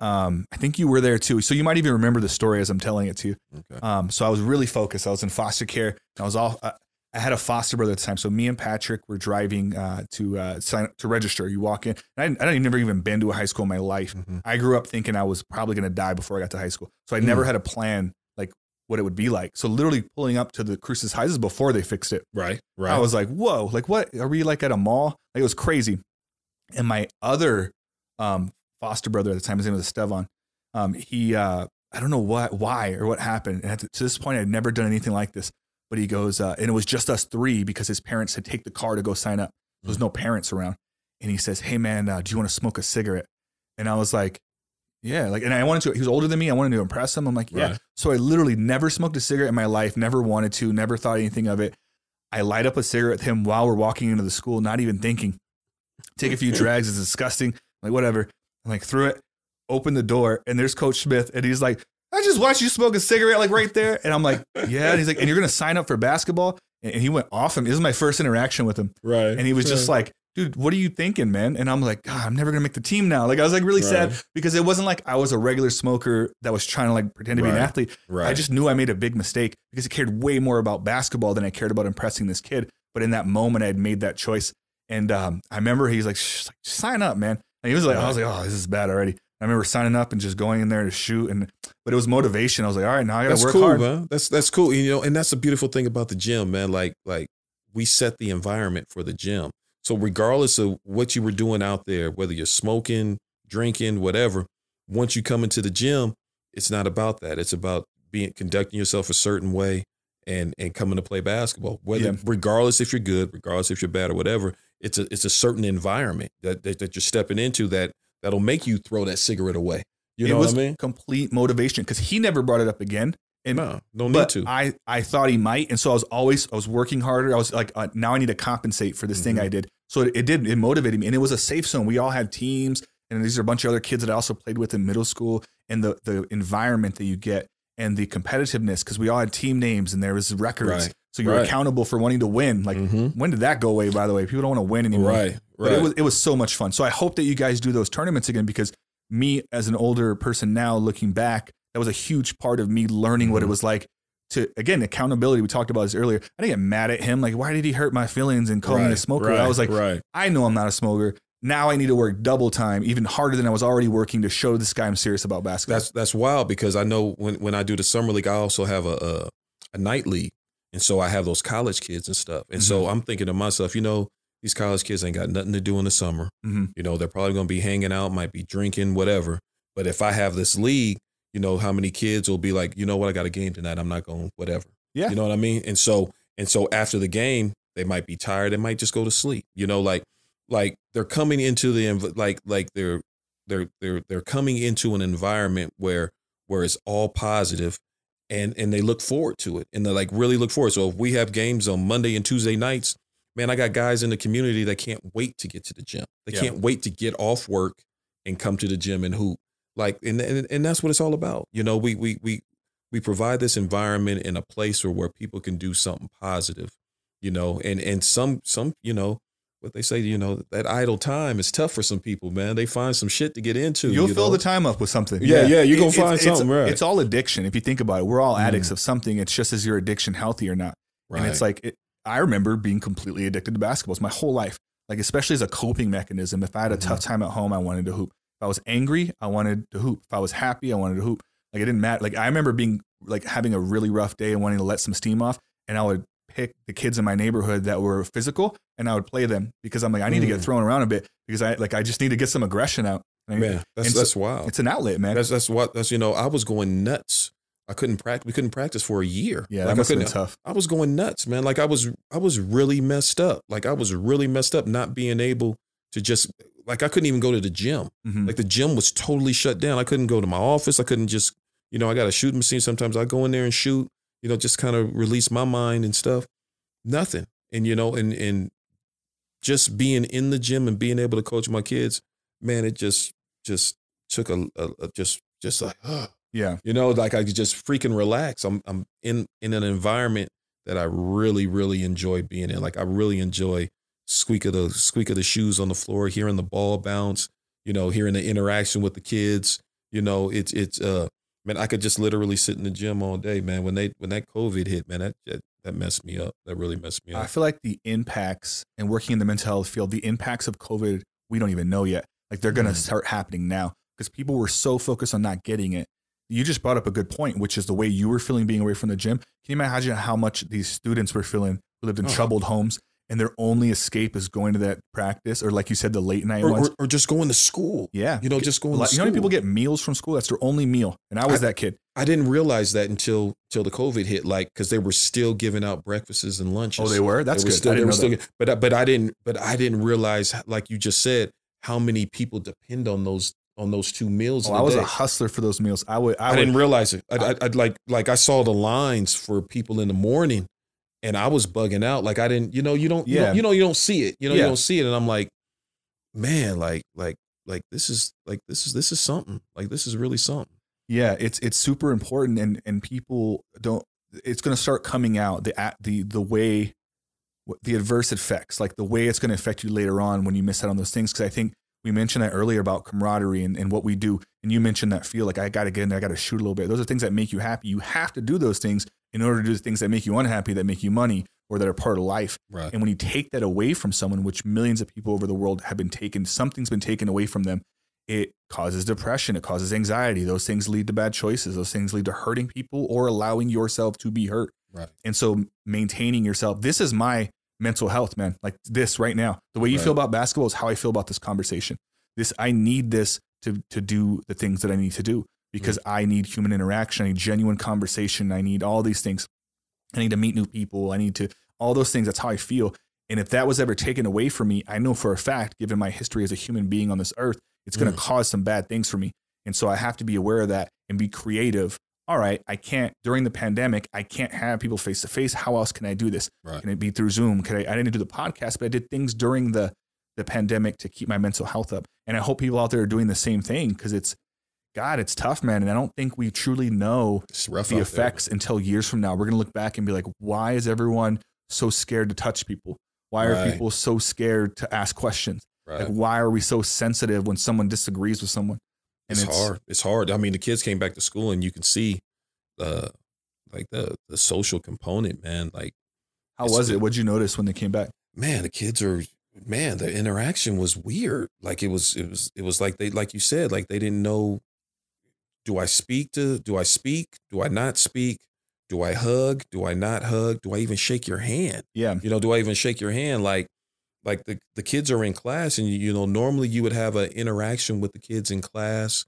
Um, I think you were there too. So you might even remember the story as I'm telling it to you. Okay. Um, so I was really focused. I was in foster care. I was all. I, I had a foster brother at the time. So me and Patrick were driving uh, to uh, sign to register. You walk in. And I, I didn't even never even been to a high school in my life. Mhm. I grew up thinking I was probably going to die before I got to high school. So I never Mm. had a plan like what it would be like. So literally pulling up to the Cruces is before they fixed it. Right. Right. I was like, whoa, like what? Are we like at a mall? Like it was crazy. And my other um, foster brother at the time, his name was Estevan. Um, he, uh, I don't know what, why or what happened. And at the, to this point, I'd never done anything like this. But he goes, uh, and it was just us three because his parents had take the car to go sign up. There's no parents around. And he says, hey man, uh, do you want to smoke a cigarette? And I was like, yeah, like, and I wanted to. He was older than me. I wanted to impress him. I'm like, yeah. Right. So I literally never smoked a cigarette in my life. Never wanted to. Never thought anything of it. I light up a cigarette with him while we're walking into the school, not even thinking. Take a few [LAUGHS] drags. It's disgusting. like whatever. I'm like threw it. Open the door, and there's Coach Smith, and he's like, "I just watched you smoke a cigarette, like right there." And I'm like, [LAUGHS] "Yeah." And he's like, "And you're gonna sign up for basketball?" And he went off him. This is my first interaction with him, right. and he was just like, "Dude, what are you thinking, man?" And I'm like, God, "I'm never gonna make the team now." Like I was like really sad because it wasn't like I was a regular smoker that was trying to like pretend to be an athlete. right. I just knew I made a big mistake because I cared way more about basketball than I cared about impressing this kid. But in that moment, I had made that choice. And um, I remember he's like, like, sign up, man. And he was like, I was like, oh, this is bad already. I remember signing up and just going in there to shoot. And but it was motivation. I was like, all right, now I got to that's work cool, hard. man. That's that's cool. You know, and that's the beautiful thing about the gym, man. Like like we set the environment for the gym. So regardless of what you were doing out there, whether you're smoking, drinking, whatever, once you come into the gym, it's not about that. It's about being conducting yourself a certain way and and coming to play basketball. Whether Yeah. regardless if you're good, regardless if you're bad or whatever, it's a it's a certain environment that that, that you're stepping into that that'll make you throw that cigarette away. You it know was what I mean? complete motivation because he never brought it up again. And No, don't need but to. I, I thought he might. And so I was always, I was working harder. I was like, uh, now I need to compensate for this thing Mhm. I did. So it, it did, it motivated me. And it was a safe zone. We all had teams. And these are a bunch of other kids that I also played with in middle school. And the, the environment that you get and the competitiveness, because we all had team names and there was records. Right. So you're Right. accountable for wanting to win. Like, Mhm. when did that go away, by the way? People don't want to win anymore. Right, But it was it was so much fun. So I hope that you guys do those tournaments again because me as an older person now looking back, that was a huge part of me learning what it Mhm. was like to again accountability. We talked about this earlier. I didn't get mad at him like why did he hurt my feelings and call me a smoker? Right, I was like right, I know I'm not a smoker. now I need to work double time, even harder than I was already working to show this guy I'm serious about basketball. That's that's wild because I know when when I do the summer league, I also have a a, a night league, and so I have those college kids and stuff. And so Mm-hmm. I'm thinking to myself, you know, these college kids ain't got nothing to do in the summer. Mhm. You know, they're probably going to be hanging out, might be drinking, whatever. But if I have this league, you know, how many kids will be like, you know what, I got a game tonight. I'm not going, whatever. Yeah. You know what I mean? And so, and so after the game, they might be tired. They might just go to sleep. You know, like, like they're coming into the like, like they're, they're, they're, they're coming into an environment where, where it's all positive, and and they look forward to it, and they like really look forward. So if we have games on Monday and Tuesday nights, man, I got guys in the community that can't wait to get to the gym. They Yeah. can't wait to get off work and come to the gym and hoop. Like, and, and and that's what it's all about. You know, we we we we provide this environment in a place where where people can do something positive. You know, and and some some you know what they say. You know that idle time is tough for some people. Man, they find some shit to get into. You'll you fill know? the time up with something. Yeah, yeah, you're gonna find it's, it's- something, right. It's all addiction. If you think about it, we're all addicts Mm. of something. It's just is your addiction healthy or not? Right. And it's like it, I remember being completely addicted to basketballs my whole life. Like especially as a coping mechanism. If I had a Mm-hmm. tough time at home, I wanted to hoop. If I was angry, I wanted to hoop. If I was happy, I wanted to hoop. Like it didn't matter. Like I remember being like having a really rough day and wanting to let some steam off, and I would pick the kids in my neighborhood that were physical, and I would play them because I'm like I need to get Mm. thrown around a bit because I like I just need to get some aggression out. Man, that's so- that's wild. It's an outlet, man. That's that's what that's you know I was going nuts. I couldn't practice. We couldn't practice for a year. yeah, like that I must been couldn't. tough. I was going nuts, man. Like I was I was really messed up. Like I was really messed up, not being able to just like I couldn't even go to the gym. Mhm. Like the gym was totally shut down. I couldn't go to my office. I couldn't just you know I got a shooting machine. Sometimes I go in there and shoot. You know, just kind of release my mind and stuff. Nothing. And you know, and and just being in the gym and being able to coach my kids, man, it just just took a, a, a just just like yeah, you know, like I could just freaking relax. I'm I'm in in an environment that I really really enjoy being in. Like I really enjoy squeak of the squeak of the shoes on the floor, hearing the ball bounce. You know, hearing the interaction with the kids. You know, it's it's uh man, I could just literally sit in the gym all day, man. When they when that COVID hit, man, that that, that messed me up. That really messed me up. I feel like the impacts and working in the mental health field, the impacts of COVID, we don't even know yet. Like they're going to Mhm. start happening now because people were so focused on not getting it. You just brought up a good point, which is the way you were feeling being away from the gym. Can you imagine how much these students were feeling who lived in Oh. troubled homes and their only escape is going to that practice or, like you said, the late night Or, ones? or, or just going to school. yeah. You know, just going you know how many people get meals from school? That's their only meal. And I was I- that kid. I didn't realize that until till the COVID hit, like because they were still giving out breakfasts and lunches. Oh, they were? That's They were good. Still, I didn't still, that. but but I didn't but I didn't realize, like you just said, how many people depend on those on those two meals. Oh, I was day. a hustler for those meals. I would, I, I, would, didn't realize it. I, I, I'd like like I saw the lines for people in the morning, and I was bugging out. Like I didn't, you know, you don't, you Yeah. don't, you know, you don't see it. You know, Yeah. you don't see it, and I'm like, man, like like like this is like this is this is something. Like this is really something. Yeah, it's it's super important, and and people don't. It's going to start coming out the at the the way, the adverse effects, like the way it's going to affect you later on when you miss out on those things. Because I think we mentioned that earlier about camaraderie and, and what we do, and you mentioned that feel like I got to get in there, I got to shoot a little bit. Those are things that make you happy. You have to do those things in order to do the things that make you unhappy, that make you money, or that are part of life. Right. And when you take that away from someone, which millions of people over the world have been taken, something's been taken away from them, it causes depression, it causes anxiety. Those things lead to bad choices. Those things lead to hurting people or allowing yourself to be hurt. Right. And so maintaining yourself, this is my mental health, man. Like this right now. The way you Right. feel about basketball is how I feel about this conversation. This I need this to to do the things that I need to do because I need human interaction, I need genuine conversation, I need all these things. I need to meet new people. I need to all those things. That's how I feel. And if that was ever taken away from me, I know for a fact, given my history as a human being on this earth, it's going to Mm. cause some bad things for me. And so I have to be aware of that and be creative. All right, I can't during the pandemic. I can't have people face to face. How else can I do this? Right. Can it be through Zoom? Can I? I didn't do the podcast, but I did things during the the pandemic to keep my mental health up. And I hope people out there are doing the same thing because it's God, it's tough, man. And I don't think we truly know the out there. effects until years from now. We're going to look back and be like, why is everyone so scared to touch people? Why are Right. people so scared to ask questions? Right. Like, why are we so sensitive when someone disagrees with someone? It's, hard. It's hard. I mean, the kids came back to school, and you can see, the like the the social component, man. Like, How It's- was it? What'd you notice when they came back? man, the kids are man, the interaction was weird. Like it was, it was, it was like they, like you said, like they didn't know. Do I speak to? Do I speak? Do I not speak? Do I hug? Do I not hug? Do I even shake your hand? Yeah. You know, do I even shake your hand? Like, like the the kids are in class, and you know, normally you would have an interaction with the kids in class.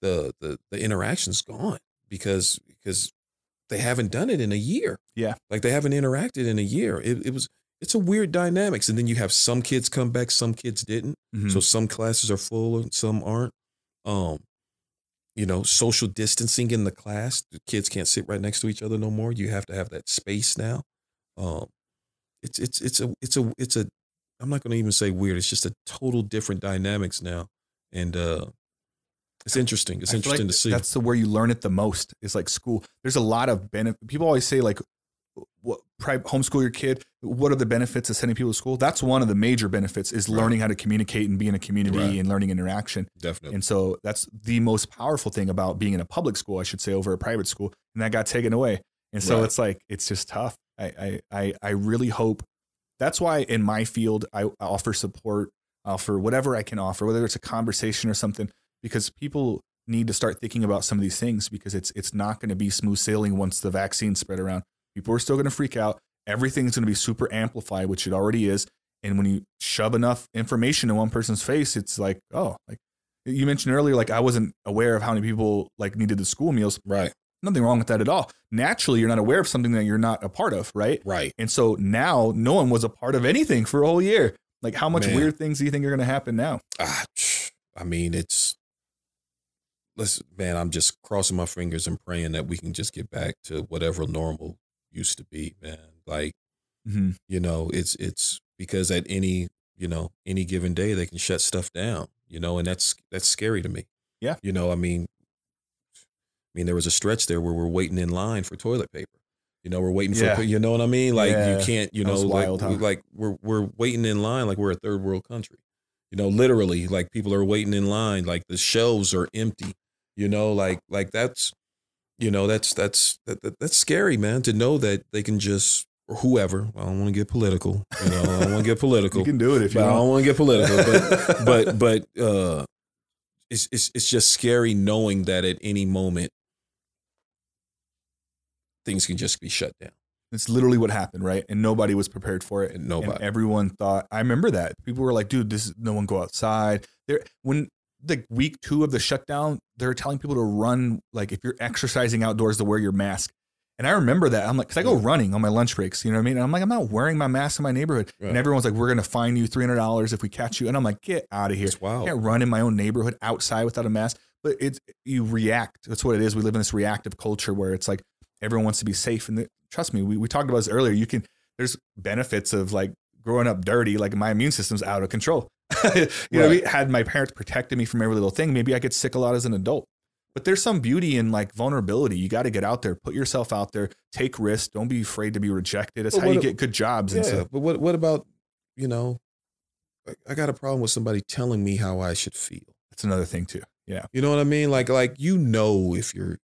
The the the interaction's gone because because they haven't done it in a year. Yeah. Like they haven't interacted in a year. It, it was it's a weird dynamics. And then you have some kids come back, some kids didn't. Mhm. So some classes are full and some aren't. Um, you know, social distancing in the class. The kids can't sit right next to each other no more. You have to have that space now. Um, it's it's it's a it's a it's a I'm not gonna even say weird. It's just a total different dynamics now. And uh it's interesting. It's interesting like to see. That's the where you learn it the most. It's like school. There's a lot of benefit. People always say like, what private homeschool your kid. What are the benefits of sending people to school? That's one of the major benefits is Right. learning how to communicate and be in a community Right. and learning interaction. Definitely. And so that's the most powerful thing about being in a public school, I should say, over a private school. And that got taken away. And so Right. it's like it's just tough. I I I, I really hope that's why in my field I offer support, uh, offer whatever I can offer, whether it's a conversation or something, because people need to start thinking about some of these things because it's it's not going to be smooth sailing once the vaccine spread around. People are still going to freak out. Everything's going to be super amplified, which it already is. And when you shove enough information in one person's face, it's like, oh, like you mentioned earlier, like I wasn't aware of how many people like needed the school meals. right. Nothing wrong with that at all. Naturally, you're not aware of something that you're not a part of, right? Right. And so now no one was a part of anything for a whole year. Like how much Man. weird things do you think are going to happen now? ah, I mean, it's listen, man. I'm just crossing my fingers and praying that we can just get back to whatever normal used to be, man. Like Mm-hmm. you know, it's it's because at any you know any given day they can shut stuff down, you know, and that's that's scary to me. Yeah. you know, I mean, I mean, there was a stretch there where we're waiting in line for toilet paper. You know, we're waiting Yeah. for you know what I mean. Like Yeah. you can't, you know, like, wild, huh? we- like we're we're waiting in line like we're a third world country. You know, literally, like people are waiting in line, like the shelves are empty. You know, like like that's, you know, that's that's that, that, that's scary, man. To know that they can just or whoever. I don't want to get political. You know, I don't want to get [LAUGHS] political. You can do it if you but I don't want. want to get political. But [LAUGHS] but but uh, it's it's it's just scary knowing that at any moment things can just be shut down. It's literally what happened, right? And nobody was prepared for it. And nobody. And everyone thought. I remember that people were like, "Dude, this is no one go outside." There, when the week two of the shutdown, they're telling people to run like if you're exercising outdoors to wear your mask. And I remember that. I'm like, because I go running on my lunch breaks, you know what I mean? And I'm like, I'm not wearing my mask in my neighborhood. Right. And everyone's like, we're gonna fine you three hundred dollars if we catch you. And I'm like, get out of here. Wild. I can't run in my own neighborhood outside without a mask. But it's you react. That's what it is. We live in this reactive culture where it's like everyone wants to be safe. And the, trust me, we, we talked about this earlier. You can there's benefits of like growing up dirty. Like my immune system's out of control. [LAUGHS] you know, Right. we had my parents protected me from every little thing. Maybe I get sick a lot as an adult. But there's some beauty in like vulnerability. You got to get out there, put yourself out there, take risks. Don't be afraid to be rejected. But how you what- get good jobs. And stuff. but what what about you know? I- I got a problem with somebody telling me how I should feel. That's another thing too. Yeah. You know what I mean? Like like you know if you're,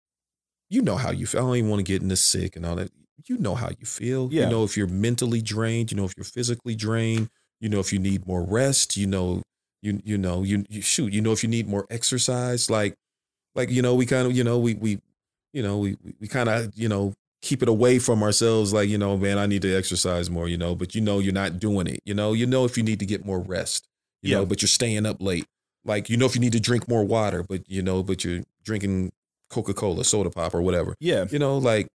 you know how you feel. I don't even want to get into sick and all that. You know how you feel. Yeah. You know if you're mentally drained. You know if you're physically drained. You know if you need more rest. You know you you know you, you shoot. You know if you need more exercise. Like like you know we kind of you know we we you know we we, we kind of you know keep it away from ourselves. Like you know man I need to exercise more. You know but you know you're not doing it. You know you know if you need to get more rest. You Yeah. know but you're staying up late like you know if you need to drink more water but you know but you're drinking coca-cola soda pop or whatever Yeah. you know like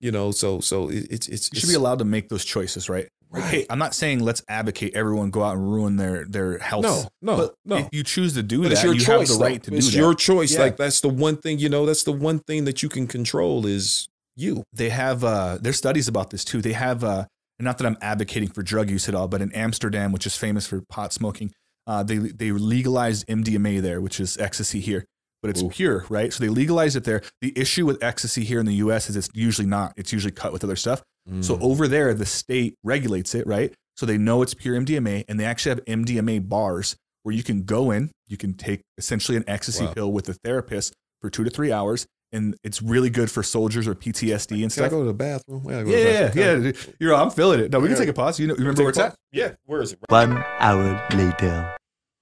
you know so so it, it's it's You should be allowed to make those choices, right? Right. hey, I'm not saying let's advocate everyone go out and ruin their their health. no no but no if you choose to do But that, it's your you choice have the right to it's do that. It's your choice Yeah. like that's the one thing you know that's the one thing that you can control is you they have uh, there's studies about this too. They have uh, not that I'm advocating for drug use at all, but in Amsterdam, which is famous for pot smoking, uh, they they legalized MDMA there, which is ecstasy here, but it's Ooh. pure, right? So they legalized it there. The issue with ecstasy here in the U.S. is it's usually not. It's usually cut with other stuff. So Mm. over there, the state regulates it, right? So they know it's pure MDMA, and they actually have MDMA bars where you can go in, you can take essentially an ecstasy Wow. pill with a therapist for two to three hours, and it's really good for soldiers or PTSD and Can I stuff. go to the bathroom? Yeah, I go to Yeah, the yeah, bathroom. yeah, Can I- yeah. You're, I'm feeling it. No, we can take a pause. You know, you remember where it's at? Yeah, where is it? One hour later.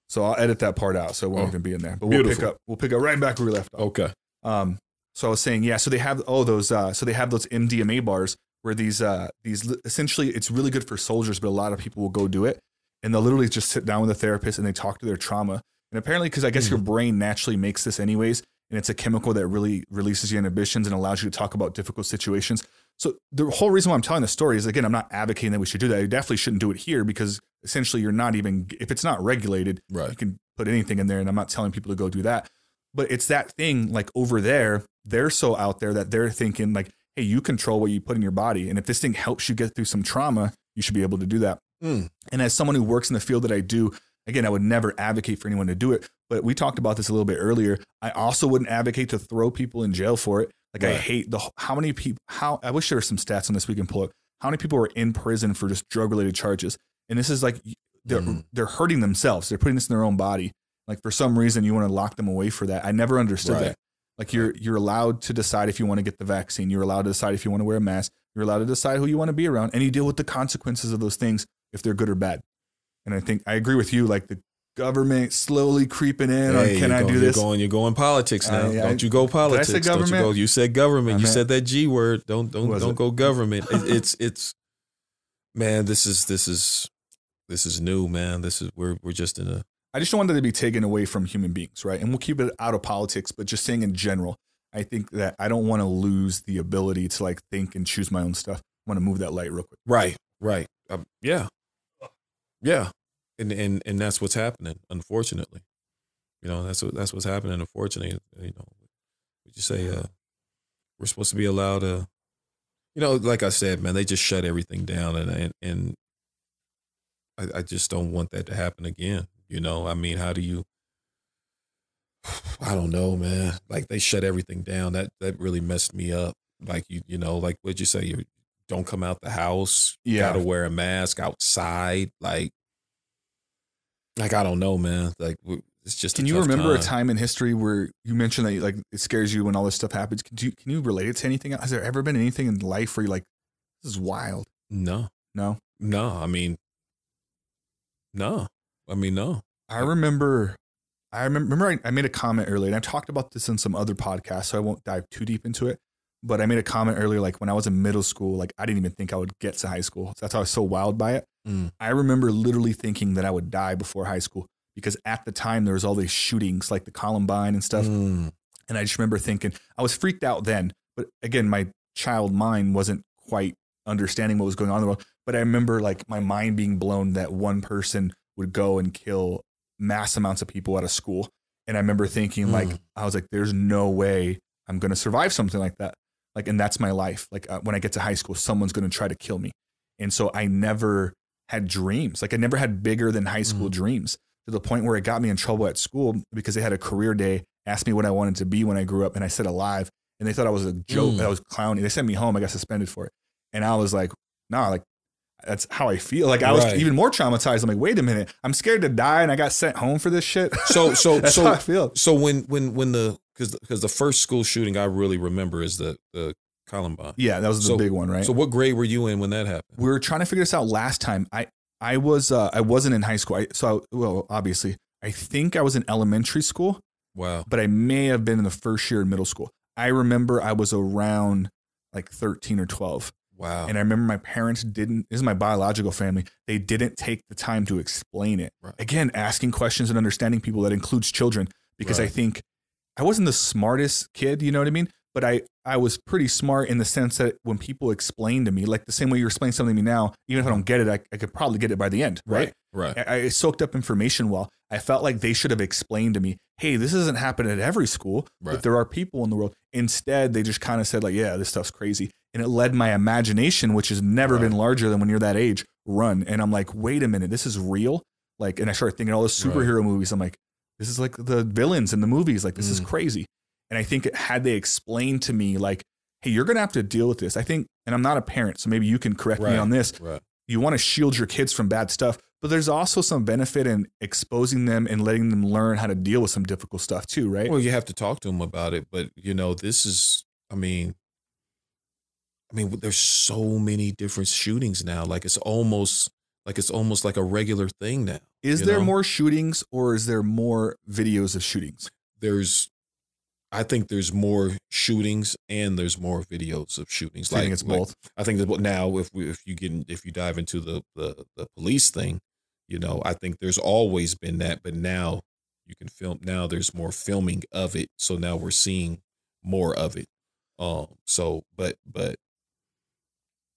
So I'll edit that part out, so it won't Oh, even be in there. But we'll pick up. We'll pick up right back where we left off. Okay. Um, so I was saying, yeah. So they have oh those. Uh, so they have those MDMA bars where these uh these essentially it's really good for soldiers, but a lot of people will go do it, and they'll literally just sit down with a therapist and they talk to their trauma. And apparently, because I guess your brain naturally makes this anyways, and it's a chemical that really releases your inhibitions and allows you to talk about difficult situations. So the whole reason why I'm telling the story is again, I'm not advocating that we should do that. I definitely shouldn't do it here because essentially you're not even if it's not regulated, you can put anything in there, and I'm not telling people to go do that. But it's that thing like over there, they're so out there that they're thinking like, hey, you control what you put in your body, and if this thing helps you get through some trauma, you should be able to do that. Mm. And as someone who works in the field that I do, again, I would never advocate for anyone to do it. But we talked about this a little bit earlier. I also wouldn't advocate to throw people in jail for it. Like I hate the how many people. How I wish there were some stats on this we can pull up. How many people are in prison for just drug related charges? And this is like they're Mm. they're hurting themselves. They're putting this in their own body. Like for some reason you want to lock them away for that. I never understood Right. that. Like you're you're allowed to decide if you want to get the vaccine. You're allowed to decide if you want to wear a mask. You're allowed to decide who you want to be around, and you deal with the consequences of those things if they're good or bad. And I think I agree with you. Like the government slowly creeping in on can I going, do this? You're going, you're going politics now. I- I- don't you go politics? Don't you go? You said government. I you meant- said that G word. Don't don't don't it? go government. It, it's it's man. This is this is this is new, man. This is we're we're just in a I just don't want that to be taken away from human beings, right? And we'll keep it out of politics, but just saying in general, I think that I don't want to lose the ability to like think and choose my own stuff. I want to move that light real quick. right right. Um, yeah, yeah, and and and that's what's happening. Unfortunately, you know that's what that's what's happening. Unfortunately, you know, would you say uh, we're supposed to be allowed to, you know, like I said, man, they just shut everything down, and and and I, I just don't want that to happen again. You know, I mean, how do you? [SIGHS] I don't know, man. Like they shut everything down. That that really messed me up. Like you, you know, like what'd you say? You don't come out the house. Yeah. Got to wear a mask outside. Like, like I don't know, man. Like it's just. a Can you remember a time. time in history where you mentioned that like it scares you when all this stuff happens? Can you can you relate it to anything? Has there ever been anything in life where you're like, this is wild? No, No. no. I mean, no. I mean, no. I remember, I remember, remember I, I made a comment earlier, and I talked about this in some other podcasts, so I won't dive too deep into it. But I made a comment earlier, like when I was in middle school, like I didn't even think I would get to high school. That's how I was so wild by it. Mm. I remember literally thinking that I would die before high school because at the time there was all these shootings, like the Columbine and stuff. Mm. And I just remember thinking I was freaked out then, but again, my child mind wasn't quite understanding what was going on in the world. But I remember like my mind being blown that one person would go and kill mass amounts of people at a school. And I remember thinking like Mm. I was like, there's no way I'm gonna survive something like that. Like, and that's my life. Like uh, when I get to high school, someone's gonna try to kill me. And so I never had dreams. Like I never had bigger than high school Mm. dreams to the point where it got me in trouble at school because they had a career day, asked me what I wanted to be when I grew up, and I said alive. And they thought I was a joke. Mm. I was clowning. They sent me home. I got suspended for it. And I was like, nah, like that's how I feel. Like I was Right. even more traumatized. I'm like, wait a minute, I'm scared to die, and I got sent home for this shit. So so [LAUGHS] so I feel. So when when when the because because the first school shooting I really remember is the the Columbine. Yeah, that was the So- big one, right? So what grade were you in when that happened? we were trying to figure this out last time. I I was uh, I wasn't in high school. I, so I, well, obviously, I think I was in elementary school, Wow. but I may have been in the first year in middle school. I remember I was around like 13 or 12. Wow. And I remember my parents didn't, this is my biological family, they didn't take the time to explain it. Right. Again, asking questions and understanding people that includes children, because I think I wasn't the smartest kid, you know what I mean? But I, I was pretty smart in the sense that when people explain to me, like the same way you explain something to me now, even if I don't get it, I, I could probably get it by the end, right? Right. I, I soaked up information well. I felt like they should have explained to me, hey, this doesn't happen at every school, Right. but there are people in the world. Instead, they just kind of said, like, yeah, this stuff's crazy. And it led my imagination, which has never Right. been larger than when you're that age, run. And I'm like, wait a minute, this is real. Like, and I started thinking all the Right. superhero movies. I'm like, this is like the villains in the movies. Like, this is Mm. crazy. And I think had they explained to me, like, hey, you're going to have to deal with this. I think, and I'm not a parent, so maybe you can correct me on this. Right. you want to shield your kids from bad stuff, but there's also some benefit in exposing them and letting them learn how to deal with some difficult stuff too, right? Well, you have to talk to them about it, but you know, this is, I mean, I mean, there's so many different shootings now. Like it's almost like it's almost like a regular thing now. Is there know? more shootings or is there more videos of shootings? There's, I think there's more shootings and there's more videos of shootings. So you think it's like- both. I think that now, if we, if you get if you dive into the, the the police thing, you know, I think there's always been that, but now you can film. Now there's more filming of it, so now we're seeing more of it. Um. So, but but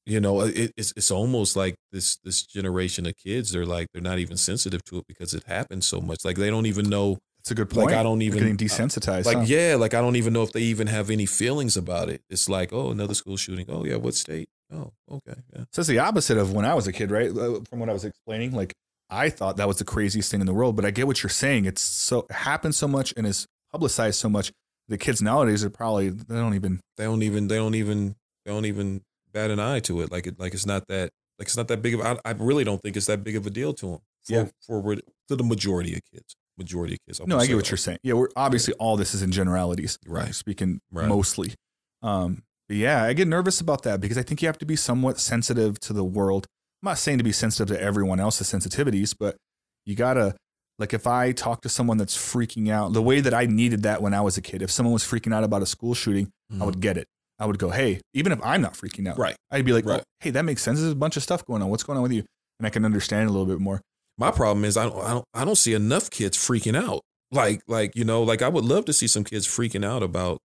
you know, it, it's it's almost like this this generation of kids. They're like they're not even sensitive to it because it happens so much. Like they don't even know. That's a good point. Like. I don't even- getting desensitized. Like huh? yeah, like I don't even know if they even have any feelings about it. It's like oh, another school shooting. Oh yeah, what state? Oh okay, yeah. So it's the opposite of when I was a kid, right? Uh, From what I was explaining, like I thought that was the craziest thing in the world, but I get what you're saying. It's so it happens so much and is publicized so much. The kids nowadays are probably they don't even. they don't even they don't even they don't even bat an eye to it like it like it's not that like it's not that big of I, I really don't think it's that big of a deal to them for, Yeah. for for the majority of kids majority of kids I No, I get what you're saying. Yeah, we're obviously all this is in generalities, Right. Speaking Right. mostly. Um, but yeah, I get nervous about that because I think you have to be somewhat sensitive to the world. I'm not saying to be sensitive to everyone else's sensitivities, but you gotta like if I talk to someone that's freaking out, the way that I needed that when I was a kid, if someone was freaking out about a school shooting, I would get it. I would go, hey, even if I'm not freaking out. Right. I'd be like, Right. oh, hey, that makes sense. There's a bunch of stuff going on. What's going on with you? And I can understand a little bit more. my problem is I don't, I don't I don't see enough kids freaking out like like you know like I would love to see some kids freaking out about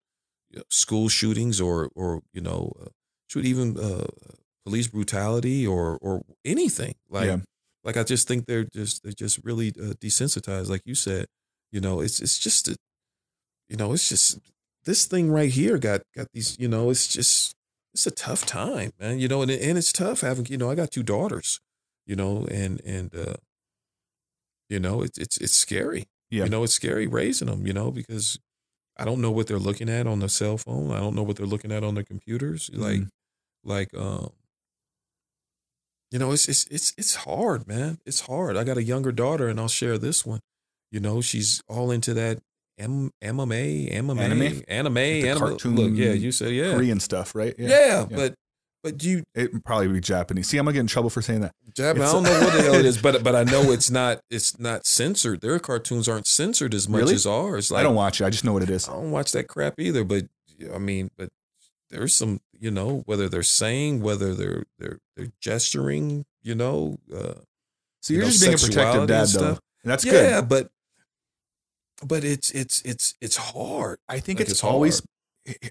you know, school shootings or or you know uh, shoot even uh, police brutality or or anything like Yeah. like I just think they're just they're just really uh, desensitized like you said you know it's it's just a, you know it's just this thing right here got got these you know it's just it's a tough time man you know and, and it's tough having you know I got two daughters you know and and uh you know it's it's it's scary Yeah. you know it's scary raising them you know because I don't know what they're looking at on their cell phone I don't know what they're looking at on their computers like Mhm. like um you know it's it's it's it's hard man it's hard I got a younger daughter and I'll share this one you know she's all into that M- MMA MMA Anime? anime anime cartoon look yeah you said yeah Korean stuff, right? yeah, Yeah. but but you It probably be Japanese. See, I'm gonna get in trouble for saying that. Jab, I don't know what the hell it is, [LAUGHS] but but I know it's not it's not censored. Their cartoons aren't censored as much Really? as ours. Like, I don't watch it. I just know what it is. I don't watch that crap either. But I mean, but there's some, you know, whether they're saying, whether they're they're they're gesturing, you know, uh, So you you're know, just being a protective dad, though. And that's yeah, good. Yeah, but but it's it's it's it's hard. I think Like, it's, it's always.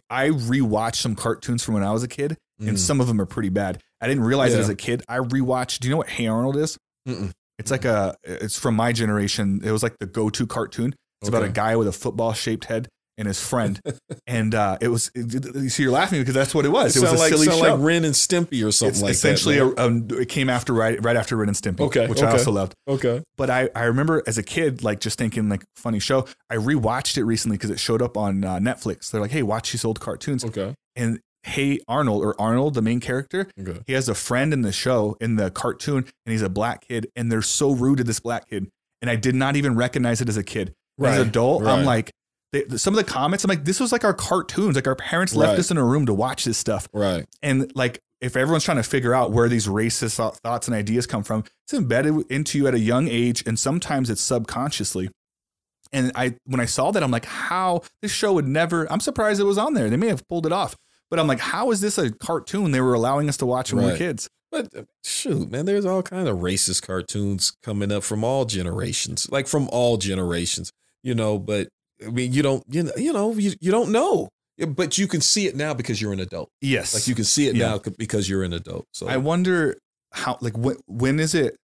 I rewatched some cartoons from when I was a kid, and Mm. some of them are pretty bad. I didn't realize it as a kid. I rewatched. Do you know what Hey Arnold is? Mm-mm. It's like a. It's from my generation. It was like the go-to cartoon. It's about a guy with a football-shaped head and his friend, and uh, it was. You see, you're laughing because that's what it was. It, was a like, silly show. like Ren and Stimpy or something it's like essentially that. a, um, it came after right right after Ren and Stimpy, Okay, which I also loved. okay. But I, I remember as a kid, like just thinking like funny show. I rewatched it recently because it showed up on uh, Netflix. They're like, hey, watch these old cartoons. Okay. And hey, Arnold or Arnold, the main character, Okay. he has a friend in the show in the cartoon, and he's a black kid, and they're so rude to this black kid. And I did not even recognize it as a kid. As Right, an adult, I'm like, they, some of the comments, I'm like, this was like our cartoons. Like our parents left Right. us in a room to watch this stuff. Right. And like, if everyone's trying to figure out where these racist thought- thoughts and ideas come from, it's embedded into you at a young age, and sometimes it's subconsciously. And I, when I saw that, I'm like, how this show would never. I'm surprised it was on there. They may have pulled it off, but I'm like, how is this a cartoon they were allowing us to watch when we were kids? But uh, shoot, man, there's all kind of racist cartoons coming up from all generations, like from all generations, you know. But I mean, you don't, you know, you know, you, you don't know, but you can see it now because you're an adult. Yes, Like you can see it Yeah. now because you're an adult. So I wonder how, like, when when is it?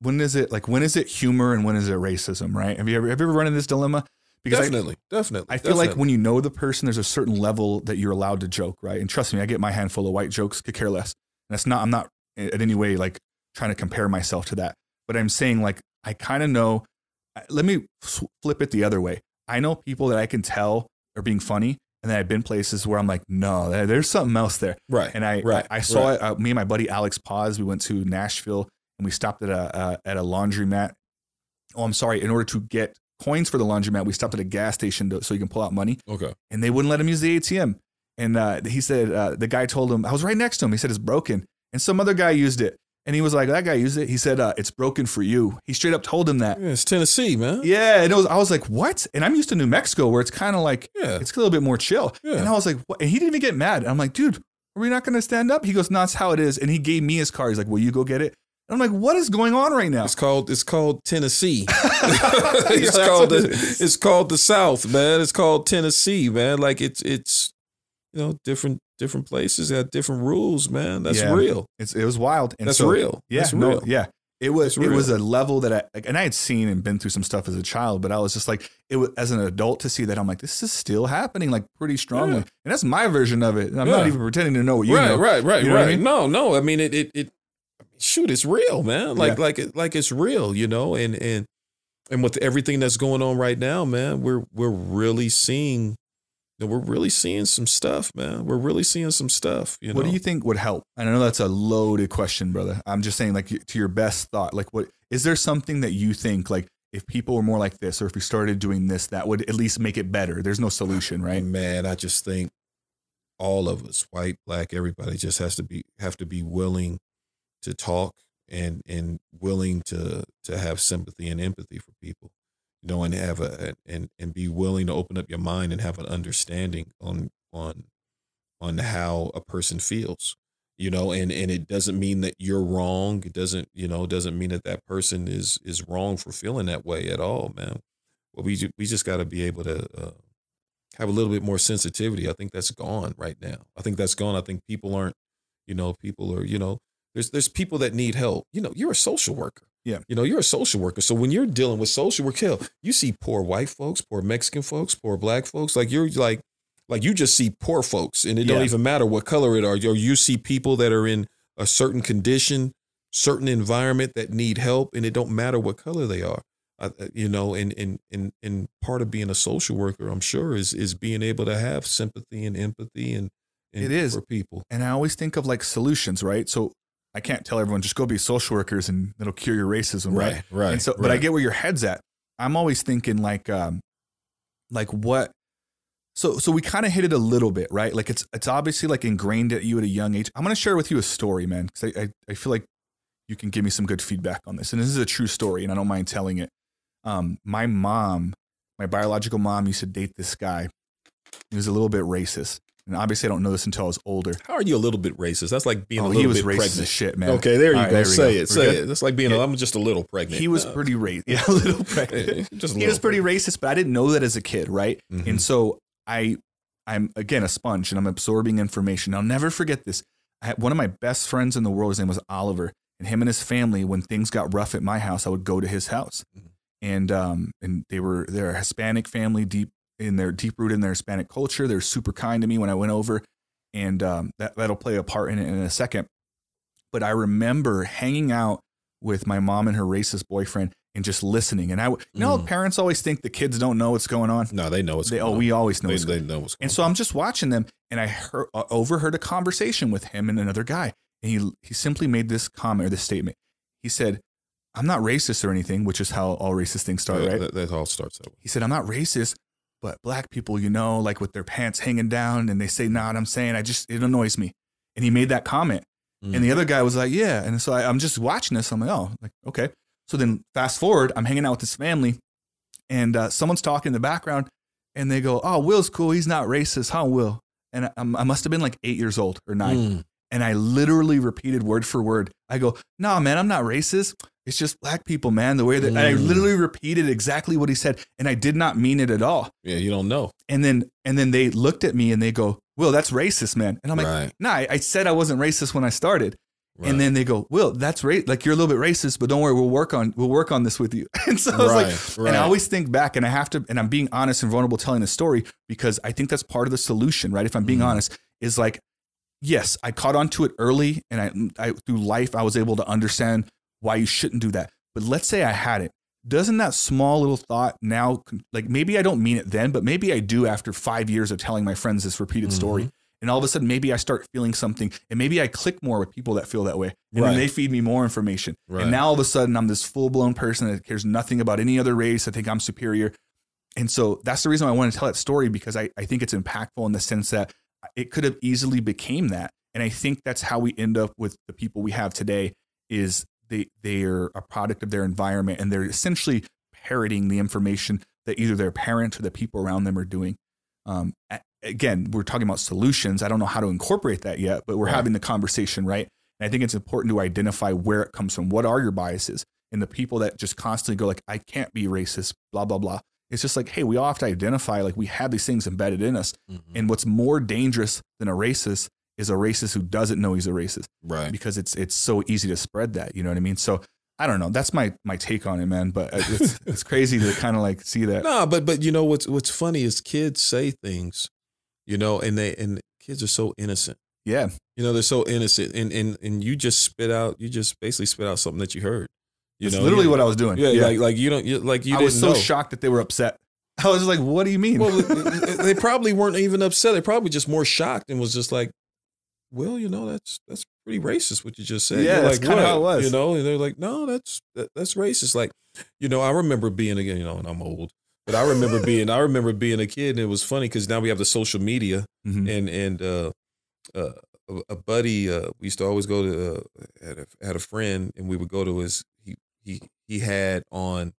When is it like when is it humor and when is it racism? Right? Have you ever have you ever run into this dilemma? Because I- definitely, definitely. I feel like when you know the person, there's a certain level that you're allowed to joke, right? And trust me, I get my handful of white jokes, could care less. And that's not, I'm not eh, in any way like trying to compare myself to that. But I'm saying like, I kind of know, let me flip it the other way. I know people that I can tell are being funny and then I've been places where I'm like, no, there's something else there. Right. And I right. I, I saw right. it. Uh, me and my buddy Alex Paz. We went to Nashville and we stopped at a uh, at a laundromat. Oh, I'm sorry. In order to get coins for the laundromat, we stopped at a gas station to, so you can pull out money, Okay. and they wouldn't let him use the ATM. And uh, he said uh, the guy told him I was right next to him. He said it's broken, and some other guy used it, and he was like, that guy used it. He said uh, it's broken for you. He straight up told him that. Yeah, it's Tennessee, man. Yeah, and it was, I was like, what? And I'm used to New Mexico where it's kind of like Yeah. it's a little bit more chill. Yeah. And I was like, what? And he didn't even get mad. I'm like, dude, are we not going to stand up? He goes, no, that's how it is. And he gave me his card. He's like, will you go get it? And I'm like, what is going on right now? It's called it's called Tennessee. [LAUGHS] [LAUGHS] It's that's called the it it's called the South, man. It's called Tennessee, man. Like it's it's you know different different places have different rules, man. That's Yeah. real. It's, it was wild. And That's so- real. Yeah, That's no, yeah. It was it was a level that I and I had seen and been through some stuff as a child, but I was just like it was as an adult to see that I'm like this is still happening like pretty strongly, Yeah. and that's my version of it. And I'm not even pretending to know what you right, know. right, right, You know I right. mean? No, no. I mean it it it shoot, it's real, man. Like Yeah. like it like it's real, you know, and and and with everything that's going on right now, man, we're we're really seeing you know, we're really seeing some stuff, man. We're really seeing some stuff. You know, What do you think would help? And I know that's a loaded question, brother. I'm just saying, like, to your best thought, like, what is there something that you think, like, if people were more like this, or if we started doing this, that would at least make it better? There's no solution, right? Man, I just think all of us, white, black, everybody, just has to be have to be willing to talk and and willing to to have sympathy and empathy for people, you know, and have a and and be willing to open up your mind and have an understanding on on on how a person feels, you know, and and it doesn't mean that you're wrong. It doesn't, you know, doesn't mean that that person is is wrong for feeling that way at all, man. Well, we we just got to be able to. Uh, have a little bit more sensitivity. I think that's gone right now. I think that's gone. I think people aren't, you know, people are, you know, there's there's people that need help. You know, you're a social worker. Yeah. You know, you're a social worker. So when you're dealing with social work, hell, you see poor white folks, poor Mexican folks, poor black folks. Like you're like, like you just see poor folks, and it don't even matter what color it are. Or you see people that are in a certain condition, certain environment that need help, and it don't matter what color they are. I, I- you know, and and and and part of being a social worker, I'm sure, is is being able to have sympathy and empathy and, and It is. for people. And I always think of like solutions, right? So I can't tell everyone just go be social workers and it'll cure your racism, right? right. and so, but I get where your head's at. I'm always thinking like, um, like what? So, so we kind of hit it a little bit, right? Like it's it's obviously like ingrained at you at a young age. I'm gonna share with you a story, man, because I, I I feel like you can give me some good feedback on this, and this is a true story, and I don't mind telling it. Um, my mom, my biological mom, used to date this guy. He was a little bit racist, and obviously I don't know this until I was older. How are you a little bit racist? That's like being Oh, a little he was bit racist pregnant. shit, man. Okay, there you right, go. there say go. it. Say it. That's like being. Yeah. A, I'm just a little pregnant. He was No. pretty racist. [LAUGHS] Yeah, a little pregnant. just he was pretty racist, but I didn't know that as a kid, right? Mhm. And so I, I'm again a sponge, and I'm absorbing information. I'll never forget this. I had, one of my best friends in the world, his name was Oliver, and him and his family. When things got rough at my house, I would go to his house, Mhm. and um, and they were they're a Hispanic family, deep in their deep rooted in their Hispanic culture. They're super kind to me when I went over, and um, that that'll play a part in it in a second. But I remember hanging out with my mom and her racist boyfriend and just listening. And I, you know, Mm. parents always think the kids don't know what's going on. No, they know what's They, going oh, on. we always know. They, what's going they know what's going and so I'm just watching them, and I heard, uh, overheard a conversation with him and another guy, and he he simply made this comment or this statement. He said, "I'm not racist or anything," which is how all racist things on. start, right? That, that all starts that way. He said, "I'm not racist, but black people, you know, like with their pants hanging down, and they say, nah, what I'm saying, I just it annoys me." And he made that comment, Mm. and the other guy was like, "Yeah," and so I, I'm just watching this. I'm like, "Oh, like okay." So then fast forward, I'm hanging out with this family, and uh, someone's talking in the background, and they go, "Oh, Will's cool. He's not racist, huh, Will?" And I, I must have been like eight years old or nine, Mm. and I literally repeated word for word. I go, "Nah, man, I'm not racist. It's just black people, man. The way that and I Mm. literally repeated exactly what he said, and I did not mean it at all." Yeah, you don't know. And then and then they looked at me and they go, "Will, that's racist, man." And I'm like, right. "Nah, I, I said I wasn't racist when I started." right. And then they go, "Will, that's right. Like you're a little bit racist, but don't worry, we'll work on we'll work on this with you." [LAUGHS] And so I was like, right, right. and I always think back, and I have to, and I'm being honest and vulnerable telling the story because I think that's part of the solution, right? If I'm being Mhm. honest, is like, yes, I caught on to it early, and I, I through life I was able to understand why you shouldn't do that. But let's say I had it. doesn't that small little thought now like maybe I don't mean it then, but maybe I do after five years of telling my friends this repeated story. Mm-hmm. And all of a sudden, maybe I start feeling something, and maybe I click more with people that feel that way, and Right. then they feed me more information. Right. And now all of a sudden, I'm this full blown person that cares nothing about any other race. I think I'm superior, and so that's the reason why I want to tell that story because I, I think it's impactful in the sense that it could have easily became that, and I think that's how we end up with the people we have today. Is they they're a product of their environment, and they're essentially parroting the information that either their parents or the people around them are doing. Um, again, we're talking about solutions. I don't know how to incorporate that yet, but we're Right. having the conversation, right? And I think it's important to identify where it comes from. What are your biases? And the people that just constantly go like, "I can't be racist," blah blah blah. It's just like, hey, we all have to identify like we have these things embedded in us. Mhm. And what's more dangerous than a racist is a racist who doesn't know he's a racist right. because it's it's so easy to spread that. You know what I mean? So I don't know. That's my my take on it, man. But it's [LAUGHS] it's crazy to kind of like see that. No, but but you know what's what's funny is kids say things, you know, and they and kids are so innocent. Yeah, You know, they're so innocent, and and and you just spit out, you just basically spit out something that you heard. You that's know, literally you- what I was doing. Yeah, like like you don't you, like you I didn't was so know. shocked that they were upset. [LAUGHS] I was like, "What do you mean?" Well, [LAUGHS] they probably weren't even upset. They probably just more shocked and was just like, "Well, you know, that's that's pretty racist what you just said." Yeah, like, kinda how it was. You know, and they're like, "No, that's that, that's racist." Like, you know, I remember being again, you know, and I'm old, but I remember being I remember being a kid, and it was funny because now we have the social media, Mhm. and and uh, uh, a- a buddy uh, we used to always go to uh, had a had a friend, and we would go to his he he he had on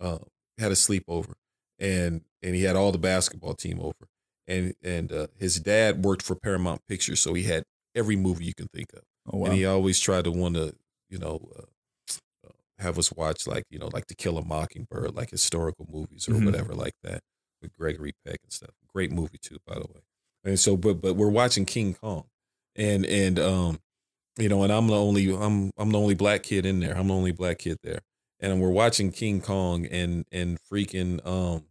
uh, had a sleepover, and and he had all the basketball team over, and and uh, his dad worked for Paramount Pictures, so he had every movie you can think of, Oh, wow. and he always tried to want to you know. Uh, uh, have us watch like you know like To Kill a Mockingbird, like historical movies or Mhm. whatever like that with Gregory Peck and stuff. Great movie too, by the way. And so, but but we're watching King Kong, and and um, you know, and I'm the only I'm I'm the only black kid in there. I'm the only black kid there, and we're watching King Kong, and and freaking um,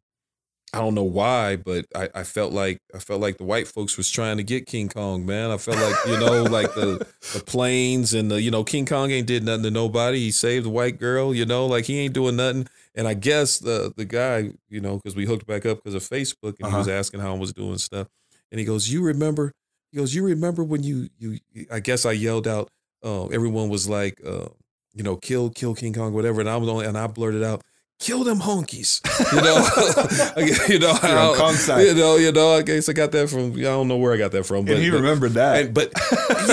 I don't know why, but I, I felt like I felt like the white folks was trying to get King Kong, man. I felt like you know, like the the planes and the you know King Kong ain't did nothing to nobody. He saved the white girl, you know, like he ain't doing nothing. And I guess the the guy, you know, because we hooked back up because of Facebook, and he was asking how I was doing stuff, and he goes, "You remember?" He goes, "You remember when you you?" I guess I yelled out. Uh, everyone was like, uh, you know, kill kill King Kong, whatever, and I was only and I blurted out. Kill them honkies, you know. [LAUGHS] you know, You're on how- you know, you know. I guess I got that from. I don't know where I got that from, but and he but- remembered that. and, but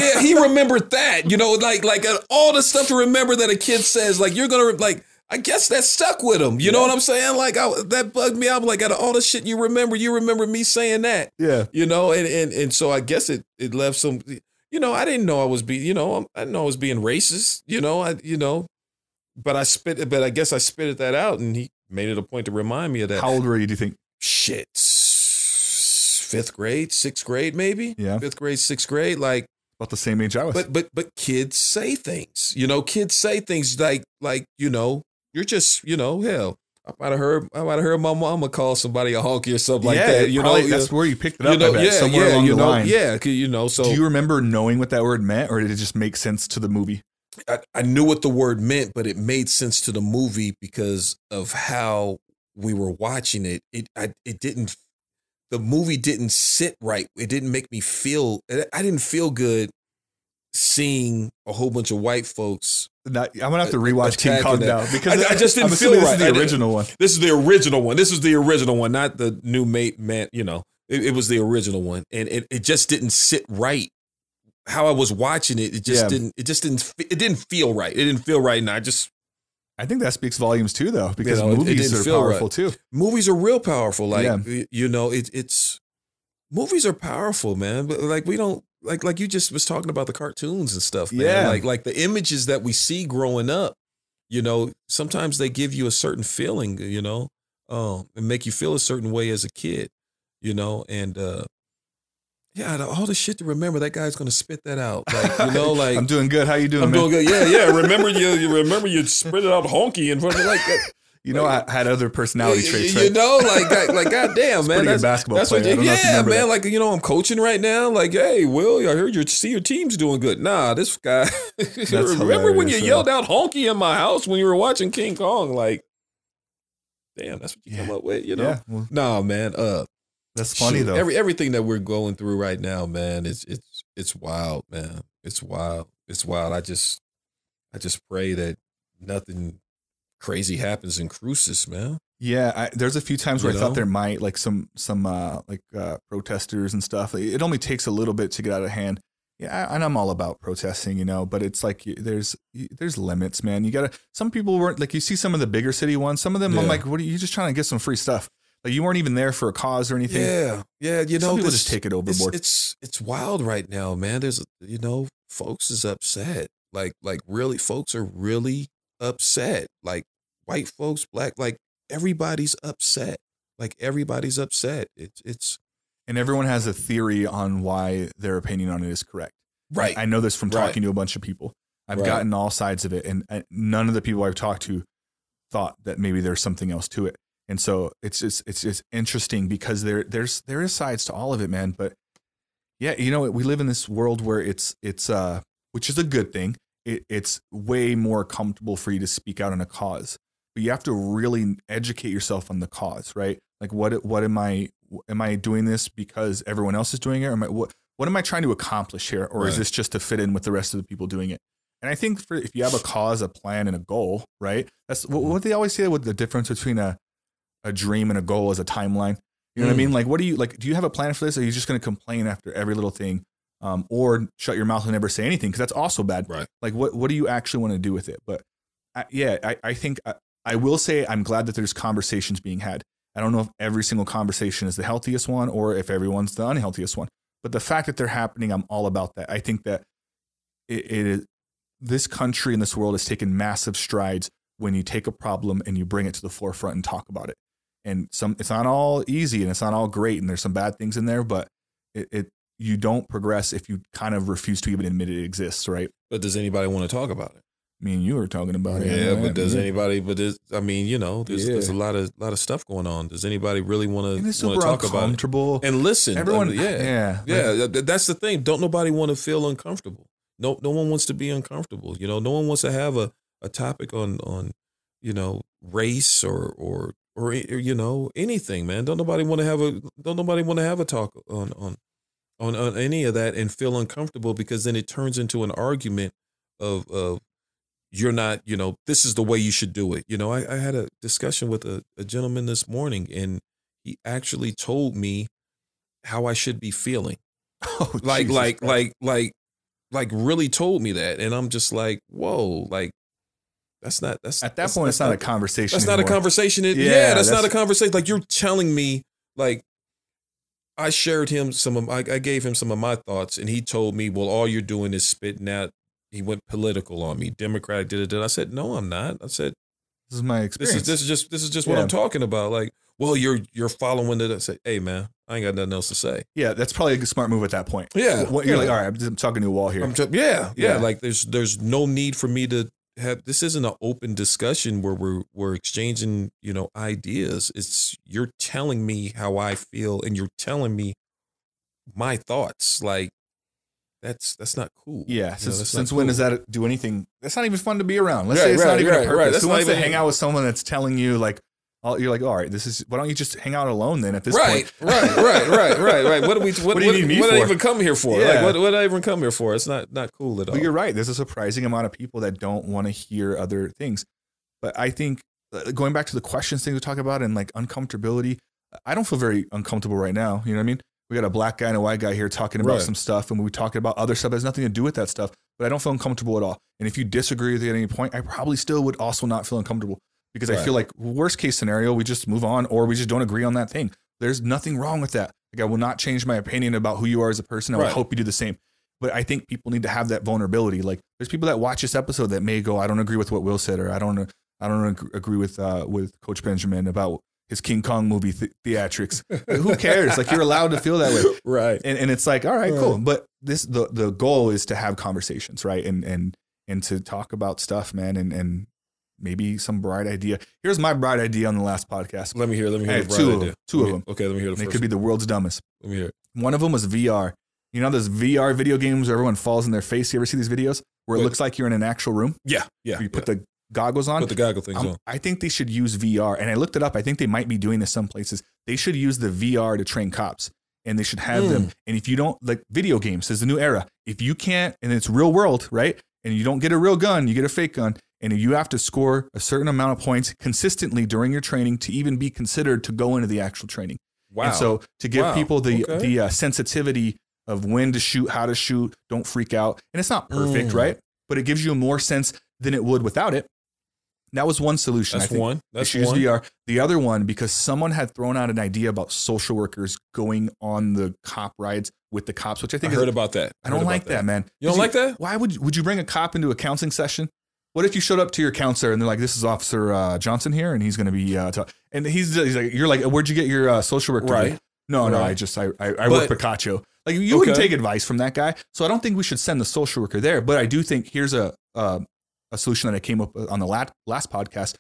yeah, he remembered that. You know, like like uh, all the stuff to remember that a kid says. Like you're gonna like. I guess that stuck with him. You know what I'm saying? Like I, that bugged me out. Like out of all the shit you remember, you remember me saying that. yeah, You know, and and and so I guess it it left some. You know, I didn't know I was being. You know, I didn't know I was being racist. You know, I you know, but I spit. But I guess I spitted that out, and he made it a point to remind me of that. how old were you? Do you think? shit? Fifth grade, sixth grade, maybe. Yeah. Fifth grade, sixth grade, like About the same age I was. but but but kids say things. You know, kids say things like like you know you're just you know hell. I might have heard I might have heard my mama call somebody a honky or something like yeah, that. You probably- know, that's where you picked it up. you know, I bet, yeah, somewhere yeah, along you the know, line. yeah, you know. So Do you remember knowing what that word meant, or did it just make sense to the movie? I, I knew what the word meant, but it made sense to the movie because of how we were watching it. It I, it didn't. The movie didn't sit right. It didn't make me feel. I didn't feel good seeing a whole bunch of white folks Not, I'm gonna have to uh, rewatch King Kong now because I- I just didn't I'm feel right. This is the original one. This is the original one. This is the original one, not the new mate man. You know, it, it was the original one, and it, it just didn't sit right. How I was watching it, it just Yeah. didn't. It just didn't. It didn't feel right. It didn't feel right, and I just I think that speaks volumes too, though, because know, it- it movies are powerful right. too. movies are real powerful. Like Yeah. you know, it, it's movies are powerful, man. But like we don't like like you just was talking about the cartoons and stuff. Man. Yeah. like like the images that we see growing up. You know, sometimes they give you a certain feeling. You know, um, and make you feel a certain way as a kid. You know, and uh yeah, the- all the shit to remember. That guy's gonna spit that out. Like you know, [LAUGHS] like I'm doing good. How you doing, I'm man? doing good. Yeah, yeah. Remember you. You remember you spit it out honky in front of like. [LAUGHS] You know, I had other personality You- traits. You, Right? know, like, like, like goddamn, man. That's, basketball that's what. player. You yeah, man. that. Like, you know, I'm coaching right now. Like, hey, Will, I heard your see your team's doing good. Nah, this guy. [LAUGHS] remember when you hilarious, yelled out honky in my house when you were watching King Kong? Like, damn, that's what you Yeah. come up with, you know? Yeah, well, No, man. Uh, that's funny shoot, though. Every everything that we're going through right now, man, it's it's it's wild, man. It's wild. It's wild. I just I just pray that nothing crazy happens in Cruces, man. Yeah, I, there's a few times where You I thought there might like some some uh, like uh, protesters and stuff. It only takes a little bit to get out of hand. Yeah, I- and I'm all about protesting, you know, but it's like there's there's limits, man. You gotta. Some people weren't like you see some of the bigger city ones. Some of them, I'm like, what are you just trying to get some free stuff? Like you weren't even there for a cause or anything. Yeah, yeah. You know, some people this- just take it overboard. it's it's wild right now, man. There's you know, folks is upset. Like like really, folks are really upset. Like white folks, black, like everybody's upset. Like everybody's upset. It's it's and everyone has a theory on why their opinion on it is correct. right. I know this from Right. talking to a bunch of people. I've Right. gotten all sides of it, and none of the people I've talked to thought that maybe there's something else to it. And so it's just it's just interesting because there there's there is sides to all of it, man. But yeah, you know, we live in this world where it's it's uh which is a good thing. It, it's way more comfortable for you to speak out on a cause, but you have to really educate yourself on the cause, right? Like what what am I am I doing this because everyone else is doing it, or am I what what am I trying to accomplish here, or is this just to fit in with the rest of the people doing it? And I think for if you have a cause, a plan, and a goal, right? That's what, what they always say. What the difference between a a dream and a goal as a timeline. You know what I Mm. mean? Like, what do you like? Do you have a plan for this? Or are you just going to complain after every little thing, um, or shut your mouth and never say anything? Because that's also bad. Right. Like, what what do you actually want to do with it? But I, yeah, I, I think I, I will say I'm glad that there's conversations being had. I don't know if every single conversation is the healthiest one or if everyone's the unhealthiest one. But the fact that they're happening, I'm all about that. I think that it, it is this country and this world has taken massive strides when you take a problem and you bring it to the forefront and talk about it. And some, it's not all easy and it's not all great, and there's some bad things in there, but it, it you don't progress if you kind of refuse to even admit it exists, right? but does anybody want to talk about it? Me and you were talking about it. Yeah, but does anybody? But there's, I mean, you know, there's there's a lot of lot of stuff going on. Does anybody really want to want to talk about it? uncomfortable. And listen, Everyone, uh, yeah, yeah, yeah. like- that's the thing. Don't nobody want to feel uncomfortable. No, no one wants to be uncomfortable. You know, no one wants to have a, a topic on on you know race or or or, or you know anything, man. Don't nobody want to have a don't nobody want to have a talk on on on on any of that and feel uncomfortable because then it turns into an argument of of you're not you know this is the way you should do it. You know, I, I had a discussion with a, a gentleman this morning and he actually told me how I should be feeling [LAUGHS] Oh, like Jesus like Christ. like like like really told me that and i'm just like whoa like that's not that's at that that's- point, that's it's not, a conversation. that's not a conversation It- yeah, Yeah, that's, not a conversation like you're telling me like i shared him some of I, I gave him some of my thoughts and he told me well all you're doing is spitting out he went political on me democratic did it did i said no i'm not i said This is my this experience. is this is just this is just what i'm talking about like well you're you're following it i say hey man i ain't got nothing else to say yeah, that's probably a smart move at that point. Yeah, What, you're yeah. like, all right, I'm, just, I'm talking to a wall here. I'm just, yeah, yeah, Yeah. Like there's there's no need for me to have this isn't an open discussion where we're we're exchanging, you know, ideas. It's you're telling me how I feel and you're telling me my thoughts. Like that's that's not cool. Yeah, You know, since, not when cool. does that do anything? That's not even fun to be around. Let's Right, say it's right, not even right, a right. purpose. That's Who wants to hang out with someone that's telling you like, all, you're like, all right, this is. Why don't you just hang out alone then? At this Right, point, right, right, right, right, right. What do we? [LAUGHS] What, What do you need me what did I even come here for? Like, what, what did I even come here for? It's not not cool at all. But you're right. There's a surprising amount of people that don't want to hear other things. But I think uh, going back to the questions thing we talk about and like uncomfortability, I don't feel very uncomfortable right now. You know what I mean? We got a black guy and a white guy here talking about Right. some stuff, and we talking about other stuff that has nothing to do with that stuff. But I don't feel uncomfortable at all. And if you disagree with it at any point, I probably still would also not feel uncomfortable because I feel like worst case scenario, we just move on or we just don't agree on that thing. There's nothing wrong with that. Like I will not change my opinion about who you are as a person. I would Right. hope you do the same. But I think people need to have that vulnerability. Like there's people that watch this episode that may go, I don't agree with what Will said, or I don't, I don't agree with uh, with Coach Benjamin about his King Kong movie th- theatrics. Like, who cares? Like you're allowed to feel that way [LAUGHS] right. and, and it's like all right Right. cool but this the the goal is to have conversations right and and and to talk about stuff man and and maybe some bright idea here's my bright idea on the last podcast Let me hear. Let me I hear. have two of them. Two Let of me- them. Okay, let me hear the it could be the world's dumbest Let me hear. it. one of them was vr you know those vr video games where everyone falls in their face you ever see these videos where it looks like you're in an actual room Yeah, yeah. you put the goggles on. Put the goggle things Um, on. I think they should use VR, and I looked it up. I think they might be doing this some places. They should use the VR to train cops, and they should have them. And if you don't like video games, is the new era. If you can't, and it's real world, right? And you don't get a real gun, you get a fake gun, and you have to score a certain amount of points consistently during your training to even be considered to go into the actual training. Wow. And so to give Wow. people the Okay. the uh, sensitivity of when to shoot, how to shoot, don't freak out. And it's not perfect, Mm. right? But it gives you more sense than it would without it. That was one solution. That's I think one. That's one. VR. The other one, because someone had thrown out an idea about social workers going on the cop rides with the cops, which I think I think heard about that. I don't like about that, man. You don't 'Cause like that? Why would would you bring a cop into a counseling session? What if you showed up to your counselor and they're like, "This is Officer uh, Johnson here, and he's going to be," uh, ta-" and he's, he's like, "You're like, where'd you get your uh, social work?" degree?" Right. No, no, Right. I just I I, I work Picacho. Like you wouldn't take advice from that guy, so I don't think we should send the social worker there. But I do think here's a uh, a solution that I came up with on the last last podcast.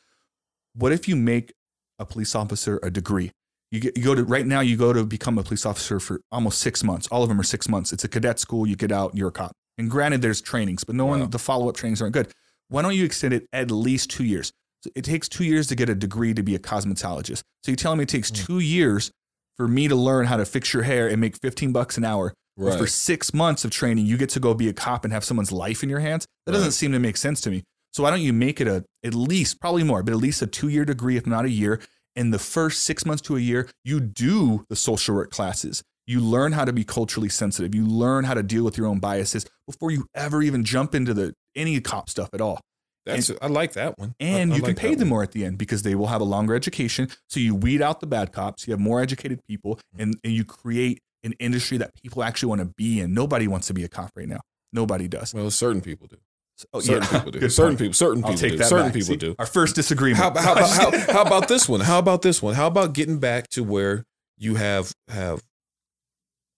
What if you make a police officer a degree? You get you go to right now. You go to become a police officer for almost six months. All of them are six months. It's a cadet school. You get out, you're a cop. And granted, there's trainings, but no Wow. one the follow up trainings aren't good. Why don't you extend it at least two years? So it takes two years to get a degree to be a cosmetologist. So you're telling me it takes Hmm. two years for me to learn how to fix your hair and make 15 bucks an hour. Right. for six months of training, you get to go be a cop and have someone's life in your hands. That doesn't seem to make sense to me. So why don't you make it a at least probably more, but at least a two year degree, if not a year. In the first six months to a year, you do the social work classes. You learn how to be culturally sensitive. You learn how to deal with your own biases before you ever even jump into the any cop stuff at all. That's I like that one. And I you can like pay them one. more at the end because they will have a longer education. So you weed out the bad cops, you have more educated people, mm-hmm. and, and you create an industry that people actually want to be in. Nobody wants to be a cop right now. Nobody does. Well, certain people do. Oh, Certain yeah. people do. [LAUGHS] Good Certain point. people. Certain I'll people take do. that Certain back. people See, do. Our first disagreement. How, how, about, how, [LAUGHS] how about this one? How about this one? How about getting back to where you have have?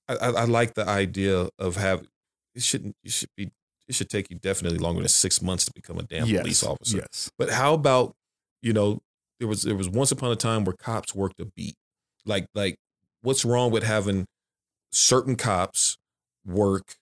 I, I, I like the idea of having It shouldn't. It should be. It should take you definitely longer than six months to become a damn yes. police officer. Yes. But how about you know there was there was once upon a time where cops worked a beat. Like like what's wrong with having certain cops work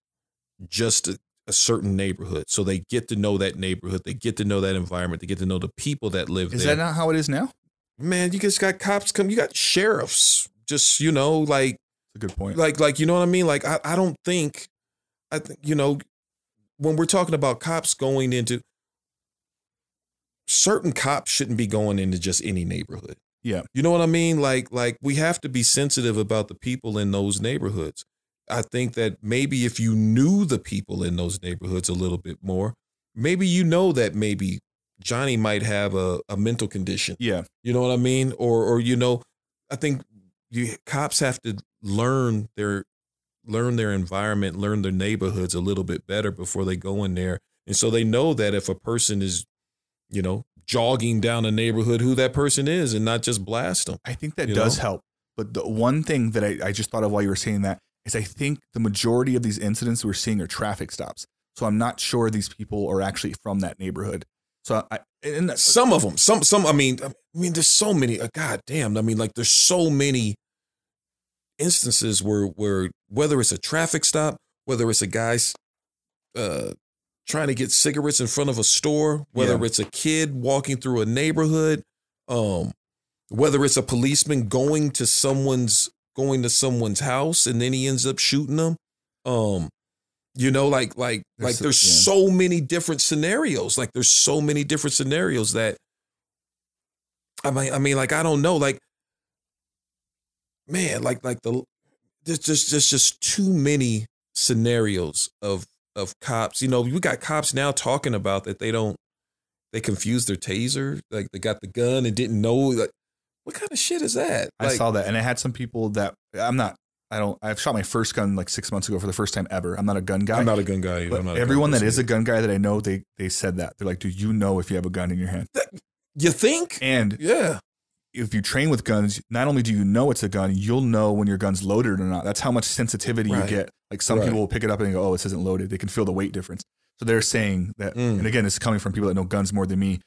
just a, a certain neighborhood so they get to know that neighborhood, they get to know that environment, they get to know the people that live Is there. that not how it is now? Man, you just got cops come, you got sheriffs just you know like a good point. like like you know what I mean? Like I, I don't think I think you know when we're talking about cops going into certain cops shouldn't be going into just any neighborhood. Yeah. You know what I mean? Like like we have to be sensitive about the people in those neighborhoods. I think that maybe if you knew the people in those neighborhoods a little bit more, maybe you know that maybe Johnny might have a, a mental condition. yeah. You know what I mean? Or or you know, I think you cops have to learn their learn their environment, learn their neighborhoods a little bit better before they go in there. And so they know that if a person is, you know, jogging down a neighborhood, who that person is and not just blast them. I think that does know? help. But the one thing that I, I just thought of while you were saying that is I think the majority of these incidents we're seeing are traffic stops. So I'm not sure these people are actually from that neighborhood. So I and Some of them, some some I mean, I mean there's so many, uh, god damn. I mean like there's so many instances where where whether it's a traffic stop, whether it's a guy's uh trying to get cigarettes in front of a store, whether Yeah. it's a kid walking through a neighborhood, um whether it's a policeman going to someone's going to someone's house and then he ends up shooting them. Um you know like like There's like there's so many different scenarios. Like there's so many different scenarios that I mean I mean like I don't know like man like like the there's just there's just too many scenarios of of cops. You know, we got cops now talking about that they don't they confused their taser, like they got the gun and didn't know like what kind of shit is that? I Like, saw that, and I had some people that I'm not. I don't. I've shot my first gun like six months ago for the first time ever. I'm not a gun guy. I'm not a gun guy. either. but I'm not a gun everyone that is a gun guy that I know, they they said that they're like, "Do you know if you have a gun in your hand?" you think? And Yeah. If you train with guns, not only do you know it's a gun, you'll know when your gun's loaded or not. That's how much sensitivity Right. you get. Like some Right. people will pick it up and go, "Oh, this isn't loaded." They can feel the weight difference. So they're saying that, Mm. and again, it's coming from people that know guns more than me.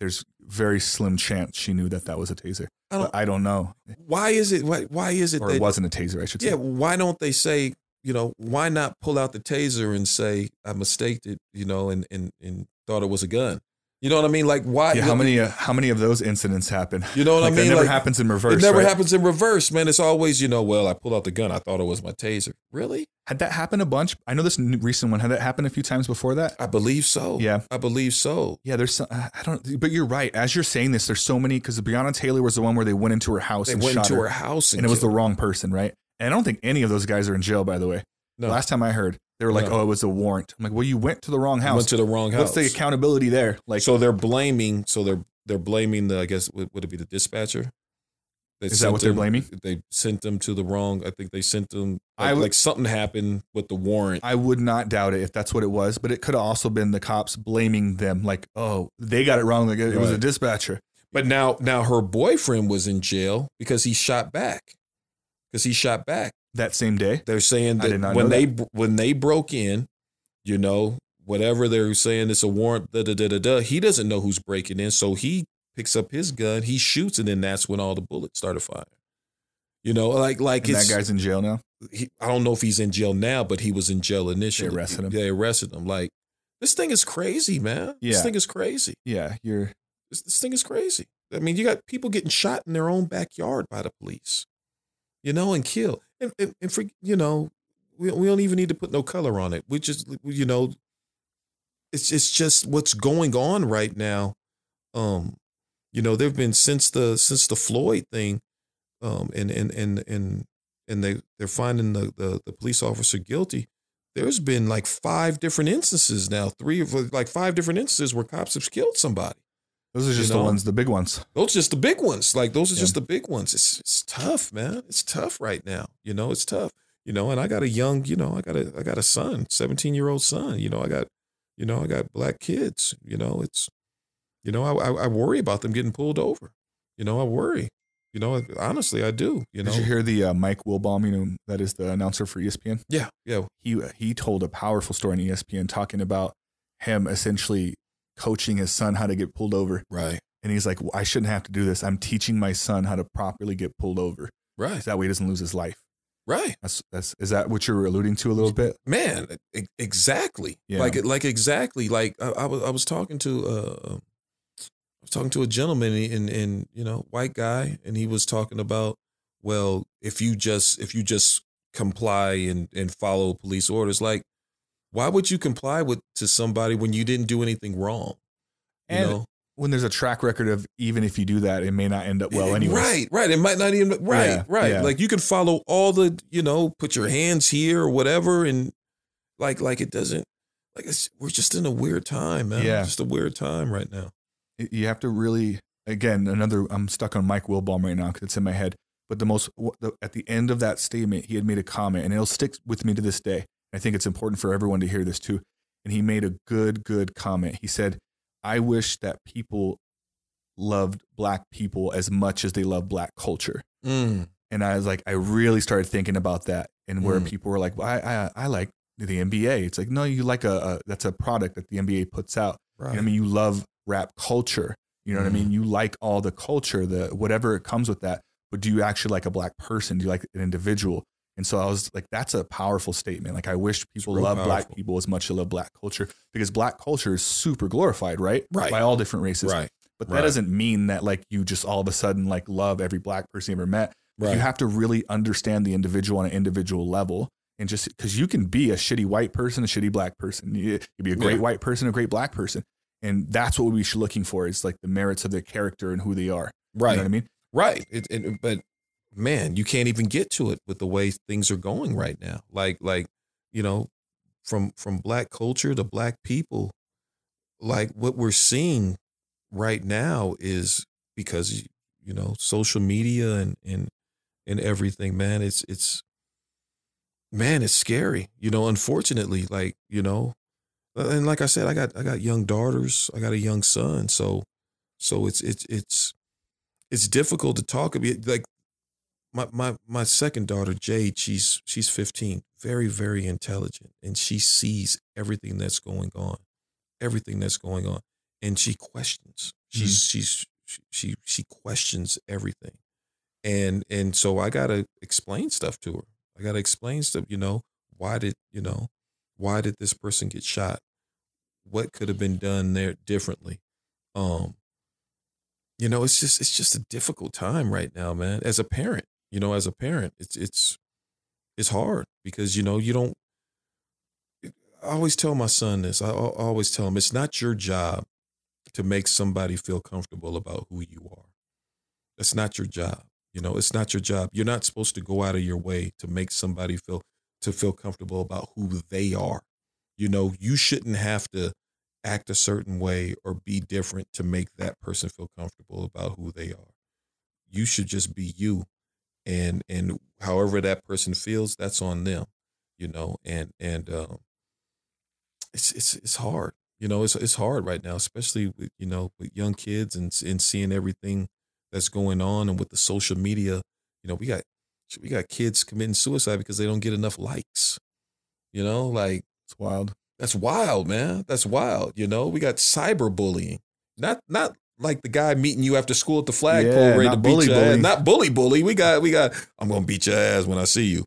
There's very slim chance she knew that that was a taser. I don't, But I don't know, why is it why, why is it or that it wasn't a taser. I should say. Yeah, why don't they say, you know, why not pull out the taser and say I mistaked it, you know, and and and thought it was a gun? You know what I mean? Like why? Yeah, how many uh, how many of those incidents happen? You know what like I mean? It never Like, happens in reverse. It never right? happens in reverse, man. It's always, you know, well, I pulled out the gun. I thought it was my taser. Really? Had that happened a bunch? I know this new- recent one. Had that happened a few times before that? I believe so. Yeah. I believe so. Yeah, there's some, I don't. But you're right. As you're saying this, there's so many because Breonna Taylor was the one where they went into her house They and went into her, her house and, and it was the wrong person, right? And I don't think any of those guys are in jail. By the way, No. last time I heard, they were like, No. "Oh, it was a warrant." I'm like, "Well, you went to the wrong house. Went to the wrong house. What's the accountability there?" Like, so they're blaming. So they're they're blaming the. I guess would, would it be the dispatcher? They Is that what they're blaming? They sent them to the wrong. I think they sent them. I Like, would- like something happened with the warrant. I would not doubt it if that's what it was, but it could have also been the cops blaming them, like, "Oh, they got it wrong. Like, it was a dispatcher." But now, now her boyfriend was in jail because he shot back. Because he shot back. That same day, They're saying that when they when they broke in, you know, whatever they're saying it's a warrant. Da da da da da. He doesn't know who's breaking in, so he picks up his gun, he shoots, and then that's when all the bullets started firing. You know, like like that guy's in jail now. he, I don't know if he's in jail now, but he was in jail initially. arrested him. They arrested him. Like this thing is crazy, man. Yeah. This thing is crazy. Yeah, you're. This, this thing is crazy. I mean, you got people getting shot in their own backyard by the police, you know, and kill. And, and, and for, you know, we, we don't even need to put no color on it. We just, you know, it's, it's just what's going on right now. Um, you know, there've been since the, since the Floyd thing, um, and, and, and, and, and they, they're finding the, the, the police officer guilty. There's been like five different instances now, three of like five different instances where cops have killed somebody. Those are just know? the ones, the big ones. Those are just the big ones. Like those are Yeah. just the big ones. It's it's tough, man. It's tough right now. You know, it's tough. You know, and I got a young, you know, I got a I got a son, 17 year old son. You know, I got, you know, I got black kids. You know, it's, you know, I, I I worry about them getting pulled over. You know, I worry. You know, honestly, I do. You know, Did you hear the uh, Mike Wilbon? You know that is the announcer for ESPN. yeah, yeah, He he told a powerful story on ESPN talking about him essentially coaching his son how to get pulled over, right, and he's like, well, "I shouldn't have to do this. I'm teaching my son how to properly get pulled over, right, So that way he doesn't lose his life." right. That's that's is that what you're alluding to a little bit? man exactly Yeah. like like exactly like I, I was i was talking to uh i was talking to a gentleman and and you know white guy and he was talking about well if you just if you just comply and and follow police orders like why would you comply with to somebody when you didn't do anything wrong you And know When there's a track record of even if you do that, it may not end up well eh, anyway. Right, right. It might not even right, Yeah, right. yeah. Like you can follow all the, you know, put your hands here or whatever, and like, like it doesn't. Like it's, we're just in a weird time, man. Yeah. just a weird time right now. you have to really again another i'm stuck on mike wilbon right now because it's in my head but the most at the end of that statement he had made a comment and it'll stick with me to this day i think it's important for everyone to hear this too and he made a good good comment he said i wish that people loved black people as much as they love black culture Mm, and i was like i really started thinking about that and where Mm. people were like well, I, I i like the nba it's like no you like a, a that's a product that the nba puts out right. you know I mean? You love rap culture. You know what I mean? You like all the culture, the whatever it comes with that. But do you actually like a black person? Do you like an individual? And so I was like, that's a powerful statement. Like I wish people love black people as much as love black culture because black culture is super glorified, right? Right. By all different races. right, But that Right. doesn't mean that like you just all of a sudden like love every black person you ever met. right. You have to really understand the individual on an individual level. And just because you can be a shitty white person, a shitty black person, you you can be a great Yeah. white person, a great black person. And that's what we should looking for is like the merits of their character and who they are. right, You know what I mean? right. It, it, but man, you can't even get to it with the way things are going right now. Like, like you know, from from black culture to black people, like what we're seeing right now is because you know social media and and and everything man it's it's man it's scary you know unfortunately like you know and like i said i got i got young daughters i got a young son so so it's it's it's it's difficult to talk about like my my my second daughter jade she's she's 15 very very intelligent and she sees everything that's going on everything that's going on and she questions. She's she's she, she she questions everything. And and so i gotta explain stuff to her. I gotta explain stuff you know why did you know why did this person get shot? What could have been done there differently? Um, you know, it's just it's just a difficult time right now, man. As a parent, you know, as a parent, it's it's it's hard because you know you don't. I always tell my son this. I al- always tell him it's not your job to make somebody feel comfortable about who you are. That's not your job. You know, it's not your job. You're not supposed to go out of your way to make somebody feel to feel comfortable about who they are. You know, you shouldn't have to act a certain way or be different to make that person feel comfortable about who they are. You should just be you. And and however that person feels, that's on them, you know, and and um it's it's it's hard. You know, it's it's hard right now, especially with, you know, with young kids and and seeing everything that's going on and with the social media. You know, we got we got kids committing suicide because they don't get enough likes. You know, like It's wild. that's wild, man. That's wild. You know, we got cyberbullying. Not not like the guy meeting you after school at the flagpole Yeah, ready to not beat bully your ass. bully. Not bully bully. We got we got I'm gonna beat your ass when I see you.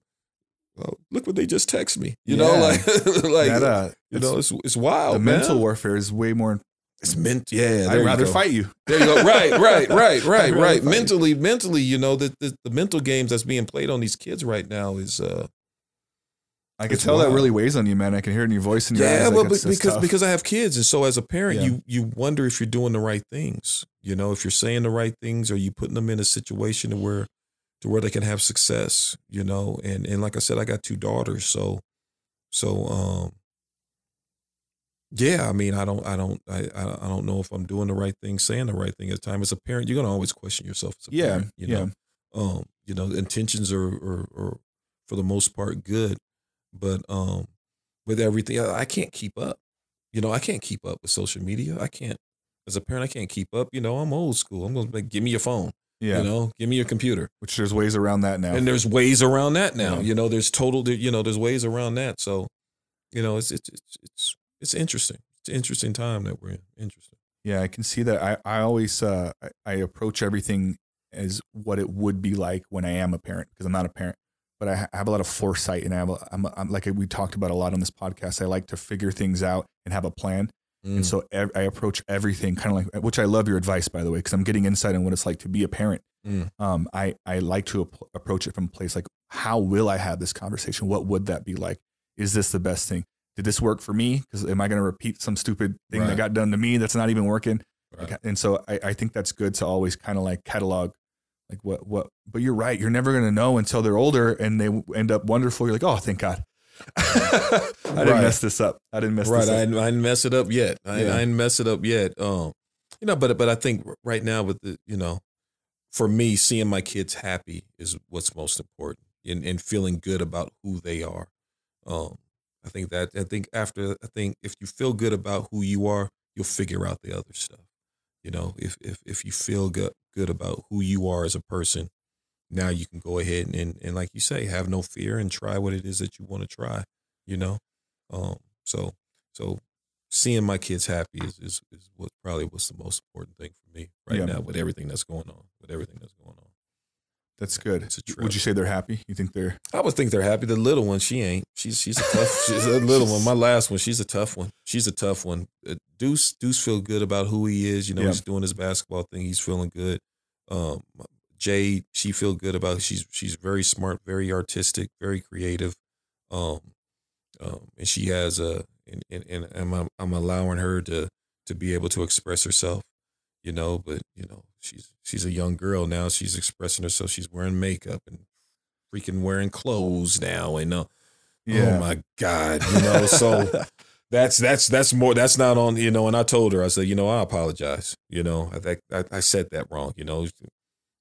Well, look what they just text me. You know, like [LAUGHS] like that, uh, you know, it's it's wild. the man. mental warfare is way more. It's meant. Yeah, I'd rather go. fight you. There you go. Right, [LAUGHS] right, right, right, right. Mentally, mentally, you know, the, the the mental games that's being played on these kids right now is uh I can tell that really weighs on you, man. I can hear it in your voice and your yeah, eyes. but it's because tough. because I have kids, and so as a parent, Yeah. you you wonder if you're doing the right things. You know, if you're saying the right things, or you putting them in a situation to where to where they can have success. You know, and and like I said, I got two daughters, so so um yeah, I mean, I don't I don't I I don't know if I'm doing the right thing, saying the right thing at the time. As a parent, you're gonna always question yourself. As a yeah, parent, you yeah. know, um, you know, intentions are, are, are for the most part good, but um, with everything, I, I can't keep up. You know, I can't keep up with social media. I can't, as a parent, I can't keep up. You know, I'm old school. I'm gonna like, give me your phone. yeah. You know, give me your computer. Which there's ways around that now. And there's ways around that now. Yeah. You know, there's total. You know, there's ways around that. So, you know, it's it's it's it's it's interesting. It's an interesting time that we're in. Interesting. Yeah, I can see that. I, I always uh, I, I approach everything as what it would be like when I am a parent because I'm not a parent, but I ha- have a lot of foresight and I have a, I'm, I'm like we talked about a lot on this podcast. I like to figure things out and have a plan, Mm. and so ev- I approach everything kind of like which I love your advice by the way because I'm getting insight on what it's like to be a parent. Mm. Um, I I like to ap- approach it from a place like how will I have this conversation? What would that be like? Is this the best thing? Did this work for me? Because am I going to repeat some stupid thing Right. that got done to me that's not even working? Right. Like, and so I, I think that's good to always kind of like catalog like what what but you're right you're never going to know until they're older and they end up wonderful you're like oh thank god [LAUGHS] i didn't Right. mess this up i didn't mess right. this I, up didn't- I didn't mess it up yet. I, Yeah. I didn't mess it up yet. Um, you know, but but I think right now with the you know, for me, seeing my kids happy is what's most important, and and feeling good about who they are. Um, I think that I think after I think if you feel good about who you are, you'll figure out the other stuff. You know, if if if you feel good good about who you are as a person, now you can go ahead and and, and like you say, have no fear and try what it is that you want to try. You know, um, so so seeing my kids happy is, is is what probably was the most important thing for me right Yeah. now with everything that's going on. With everything that's going on. That's good would you say they're happy you think they're I would think they're happy. The little one, she ain't. She's she's a tough. [LAUGHS] she's a little one. My last one, she's a tough one. She's a tough one. Uh, Deuce Deuce feel good about who he is. You know, Yeah. he's doing his basketball thing. He's feeling good. Um, Jade, she feel good about. She's she's very smart, very artistic, very creative. Um, um, and she has a and and, and I'm I'm allowing her to to be able to express herself. You know, but you know she's she's a young girl now. She's expressing herself. She's wearing makeup and freaking wearing clothes now. And uh, oh my god, you know. So [LAUGHS] that's that's that's more. That's not on. You know. And I told her, I said, you know, I apologize. You know, I think I, I said that wrong. You know.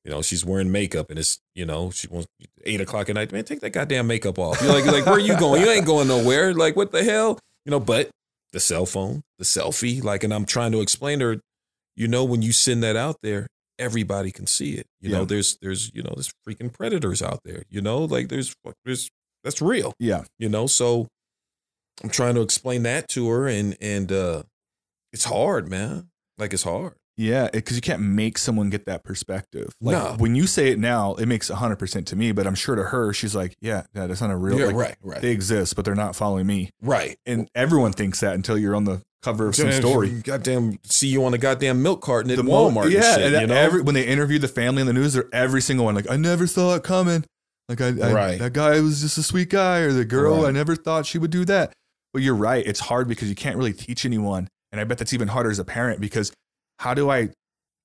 You know, she's wearing makeup and it's, you know, she wants eight o'clock at night. Man, take that goddamn makeup off. You're like, you're like, where are you [LAUGHS] going? You ain't going nowhere. Like, what the hell? You know, but the cell phone, the selfie, like, and I'm trying to explain to her, you know, when you send that out there, everybody can see it. You know, there's there's you know, there's freaking predators out there. You know, like there's there's that's real. yeah You know, so I'm trying to explain that to her, and and uh it's hard, man. Like it's hard. Yeah, because you can't make someone get that perspective. Like No. when you say it now, it makes hundred percent to me. But I'm sure to her, she's like, "Yeah, yeah that's not a real. Yeah, like, right, right, They exist, but they're not following me." right. And everyone thinks that until you're on the cover of some story. Goddamn, see you on a goddamn milk carton at The Walmart. yeah, and shit, and you know? every, when they interview the family in the news, they're every single one like, "I never saw it coming." Like, I, I Right. that guy was just a sweet guy, or the girl, I never thought she would do that. But you're right; it's hard because you can't really teach anyone, and I bet that's even harder as a parent because how do I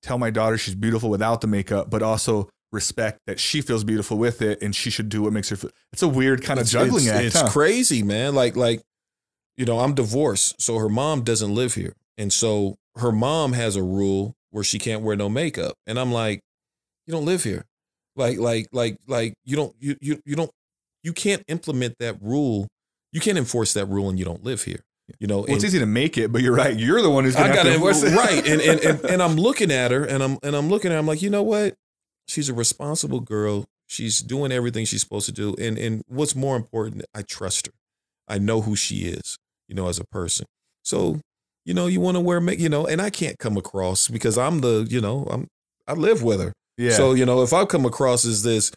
tell my daughter she's beautiful without the makeup, but also respect that she feels beautiful with it, and she should do what makes her feel. It's a weird kind of It's- juggling it's, act. It's huh? crazy, man. Like, like, you know, I'm divorced, so her mom doesn't live here, and so her mom has a rule where she can't wear no makeup, and I'm like, you don't live here, like, like, like, like, you don't, you, you, you don't, you can't implement that rule, you can't enforce that rule, and you don't live here, you know. Well, it's easy to make it, but you're right. You're the one who's gonna have got to [LAUGHS] it. right, and, and and and I'm looking at her, and I'm and I'm looking at her. I'm like, you know what? She's a responsible girl. She's doing everything she's supposed to do, and and what's more important, I trust her. I know who she is, you know, as a person. So, you know, you want to wear make, you know, and I can't come across because I'm the, you know, I'm I live with her. yeah. So, you know, if I come across as this,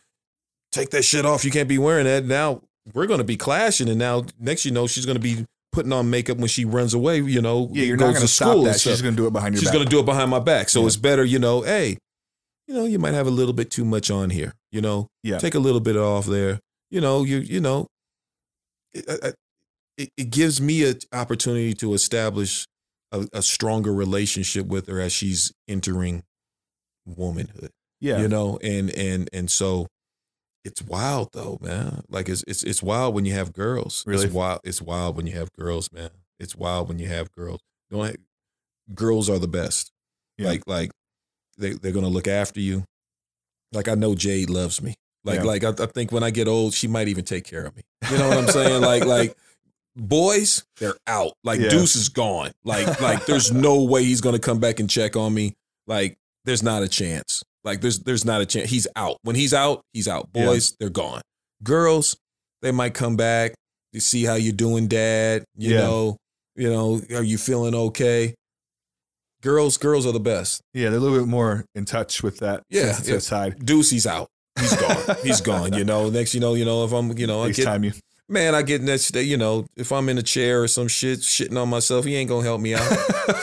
take that shit off. You can't be wearing that. Now we're going to be clashing. And now next, you know, she's going to be putting on makeup when she runs away, you know, yeah, you're goes not going to school stop that. She's going to do it behind your back. She's going to do it behind my back. So Yeah. it's better, you know, hey, you know, you might have a little bit too much on here, you know, Yeah. take a little bit off there. You know, you, you know, it, uh, uh, it, it gives me an opportunity to establish a, a stronger relationship with her as she's entering womanhood yeah. you know and and and so it's wild though man. Like it's it's it's wild when you have girls. Really? it's wild it's wild when you have girls man. It's wild when you have girls. Don't have, girls are the best. Yeah. like like they, they're gonna look after you. Like i know jade loves me. Like Yeah. like I, I think when i get old she might even take care of me. You know what i'm saying? Like [LAUGHS] like boys they're out. Like Yeah. deuce is gone. Like like there's no way he's gonna come back and check on me. Like there's not a chance. Like there's there's not a chance. He's out. When he's out, he's out. Yeah. Boys, they're gone. Girls, they might come back to see how you're doing, dad. You Yeah. know, you know, are you feeling okay? Girls, girls are the best. Yeah, they're a little bit more in touch with that Yeah, yeah. side. Deuce, he's out. He's gone. he's gone. You [LAUGHS] know. Next, you know, you know, if I'm, you know, I get FaceTime you. Man, I get next day. You know, if I'm in a chair or some shit, shitting on myself, he ain't gonna help me out.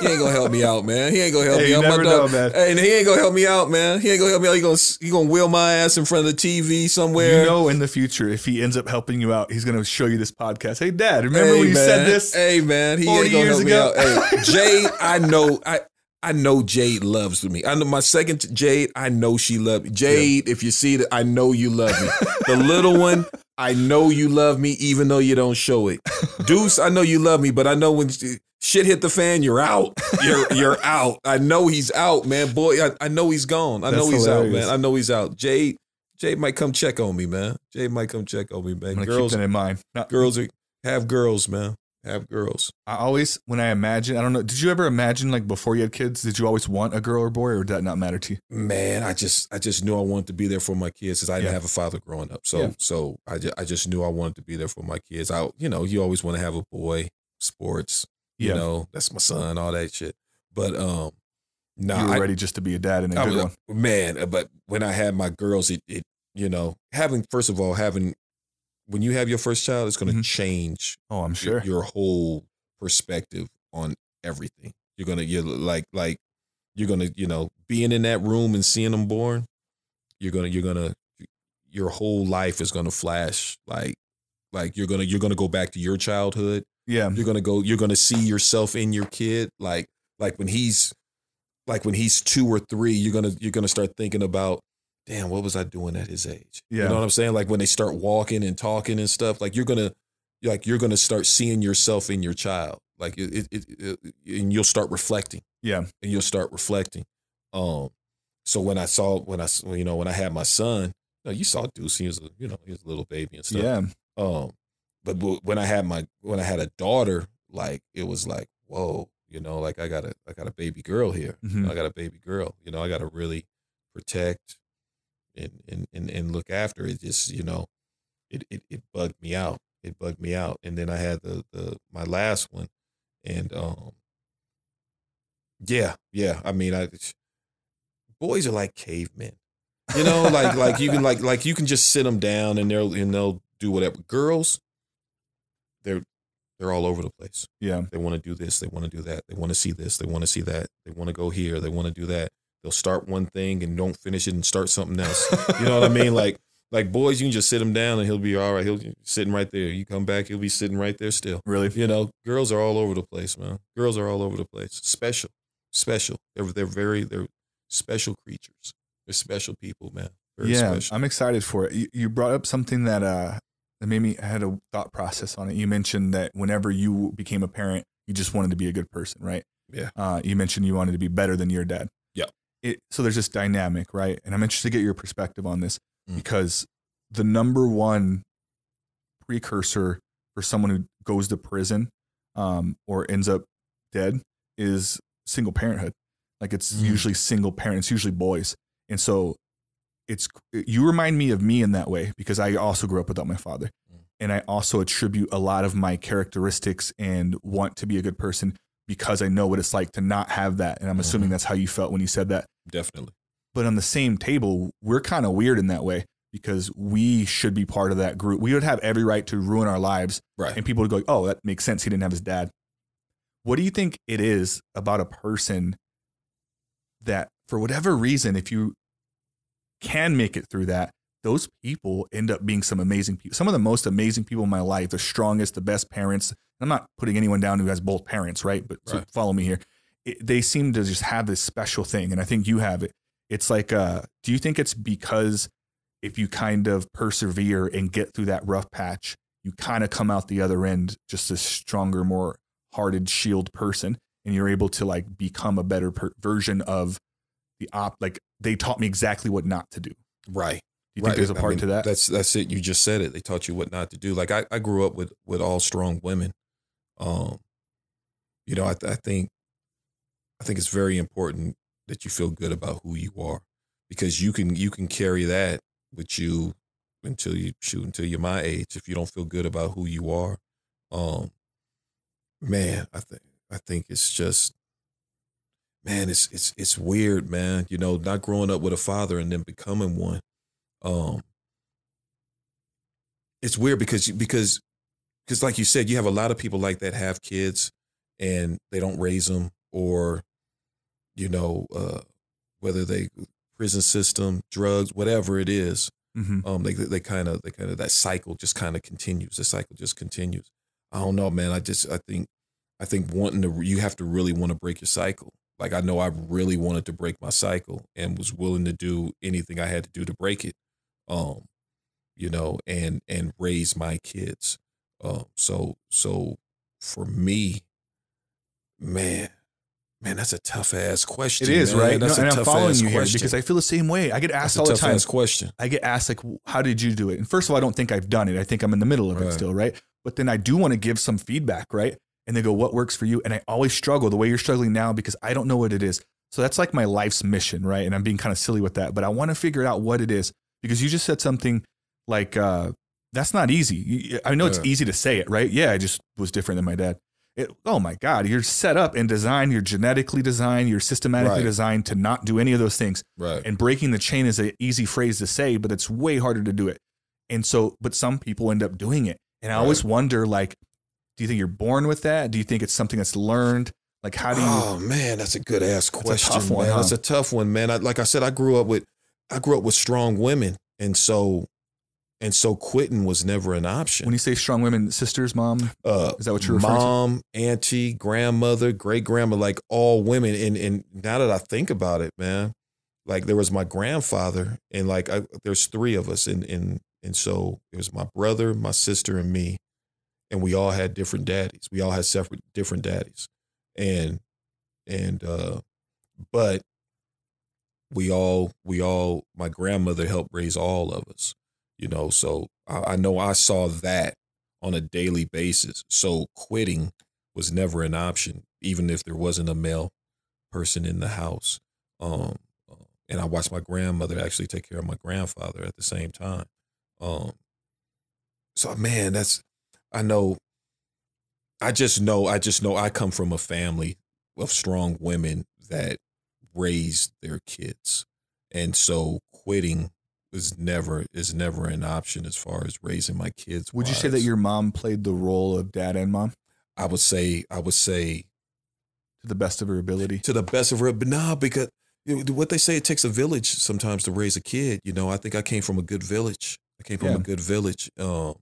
he ain't gonna help me out, man. He ain't gonna help Hey, me out. my dog, know, man. Hey, and he ain't gonna help me out, man. He ain't gonna help me out. He gonna he gonna wheel my ass in front of the TV somewhere. You know, in the future, if he ends up helping you out, he's to show you this podcast. Hey, Dad, remember Hey, when you man. said this? Hey man, he 40 ain't gonna years help ago? me out. Hey, [LAUGHS] Jade, I know I I know Jade loves me. I know my second Jade, I know she loves me. Jade, if you see that, I know you love me. the little one, I know you love me, even though you don't show it. [LAUGHS] Deuce, I know you love me, but I know when shit hit the fan, you're out. You're [LAUGHS] you're out. I know he's out, man. Boy, I, I know he's gone. I know he's hilarious. out, man. I know he's out. Jade, Jade might come check on me, man. Jade might come check on me, man. Going keep Girls, that in mind. Not, girls are have girls, man. Have girls. I always, when I imagine, I don't know, did you ever imagine, like, before you had kids, did you always want a girl or boy, or did that not matter to you? Man, I just I just knew I wanted to be there for my kids because I didn't Yeah. have a father growing up. So Yeah. so I just, I just knew I wanted to be there for my kids. I you know you always want to have a boy, sports, you know that's my son, all that shit. But um, no, you were I, ready just to be a dad and a I good was- one. man. uh, But when I had my girls, it it you know having first of all having when you have your first child, it's going to Mhm. change Oh, I'm your- sure. your whole perspective on everything. You're gonna you're like like you're gonna you know being in that room and seeing them born. You're gonna you're gonna your whole life is gonna flash like like you're gonna you're gonna go back to your childhood. yeah. You're gonna go you're gonna see yourself in your kid like like when he's like when he's two or three. You're gonna you're gonna start thinking about. Damn, what was I doing at his age? Yeah. You know what I'm saying? Like when they start walking and talking and stuff, like you're gonna like you're gonna start seeing yourself in your child like it, it, it, it- and you'll start reflecting Yeah. and you'll start reflecting um so when i saw when I you know when i had my son you, know, you saw deuce he was a, you know he was a little baby and stuff Yeah. um but when i had my when i had a daughter like it was like whoa you know like i got a i got a baby girl here Mhm. i got a baby girl you know i got to really protect and, and and and look after it just you know it, it it bugged me out it bugged me out and then i had the the my last one and um Yeah, yeah. I mean, I boys are like cavemen. You know, like like you can like like you can just sit them down and they'll and they'll do whatever. Girls, they're they're all over the place. Yeah. They want to do this, they want to do that, they want to see this, they want to see that, they want to go here, they want to do that. They'll start one thing and don't finish it and start something else. You know what I mean? [LAUGHS] Like like boys, you can just sit him down and he'll be all right. He'll be sitting right there. You come back, he'll be sitting right there still. Really? You know, girls are all over the place, man. Girls are all over the place. Special, special. They're they're very they're special creatures. They're special people, man. Very yeah, special. I'm excited for it. You, you brought up something that uh that made me I had a thought process on it. You mentioned that whenever you became a parent, you just wanted to be a good person, right? Yeah. Uh, you mentioned you wanted to be better than your dad. Yeah. It, so there's this dynamic, right? And I'm interested to get your perspective on this Mm. because the number one precursor for someone who goes to prison um, or ends up dead is single parenthood. Like it's Mm. usually single parents, usually boys. And so it's you remind me of me in that way because I also grew up without my father. Mm. And I also attribute a lot of my characteristics and want to be a good person because I know what it's like to not have that. And I'm assuming Mhm. that's how you felt when you said that. Definitely. But on the same table, we're kind of weird in that way because we should be part of that group. We would have every right to ruin our lives Right. and people would go, "Oh, that makes sense. He didn't have his dad." What do you think it is about a person that, for whatever reason, if you can make it through that, those people end up being some amazing people. Some of the most amazing people in my life, the strongest, the best parents. I'm not putting anyone down who has both parents, right? But so follow me here. It, they seem to just have this special thing, and I think you have it. It's like, uh, do you think it's because if you kind of persevere and get through that rough patch, you kind of come out the other end just a stronger, more hearted, shield person, and you're able to like become a better per- version of the op. Like they taught me exactly what not to do. Right. You right. think there's a part mean, to that? That's that's it. You just said it. They taught you what not to do. Like I, I grew up with with all strong women. Um, you know, I, I think I think it's very important that you feel good about who you are because you can you can carry that with you until you shoot until you're my age. If you don't feel good about who you are, um, man, I think I think it's just man, it's it's it's weird, man. You know, not growing up with a father and then becoming one. Um, it's weird because because because like you said, you have a lot of people like that have kids and they don't raise them or you know uh, whether they prison system, drugs, whatever it is. mm-hmm. Um, they they kind of they kind of that cycle just kind of continues. The cycle just continues. I don't know, man. I just I think I think wanting to you have to really want to break your cycle. Like I know I really wanted to break my cycle and was willing to do anything I had to do to break it. Um, you know, and and raise my kids. Um, so so for me, man, man, that's a tough ass question. It is man. right, That's No, a and I'm tough following ass you here question. because I feel the same way. I get asked that's all the time. question. I get asked like, "How did you do it?" And first of all, I don't think I've done it. I think I'm in the middle of it still, right? But then I do want to give some feedback, right? And they go, "What works for you?" And I always struggle the way you're struggling now because I don't know what it is. So that's like my life's mission, right? And I'm being kind of silly with that, but I want to figure out what it is because you just said something like, uh, "That's not easy." I know it's easy to say it, right? Yeah, I just was different than my dad. It, oh my God, you're set up and designed, you're genetically designed, you're systematically Right. designed to not do any of those things. Right. And breaking the chain is an easy phrase to say, but it's way harder to do it. And so, but some people end up doing it. And I always wonder, like, do you think you're born with that? Do you think it's something that's learned? Like, how do you? Oh man, that's a good ass a question. tough one, man. huh? That's a tough one, man. I, like I said, I grew up with, I grew up with strong women, and so, and so quitting was never an option. when you say strong women, sisters, mom, uh, is that what you're referring to? mom, auntie, grandmother, great grandma, like all women. And and now that I think about it, man, like there was my grandfather, and like I, there's three of us, and and and so it was my brother, my sister, and me, and we all had different daddies. We all had separate different daddies, and and uh, but we all we all my grandmother helped raise all of us, you know. So I, I know I saw that on a daily basis. So quitting was never an option, even if there wasn't a male person in the house. Um, uh, and I watched my grandmother actually take care of my grandfather at the same time. Um, so man, that's I know. I just know. I just know. I come from a family of strong women that raised their kids, and so quitting is never is never an option as far as raising my kids. Would you say that your mom played the role of dad and mom I would say I would say to the best of her ability? to the best of her, but nah, because what they say it takes a village sometimes to raise a kid. You know, I think I came from a good village. I came from Yeah. a good village. Uh,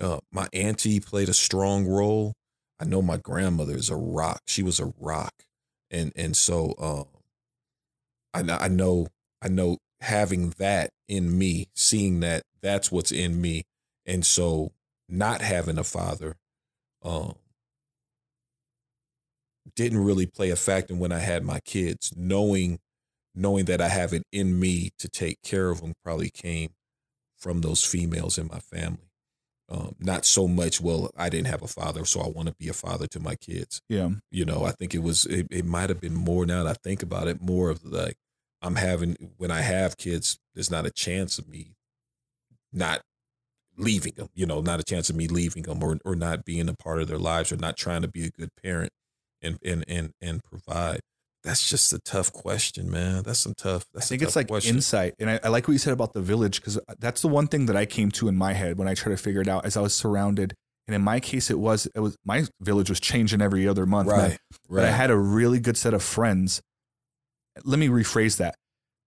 uh, my auntie played a strong role. I know my grandmother is a rock. She was a rock, and and so uh, I I know I know having that in me, seeing that that's what's in me, and so not having a father, um, didn't really play a factor when I had my kids. Knowing knowing that I have it in me to take care of them probably came from those females in my family. Um, not so much, well, I didn't have a father, so I want to be a father to my kids. Yeah. You know, I think it was, it, it might have been more now that I think about it, more of like, I'm having, when I have kids, there's not a chance of me not leaving them, you know, not a chance of me leaving them or, or not being a part of their lives or not trying to be a good parent and, and, and, and provide. That's just a tough question, man. That's some tough. I That's a think it's like question. insight. And I, I like what you said about the village because that's the one thing that I came to in my head when I tried to figure it out as I was surrounded. And in my case, it was, it was, my village was changing every other month. man. right, But I had a really good set of friends. Let me rephrase that.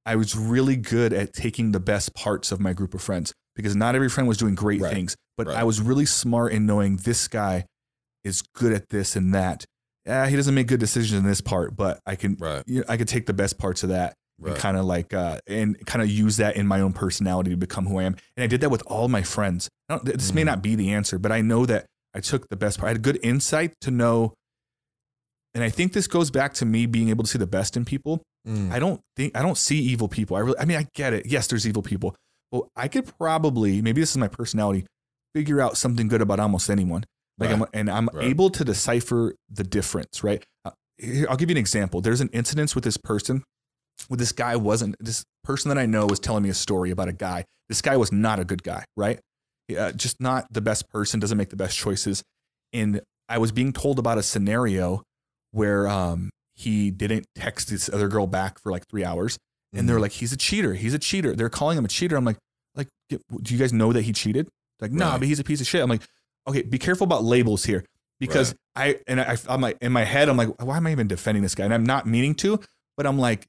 I was really good at taking the best parts of my group of friends because not every friend was doing great Right, things, but right. I was really smart in knowing this guy is good at this and that. Yeah, he doesn't make good decisions in this part, but I can right, you know, I could take the best parts of that and kind of like uh and kind of use that in my own personality to become who I am. And I did that with all my friends. This may Mhm. not be the answer, but I know that I took the best part. I had good insight to know and I think this goes back to me being able to see the best in people. Mm. I don't think I don't see evil people. I really I mean I get it. Yes, there's evil people. Well, I could probably maybe this is my personality figure out something good about almost anyone. Like Right. I'm and I'm Right. able to decipher the difference, right? Uh, here, I'll give you an example. There's an incident with this person With this guy wasn't this person that I know was telling me a story about a guy. This guy was not a good guy, right? Uh, just not the best person, doesn't make the best choices. And I was being told about a scenario where um, he didn't text this other girl back for like three hours, and they're Mhm. like, "He's a cheater. He's a cheater." They're calling him a cheater. I'm like, like, do you guys know that he cheated? Like, nah, Right. but he's a piece of shit. I'm like, okay, be careful about labels here because I and I, I'm like in my head, I'm like, why am I even defending this guy? And I'm not meaning to, but I'm like,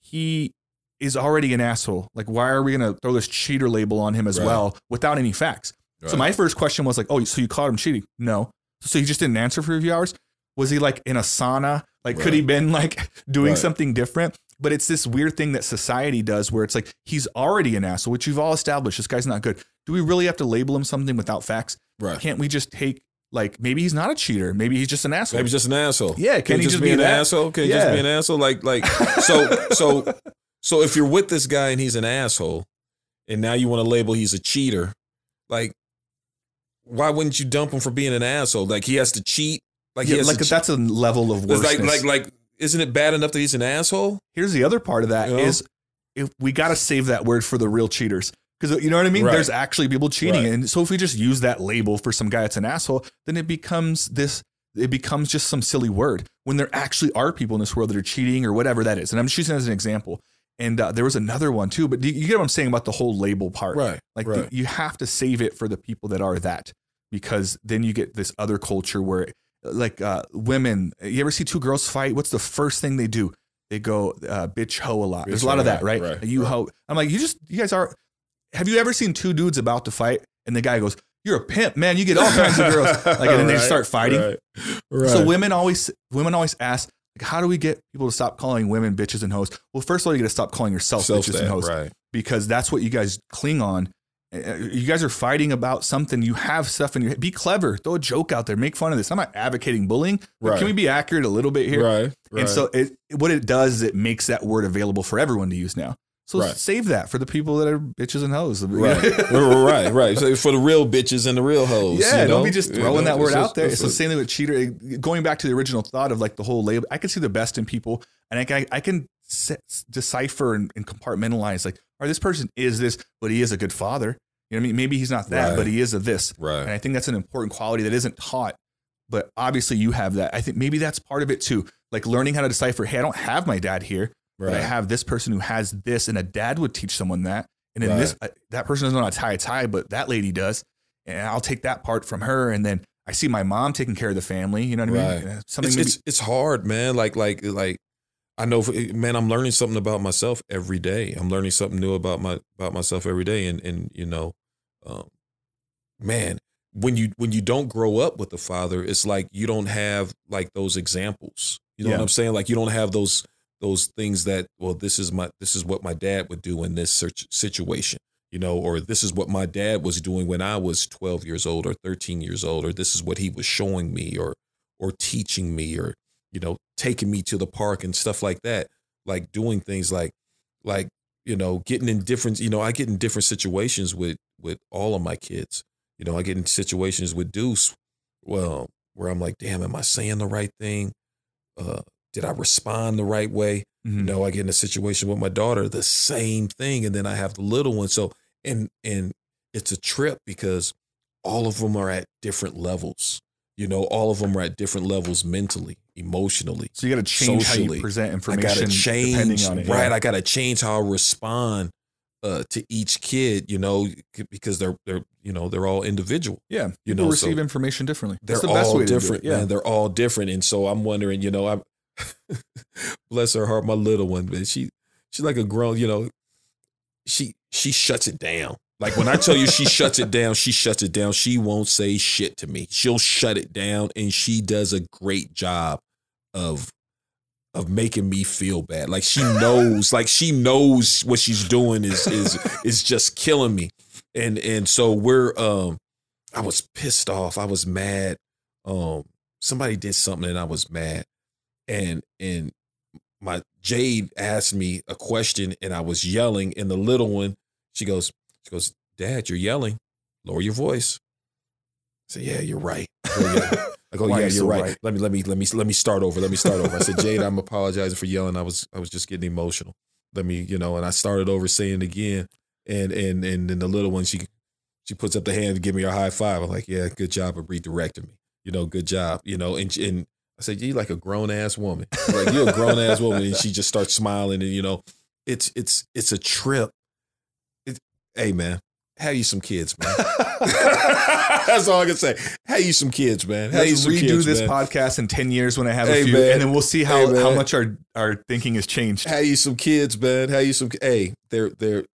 he is already an asshole. Like, why are we gonna throw this cheater label on him as Right. well without any facts? So my first question was like, oh, so you caught him cheating? No. So he just didn't answer for a few hours? Was he like in a sauna? Like, could he been like doing Right. something different? But it's this weird thing that society does where it's like he's already an asshole, which you've all established. This guy's not good. Do we really have to label him something without facts? right. Can't we just take like maybe he's not a cheater? Maybe he's just an asshole. Maybe just an asshole. Yeah, Can, can he just be be an that? asshole? Can he just be an asshole? Like, like, so, [LAUGHS] so, so if you're with this guy and he's an asshole, and now you want to label he's a cheater, like, why wouldn't you dump him for being an asshole? Like he has to cheat. Like Yeah, like cheat. that's a level of worseness. like, like, like, isn't it bad enough that he's an asshole? Here's the other part of that is You know? if we got to save that word for the real cheaters. Because you know what I mean? Right. There's actually people cheating. Right. And so if we just use that label for some guy that's an asshole, then it becomes this, it becomes just some silly word when there actually are people in this world that are cheating or whatever that is. And I'm just using it as an example. And uh, there was another one too, but do you get what I'm saying about the whole label part? Right. Like right. the, you have to save it for the people that are that because then you get this other culture where like uh, women, you ever see two girls fight? What's the first thing they do? They go uh, bitch hoe a lot. There's a Bitch lot of that, right? right, right, you right. hoe. I'm like, you just, you guys are, have you ever seen two dudes about to fight and the guy goes, you're a pimp, man. You get all kinds of girls. [LAUGHS] Like, and then they just start fighting. Right. right. So women always, women always ask, like, how do we get people to stop calling women bitches and hoes? Well, first of all, you got to stop calling yourself bitches and hoes right. because that's what you guys cling on. You guys are fighting about something. You have stuff in your head. Be clever. Throw a joke out there. Make fun of this. I'm not advocating bullying, Right. can we be accurate a little bit here? Right. Right. And so it, what it does is it makes that word available for everyone to use now. So Right. save that for the people that are bitches and hoes. [LAUGHS] Right, right, right. So for the real bitches and the real hoes. Yeah, you don't be just You throwing know, that word it's out just- there. it's the same thing with cheater. Going back to the original thought of like the whole label, I can see the best in people, and I can, I can decipher and, and compartmentalize. Like, or this person is this, but he is a good father. You know what I mean? Maybe he's not that, Right. but he is a this. Right. And I think that's an important quality that isn't taught but obviously you have that. I think maybe that's part of it too. Like learning how to decipher, hey, I don't have my dad here, but I have this person who has this, and a dad would teach someone that. And then this, uh, that person doesn't know how to tie a tie, but that lady does. And I'll take that part from her. And then I see my mom taking care of the family. You know what I mean? Something it's, maybe, it's it's hard, man. Like like like I know, man. I'm learning something about myself every day. I'm learning something new about my about myself every day, and and you know, um, man, when you when you don't grow up with a father, it's like you don't have like those examples. You know Yeah. what I'm saying? Like you don't have those those things that well, this is my this is what my dad would do in this situation. You know, or this is what my dad was doing when I was 12 years old or 13 years old, or this is what he was showing me, or or teaching me, or you know, taking me to the park and stuff like that. Like doing things like like you know, getting in different. You know, I get in different situations with with all of my kids. You know, I get in situations with Deuce, well, where I'm like, damn, am I saying the right thing? Uh, did I respond the right way? You Mhm. know, I get in a situation with my daughter, the same thing, and then I have the little one. So, and and it's a trip because all of them are at different levels. You know, all of them are at different levels mentally, emotionally. so you got to change how you present I information gotta change, depending on it. right? yeah. I gotta change how I respond uh, to each kid. You know, because they're they're you know they're all individual. yeah, you people know, receive so information differently. They're the best all way to do it. different, Yeah. man. They're all different, and so I'm wondering, you know, I'm [LAUGHS] bless her heart, my little one, man. She she's like a grown, you know, she she shuts it down. Like when I tell you she shuts it down, she shuts it down. She won't say shit to me. She'll shut it down, and she does a great job of of making me feel bad. Like she knows, like she knows what she's doing is is is just killing me. And and so we're um I was pissed off. I was mad. Um somebody did something and I was mad. And and my Jade asked me a question and I was yelling and the little one, she goes, she goes, Dad, you're yelling. Lower your voice. I said, Yeah, you're right. I go, yeah. [LAUGHS] I go, Why yeah, you you're so right. right? Let me let me let me let me start over. Let me start over. I said, Jade, I'm apologizing for yelling. I was I was just getting emotional. Let me, you know, and I started over saying again. And and and then the little one, she she puts up the hand to give me a high five. I'm like, yeah, good job of redirecting me. You know, good job. You know, and and I said, you like a grown ass woman. Like you're a grown ass woman, and she just starts smiling. And you know, it's it's it's a trip. Hey man, have you some kids, man. [LAUGHS] [LAUGHS] That's all I can say. Have you some kids, man. Have you Let's redo kids, this man. podcast in 10 years when I have Hey, a few, man. and then we'll see how, Hey, how much our, our thinking has changed. Have you some kids, man. Have you some? Hey, they're they're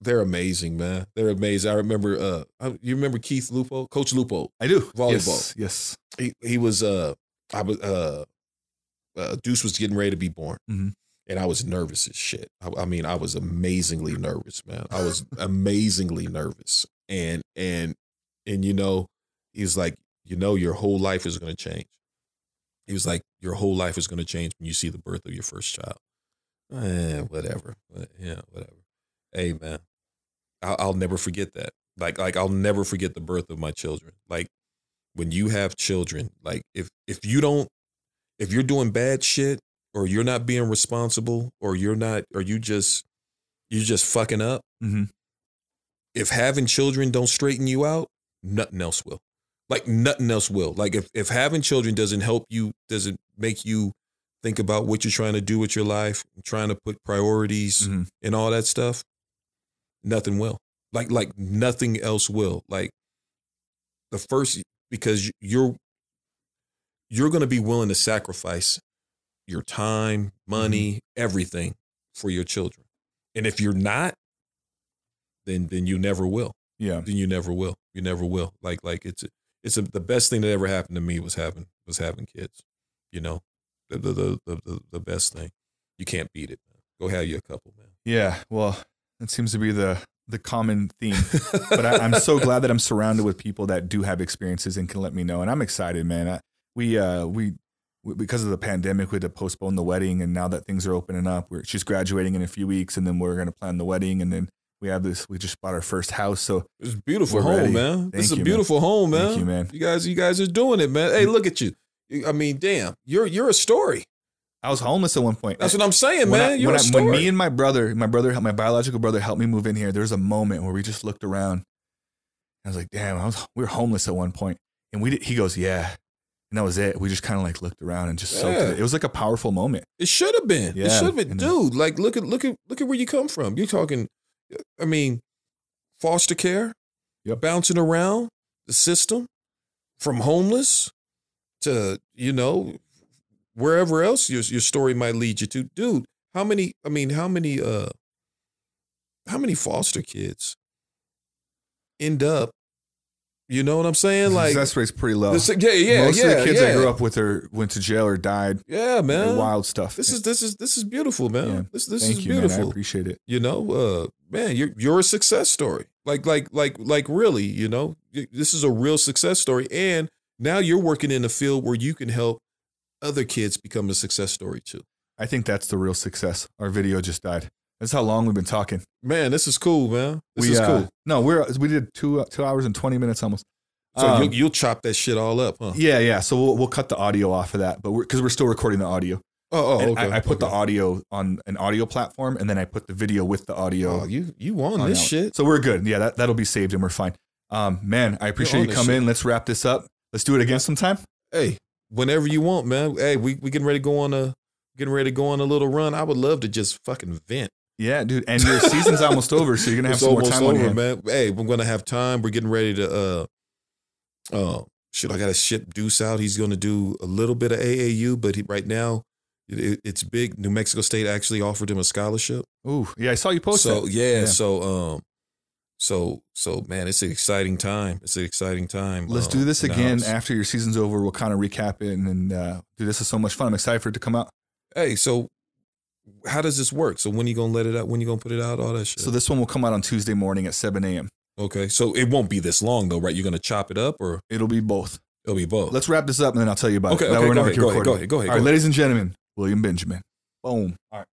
they're amazing, man. They're amazing. I remember. Uh, I- you remember Keith Lupo, Coach Lupo. I do. Volleyball. Yes. yes. he he was uh I was uh, uh Deuce was getting ready to be born. Mhm. And I was nervous as shit. I, I mean, I was amazingly nervous, man. I was [LAUGHS] amazingly nervous. And and and you know, he was like, you know, your whole life is gonna change. He was like, your whole life is gonna change when you see the birth of your first child. Eh, whatever. Eh, Yeah, whatever. Hey man, I'll, I'll never forget that. Like like I'll never forget the birth of my children. Like when you have children, like if if you don't if you're doing bad shit or you're not being responsible or you're not or you just you're just fucking up, hmm if having children don't straighten you out, nothing else will. Like nothing else will. Like if if having children doesn't help you, doesn't make you think about what you're trying to do with your life, trying to put priorities hmm and all that stuff, nothing will. Like like nothing else will. Like the first because you're you're going to be willing to sacrifice your time, money, everything for your children. And if you're not, then then you never will. Yeah. Then you never will. You never will. Like like it's it's a, the best thing that ever happened to me was having was having kids. You know, the the the the, the, the best thing. You can't beat it. Man. Go have you a couple, man. Yeah. Well, that seems to be the, the common theme. but I, I'm so [LAUGHS] glad that I'm surrounded with people that do have experiences and can let me know. And I'm excited, man. I, we uh we because of the pandemic, we had to postpone the wedding, and now that things are opening up, we're she's graduating in a few weeks, and then we're gonna plan the wedding, and then we have this. We just bought our first house, so It's a beautiful home, ready. man. Thank this is a you, man. beautiful home, man. Thank you, man. You guys, you guys are doing it, man. Hey, mm. look at you. You- I mean, damn, you're you're a story. I was homeless at one point. That's what I'm saying, when, man. I, you're when, a I- when me and my brother, my brother, my biological brother, helped me move in here, there was a moment where we just looked around. I was like, "Damn, I was we were homeless at one. And we did, he goes, "Yeah, and that was it. We just kind of like looked around and just soaked Yeah. it. It was like a powerful moment. It should have been. Yeah. it should have been, and- dude. Like, look at look at look at where you come from. You're talking. I mean, foster care. Yep. Bouncing around the system, from homeless to you know wherever else your your story might lead you to, dude. How many? I mean, how many? uh How many foster kids end up? You know what I'm saying? Like, success rate's pretty low. the- yeah, yeah, Most yeah, of the kids yeah. I grew up with are went to jail or died. Yeah, man. Wild stuff. This is this is this is beautiful, man. Yeah. This this Thank is you, man. I beautiful. appreciate it. you know, uh, man, you're you're a success story. Like like like like really, you know, this is a real success story, and now you're working in a field where you can help other kids become a success story too. I think that's the real success. Our video just died. That's how long we've been talking. Man, this is cool, man. This we, is uh, cool. No, we're we did two uh, two hours and twenty minutes almost. So Um, you'll, you'll chop that shit all up, huh? yeah, yeah. So we'll we'll cut the audio off of that, but we're because we're still recording the audio. Oh, oh, And okay. I, I put the audio on an audio platform, and then I put the video with the audio. Oh, you you on on this out. shit? So we're good. Yeah, that that'll be saved, and we're fine. Um, man, I appreciate you coming in. Let's wrap this up. Let's do it again sometime. Hey, whenever you want, man. Hey, we we getting ready to go on a getting ready to go on a little run. I would love to just fucking vent. Yeah, dude. And your season's almost over, so you're gonna have it's some more time on over, hand. man. Hey, we're gonna have time. We're getting ready to uh uh shit. I gotta ship Deuce out. He's gonna do a little bit of AAU, but he, right now it, it's big. New Mexico State actually offered him a scholarship. Ooh, yeah, I saw you post so yeah, Yeah. so um so so man, it's an exciting time. It's an exciting time. Let's um, do this again after your season's over. We'll kind of recap it, and, and uh, dude, this is so much fun. I'm excited for it to come out. Hey, so how does this work? So when are you gonna let it out? When are you gonna put it out? All that shit. So this one will come out on Tuesday morning at 7 a.m. okay, so it won't be this long though, right? You're gonna chop it up, or It'll be both. it'll be both. Let's wrap this up, and then I'll tell you about Okay, it. That okay, way we're go not ahead, go ahead, recording. go ahead, go ahead, All go right, ahead. ladies and gentlemen, William Benjamin. Boom. All right.